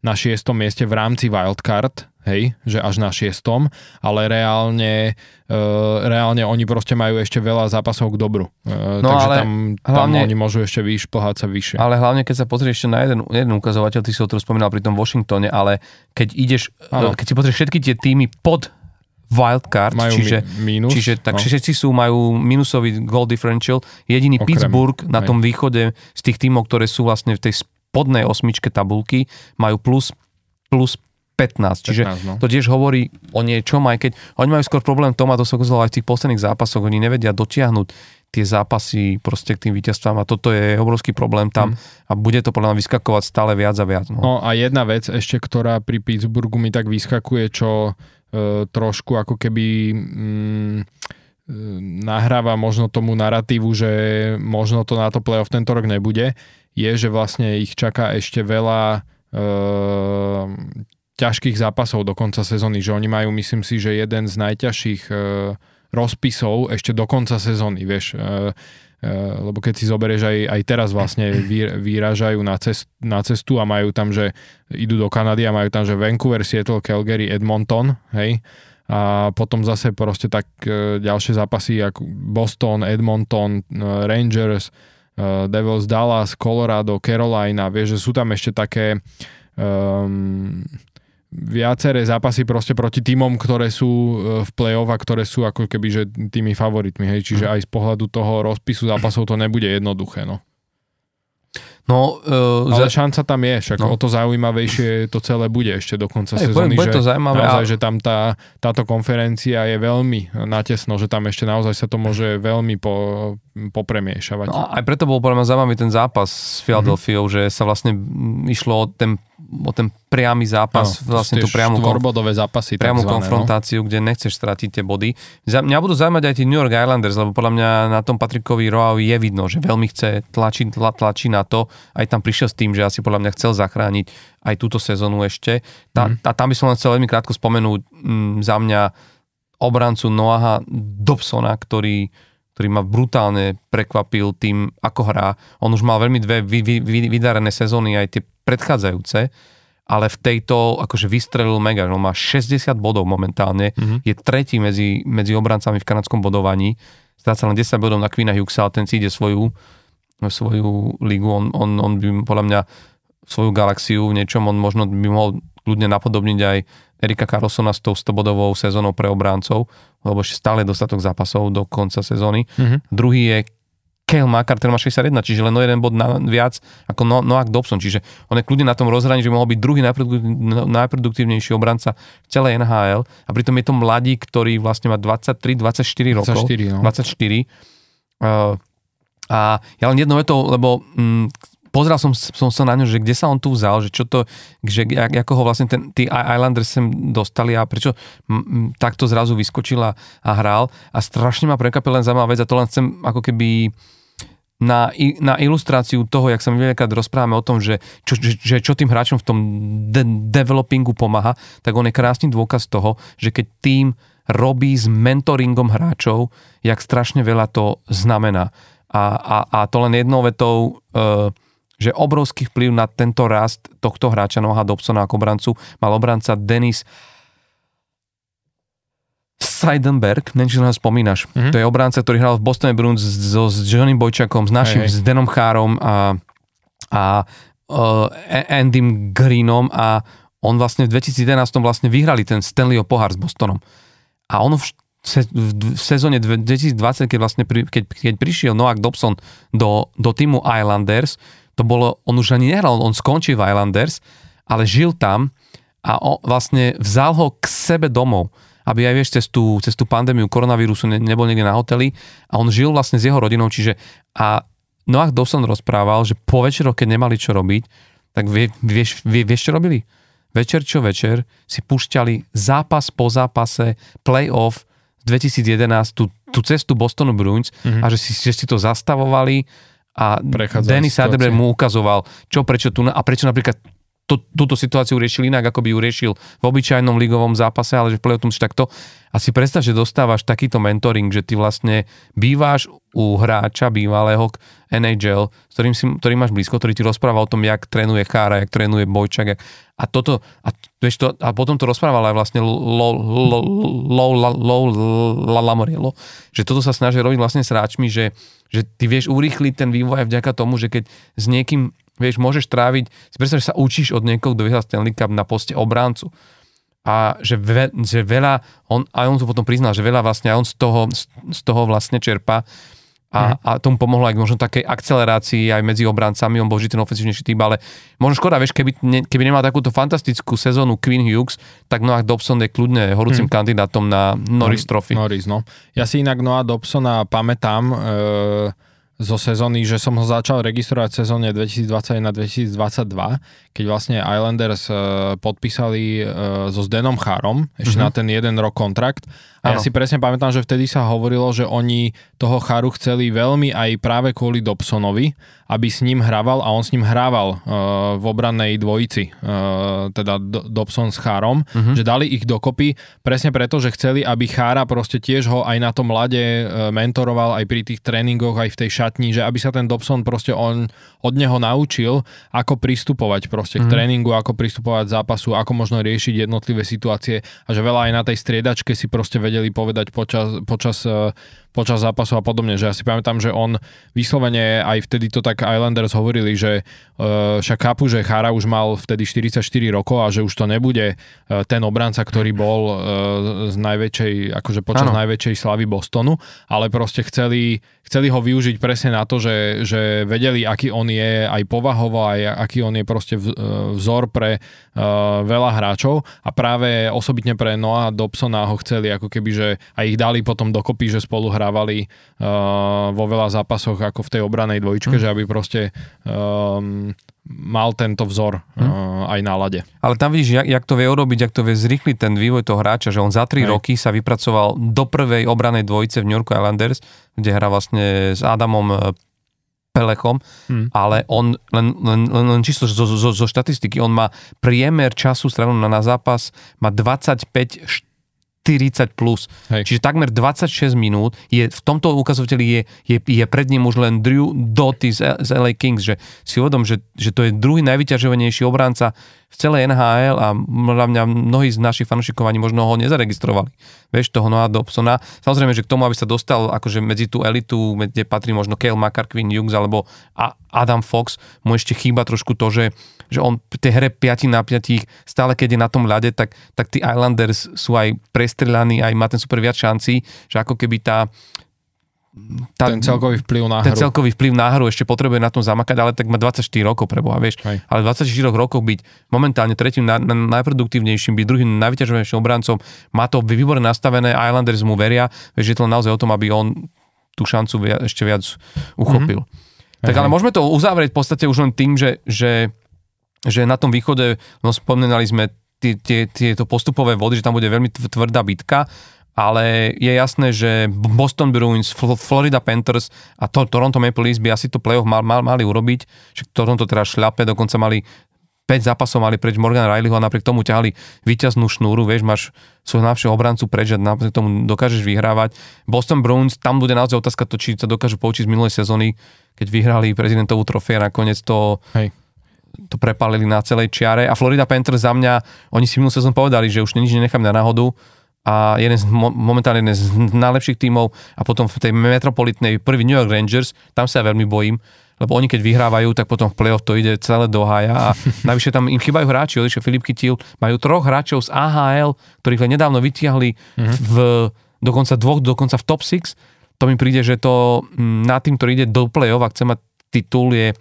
na šiestom mieste v rámci wildcard, hej, že až na šiestom, ale reálne, uh, reálne oni proste majú ešte veľa zápasov k dobru. Uh, No takže ale tam, tam hlavne- oni môžu ešte vyšplhať sa vyššie. Ale hlavne, keď sa pozrieš ešte na jeden, jeden ukazovateľ, ty si ho tu spomínal pri tom Washingtone, ale keď ideš, Áno. keď si pozrieš všetky tie týmy pod wildcard, majú čiže, mi, mínus. čiže tak no. všetci sú, majú minusový goal differential, jediný Okrem, Pittsburgh na tom východe z tých tímov, ktoré sú vlastne v tej spodnej osmičke tabulky, majú plus, plus 15, čiže 15, no. to tiež hovorí o niečom, aj keď oni majú skôr problém v tom, a to sa ukázalo aj v tých posledných zápasoch, oni nevedia dotiahnuť tie zápasy proste k tým víťazstvám a toto je obrovský problém tam a bude to podľa mňa vyskakovať stále viac a viac. No. No a jedna vec ešte, ktorá pri Pittsburghu mi tak vyskakuje, čo e, trošku ako keby mm, e, nahráva možno tomu narratívu, že možno to na to playoff tento rok nebude, je, že vlastne ich čaká ešte veľa e, ťažkých zápasov do konca sezóny, že oni majú, myslím si, že jeden z najťažších e, rozpisov ešte do konca sezóny, vieš, e, e, lebo keď si zoberieš aj, aj teraz vlastne vy, vyrážajú na, cest, na cestu a majú tam, že idú do Kanady a majú tam, že Vancouver, Seattle, Calgary, Edmonton, hej, a potom zase proste tak ďalšie zápasy ako Boston, Edmonton, Rangers, Devils, Dallas, Colorado, Carolina, vieš, že sú tam ešte také um, viaceré zápasy proste proti týmom, ktoré sú e, v play-off a ktoré sú ako keby že tými favoritmi, hej, čiže aj z pohľadu toho rozpisu zápasov to nebude jednoduché, no. No, uh, Ale za, šanca tam je, však No. o to zaujímavejšie to celé bude ešte do konca Hej, sezóny, bude- bude to zaujímavé, naozaj, ale- že tam tá, táto konferencia je veľmi natesno, že tam ešte naozaj sa to môže veľmi po, popremiešavať. no, aj preto bol podľa mňa zaujímavý ten zápas s Philadelphiou, mm-hmm. že sa vlastne išlo o ten, o ten priamy zápas, No, vlastne tú priamu, štvorbodové zápasy priamu takzvané, no. konfrontáciu, kde nechceš stratiť tie body. Za, mňa budú zaujímať aj tí New York Islanders, lebo podľa mňa na tom Patrikovi Roaovi je vidno, že veľmi chce tlačiť, tla, tlačí na to. Aj tam prišiel s tým, že asi podľa mňa chcel zachrániť aj túto sezónu ešte. Tá, Mhm. A tam by som len chcel veľmi krátko spomenúť mm, za mňa obrancu Noaha Dobsona, ktorý ktorý ma brutálne prekvapil tým, ako hrá. On už mal veľmi dve vy, vy, vy, vydarené sezóny, aj tie predchádzajúce, ale v tejto akože vystrelil mega. On má 60 bodov momentálne, Mhm. mm-hmm. je tretí medzi, medzi obrancami v kanadskom bodovaní. Stráca len 10 bodov na Quina Hughesa, ale ten si ide svoju, svoju ligu. On, on, on by podľa mňa svoju galaxiu v niečom, on možno by mohol kľudne napodobniť aj Erika Carlsona s tou 100-bodovou sezónou pre obráncov, lebo ešte stále dostatok zápasov do konca sezóny. Mhm. Druhý je Kale Makar, ten má 61, čiže len o jeden bod na, viac ako no, Noak Dobson, čiže on je kľudne na tom rozhraní, že mohol byť druhý najproduktívnejší, najproduktívnejší obranca v celej NHL a pritom je to mladík, ktorý vlastne má 23-24 rokov. 24, no. 24. Uh, a ja len jednou vetou, lebo mm, pozrel som, som sa na ňo, že kde sa on tu vzal, že čo to, že ako ho vlastne ten, tí Islanders sem dostali a prečo m, m, takto zrazu vyskočil a, hral a strašne ma prekvapil len zaujímavá vec a to len chcem ako keby na, na ilustráciu toho, jak sa my veľakrát rozprávame o tom, že čo, že čo tým hráčom v tom de- developingu pomáha, tak on je krásny dôkaz toho, že keď tým robí s mentoringom hráčov, jak strašne veľa to znamená. A, a, a to len jednou vetou, e, že obrovský vplyv na tento rast tohto hráča Noha Dobsona ako obrancu mal obranca Denis Seidenberg, neviem, či ho spomínaš. Mhm. To je obranca, ktorý hral v Bostone Bruins so, s Johnnym Bojčakom, s našim, hej. s Denom Chárom a, a uh, Andym Greenom a on vlastne v 2011 vlastne vyhrali ten Stanleyho pohár s Bostonom. A on v, se, v, v sezóne 2020, keď vlastne pri, keď, keď prišiel Noak Dobson do, do týmu Islanders, to bolo, on už ani nehral, on skončil v Islanders, ale žil tam a on vlastne vzal ho k sebe domov aby aj vieš cez tú, cez tú pandémiu koronavírusu ne, nebol niekde na hoteli a on žil vlastne s jeho rodinou, čiže a Noach Dawson rozprával, že po večeroch, keď nemali čo robiť, tak vie, vieš, vie, vieš čo robili? Večer čo večer si púšťali zápas po zápase, playoff 2011, tú, tú cestu Bostonu Bruins mm-hmm. a že si, že si to zastavovali a situácie. Saderberg mu ukazoval, čo prečo tu, a prečo napríklad to, túto situáciu riešil inak, ako by ju riešil v obyčajnom ligovom zápase, ale že v play takto. A si predstav, že dostávaš takýto mentoring, že ty vlastne býváš u hráča bývalého NHL, s ktorým, si, ktorým máš blízko, ktorý ti rozpráva o tom, jak trénuje Chára, jak trénuje Bojčak. A, toto, a, vieš to, a potom to rozprával aj vlastne Lamoriello, že toto sa snaží robiť vlastne s hráčmi, že, že ty vieš urýchliť ten vývoj aj vďaka tomu, že keď s niekým Vieš, môžeš tráviť, si predstav, že sa učíš od niekoho, kto vyhral Stanley Cup na poste obráncu. A že, ve, že veľa, on, aj on to potom priznal, že veľa vlastne, aj on z toho, z toho vlastne čerpa. A, mm. a tomu pomohlo aj možno takej akcelerácii aj medzi obrancami, on bol vždy ten ofensívnejší typ, ale možno škoda, vieš, keby, ne, keby nemal takúto fantastickú sezónu Queen Hughes, tak Noah Dobson je kľudne horúcim mm. kandidátom na Norris Trophy. Norris, no. Ja si inak Noah Dobsona pamätám, e- zo sezóny, že som ho začal registrovať v sezóne 2021-2022, keď vlastne Islanders uh, podpísali uh, so Zdenom Chárom ešte mm-hmm. na ten jeden rok kontrakt. A ja si presne pamätám, že vtedy sa hovorilo, že oni toho Charu chceli veľmi aj práve kvôli Dobsonovi, aby s ním hrával a on s ním hrával uh, v obrannej dvojici, uh, teda D- Dobson s Chárom, uh-huh. že dali ich dokopy presne preto, že chceli, aby Chára proste tiež ho aj na tom mlade uh, mentoroval aj pri tých tréningoch, aj v tej šatni, že aby sa ten Dobson proste on od neho naučil, ako pristupovať proste uh-huh. k mhm. tréningu, ako pristupovať zápasu, ako možno riešiť jednotlivé situácie a že veľa aj na tej striedačke si proste vedel vedeli povedať počas, počas uh, počas zápasu a podobne, že ja si pamätám, že on vyslovene aj vtedy to tak Islanders hovorili, že uh, však chápu, že Chára už mal vtedy 44 rokov a že už to nebude uh, ten obranca, ktorý bol uh, z najväčšej, akože počas ano. najväčšej slavy Bostonu, ale proste chceli, chceli ho využiť presne na to, že, že vedeli, aký on je aj povahovo, aj aký on je proste vzor pre uh, veľa hráčov a práve osobitne pre Noah Dobsona ho chceli ako keby, že aj ich dali potom dokopy, že spolu hrali hrávali uh, vo veľa zápasoch ako v tej obranej dvojčke, mm. že aby proste um, mal tento vzor mm. uh, aj na lade. Ale tam vidíš, jak, jak to vie urobiť, jak to vie zrýchliť ten vývoj toho hráča, že on za 3 Hej. roky sa vypracoval do prvej obranej dvojice v New York Islanders, kde hrá vlastne s Adamom uh, Pelechom, hmm. ale on len, len, len, len čisto zo, zo, zo štatistiky, on má priemer času stranu na, na zápas, má 25 40 plus. Hej. Čiže takmer 26 minút je v tomto ukazovateli je, je, je pred ním už len Drew Doughty z, z LA Kings, že si uvedom, že, že to je druhý najvyťažovanejší obránca v celej NHL a podľa mňa mnohí z našich fanúšikov ani možno ho nezaregistrovali. Vieš, toho Noah Dobsona. Samozrejme, že k tomu, aby sa dostal akože medzi tú elitu, kde patrí možno Kale Makar, Quinn Hughes alebo Adam Fox, mu ešte chýba trošku to, že že on v tej hre 5 na 5 stále keď je na tom ľade, tak, tak tí Islanders sú aj prestrelaní, aj má ten super viac šancí, že ako keby tá, tá, ten celkový vplyv na hru. Ten celkový vplyv na hru ešte potrebuje na tom zamakať, ale tak má 24 rokov preboha, vieš. Hej. Ale 24 rokov byť momentálne tretím na, na, najproduktívnejším, byť druhým najvyťažovanejším obrancom, má to výborne nastavené, Islanders mu veria, vieš, je to naozaj o tom, aby on tú šancu viac, ešte viac uchopil. Mm-hmm. Tak ale môžeme to uzavrieť v podstate už len tým, že, že že na tom východe, no spomínali sme tie, tie, tieto postupové vody, že tam bude veľmi tvrdá bitka, ale je jasné, že Boston Bruins, Florida Panthers a to, Toronto Maple Leafs by asi to playoff mal, mal, mali urobiť, že Toronto teda šľape, dokonca mali 5 zápasov mali preč Morgan Rileyho a napriek tomu ťahali víťaznú šnúru, vieš, máš svojho najlepšieho obrancu preč a napriek tomu dokážeš vyhrávať. Boston Bruins, tam bude naozaj otázka to, či sa dokážu poučiť z minulej sezóny, keď vyhrali prezidentovú trofej a nakoniec to Hej. to prepálili na celej čiare. A Florida Panthers za mňa, oni si minulú sezónu povedali, že už nič nenechám na náhodu a jeden z, momentálne jeden z najlepších tímov a potom v tej metropolitnej prvý New York Rangers, tam sa ja veľmi bojím, lebo oni keď vyhrávajú, tak potom v playoff to ide celé do hája a navyše tam im chýbajú hráči, odišiel Filip Kytil, majú troch hráčov z AHL, ktorých len nedávno vytiahli mm-hmm. v dokonca dvoch, dokonca v top 6, to mi príde, že to mm, na tým, ktorý ide do play-off a chce mať titul, je,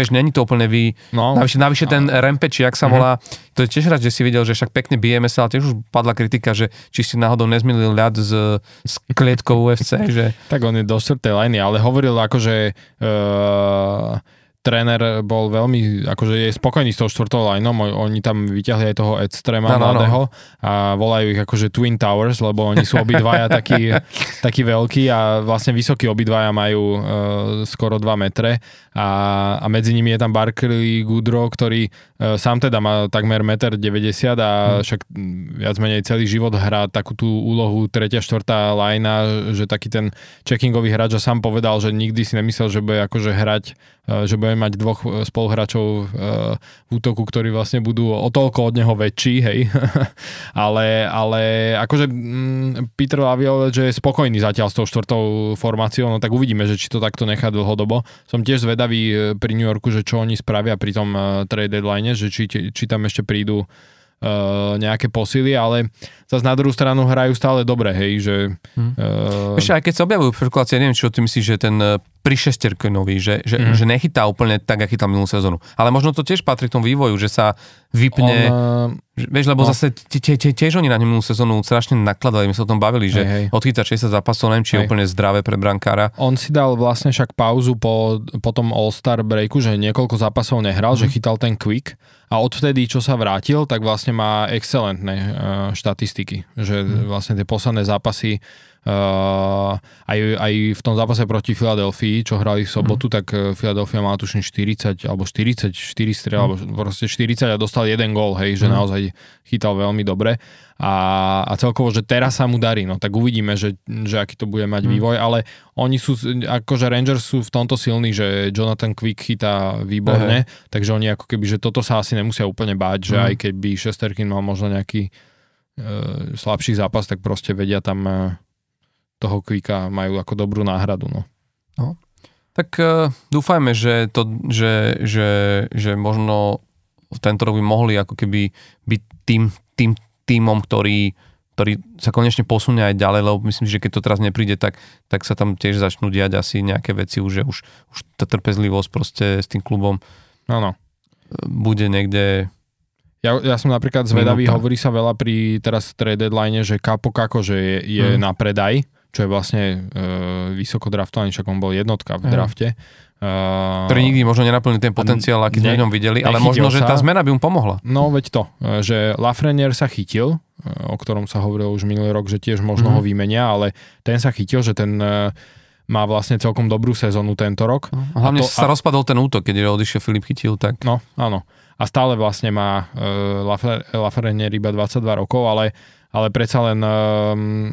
Vieš, není to úplne vy... No, navyše, navyše no. ten Rempeč, jak sa mm-hmm. volá, to je tiež rád, že si videl, že však pekne bijeme sa, ale tiež už padla kritika, že či si náhodou nezmilil ľad s, s klietkou UFC, že... tak on je do lajny, ale hovoril akože... Uh tréner bol veľmi, akože je spokojný s tou štvrtou lineom, oni tam vyťahli aj toho Edstrema no, mladého no. a volajú ich akože Twin Towers, lebo oni sú obidvaja takí, takí veľkí a vlastne vysokí obidvaja majú uh, skoro 2 metre a, a medzi nimi je tam Barkley Goodrow, ktorý sám teda má takmer 1,90 m a hmm. však viac menej celý život hrá takú tú úlohu tretia, štvrtá lajna, že taký ten checkingový hráč a sám povedal, že nikdy si nemyslel, že bude akože hrať, e, že bude mať dvoch e, spoluhráčov v útoku, ktorí vlastne budú o toľko od neho väčší, hej. ale, ale akože Peter Laviol, že je spokojný zatiaľ s tou štvrtou formáciou, no tak uvidíme, že či to takto nechá dlhodobo. Som tiež zvedavý pri New Yorku, že čo oni spravia pri tom trade deadline strane, že či, či tam ešte prídu uh, nejaké posily, ale zase na druhú stranu hrajú stále dobre, hej, že... Hmm. Uh... Ešte aj keď sa objavujú špekulácie, neviem, čo ty myslíš, že ten uh, pri šesterkenový, že, že, hmm. že nechytá úplne tak, aký tam minulú sezónu. Ale možno to tiež patrí k tomu vývoju, že sa vypne... On. Vieš, lebo no. zase tiež oni na minulú sezónu strašne nakladali, my sa o tom bavili, že hej, hej. odchytá 60 zápasov, neviem, či je úplne zdravé pre brankára. On si dal vlastne však pauzu po, po tom All-Star breaku, že niekoľko zápasov nehral, mm. že mhm. chytal ten quick a odvtedy, čo sa vrátil, tak vlastne má excelentné uh, štatistiky, že mm. vlastne tie posledné zápasy Uh, aj, aj v tom zápase proti Filadelfii, čo hrali v sobotu, mm. tak Filadelfia má tuším 40 alebo 44 strel, mm. alebo proste 40 a dostal jeden gól, hej, že mm. naozaj chytal veľmi dobre. A, a celkovo, že teraz sa mu darí, no tak uvidíme, že, že aký to bude mať mm. vývoj, ale oni sú, akože Rangers sú v tomto silní, že Jonathan Quick chytá výborne, Aha. takže oni ako keby, že toto sa asi nemusia úplne báť, že mm. aj keby Šesterkin mal možno nejaký uh, slabší zápas, tak proste vedia tam toho Quicka majú ako dobrú náhradu. No. No. Tak uh, dúfajme, že, to, že, že, že možno tento rok by mohli ako keby byť tým, tým týmom, ktorý, ktorý sa konečne posunie aj ďalej, lebo myslím, že keď to teraz nepríde, tak, tak sa tam tiež začnú diať asi nejaké veci, že už, už tá trpezlivosť proste s tým klubom ano. bude niekde ja, ja som napríklad zvedavý, Minúta. hovorí sa veľa pri teraz trade deadline, že Kapo Kako, že je, je hmm. na predaj čo je vlastne e, vysoko draftovaný, však on bol jednotka v drafte. Uh, ktorý nikdy možno nenaplnil ten potenciál, aký sme v ňom videli, ale možno, sa, že tá zmena by mu pomohla. No veď to, e, že Lafreniere sa chytil, e, o ktorom sa hovorilo už minulý rok, že tiež možno mm. ho vymenia, ale ten sa chytil, že ten e, má vlastne celkom dobrú sezónu tento rok. No, hlavne a to, sa a... rozpadol ten útok, keď odišiel Filip Chytil, tak... No, áno. A stále vlastne má uh, Lafreniere iba 22 rokov, ale ale predsa len um,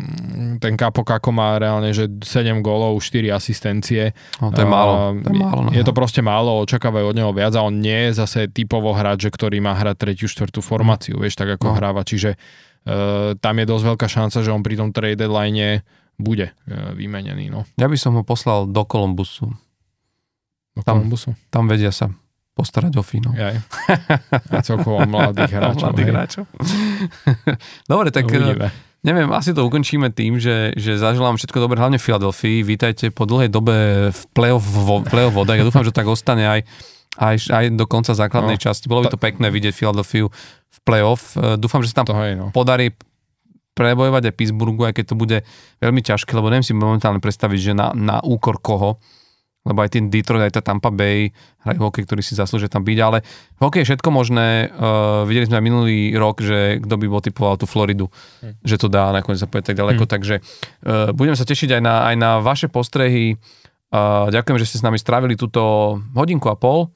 ten Kapo Kako má reálne, že 7 gólov, 4 asistencie. No, to je málo. Uh, to je, málo no. je to proste málo, očakávajú od neho viac a on nie je zase typovo hráč, že ktorý má hrať tretiu, štvrtú formáciu, mm. vieš, tak ako no. hráva. Čiže uh, tam je dosť veľká šanca, že on pri tom trade deadline bude uh, vymenený. No. Ja by som ho poslal do Kolumbusu. Do tam, Kolumbusu? Tam vedia sa postarať o Fino. Jaj. A celkovo mladých hráčov. mladých hráčov. Dobre, tak Uvidíme. neviem, asi to ukončíme tým, že, že zaželám všetko dobré, hlavne v Filadelfii. Vítajte po dlhej dobe v play-off, vo, play-off vodách. Ja dúfam, že tak ostane aj, aj, aj do konca základnej no, časti. Bolo by to pekné vidieť Filadelfiu v play-off. E, dúfam, že sa tam je, no. podarí prebojovať aj Pittsburghu, aj keď to bude veľmi ťažké, lebo neviem si momentálne predstaviť, že na, na úkor koho lebo aj ten Detroit, aj tá Tampa Bay hrajú hokej, ktorý si zaslúžia tam byť, ale v hokeji je všetko možné. Uh, videli sme aj minulý rok, že kto by bol typoval tú Floridu, hmm. že to dá nakoniec sa tak ďaleko, hmm. takže uh, budeme sa tešiť aj na, aj na vaše postrehy. Uh, ďakujem, že ste s nami strávili túto hodinku a pol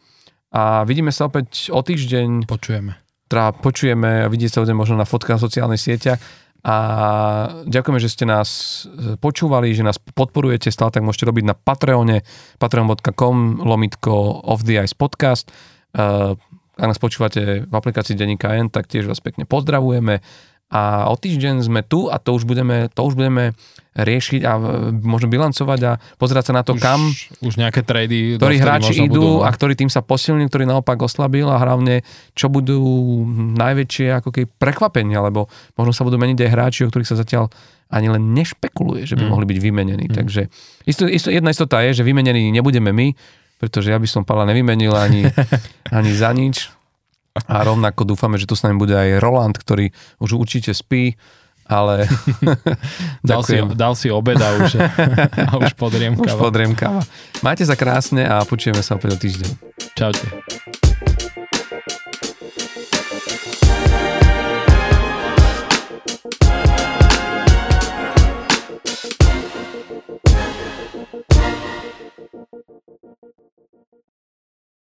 a vidíme sa opäť o týždeň. Počujeme. Teda počujeme a vidíte sa možno na fotkách na sociálnych sieťach a ďakujeme, že ste nás e, počúvali, že nás podporujete, stále tak môžete robiť na Patreone, patreon.com lomitko of the ice podcast. E, ak nás počúvate v aplikácii Denika N, tak tiež vás pekne pozdravujeme a o týždeň sme tu a to už budeme, to už budeme riešiť a možno bilancovať a pozerať sa na to, už, kam už nejaké trady, ktorí hráči idú budú, no. a ktorý tým sa posilní, ktorý naopak oslabil a hlavne čo budú najväčšie ako keby prekvapenia, lebo možno sa budú meniť aj hráči, o ktorých sa zatiaľ ani len nešpekuluje, že by mm. mohli byť vymenení. Mm. Takže isto, isto, jedna istota je, že vymenení nebudeme my, pretože ja by som Pala nevymenil ani, ani za nič. A rovnako dúfame, že tu s nami bude aj Roland, ktorý už určite spí, ale dal, si, dal si obed a už, a už podriemkáva. Už podriemkáva. Majte sa krásne a počujeme sa opäť o týždeň. Čaute.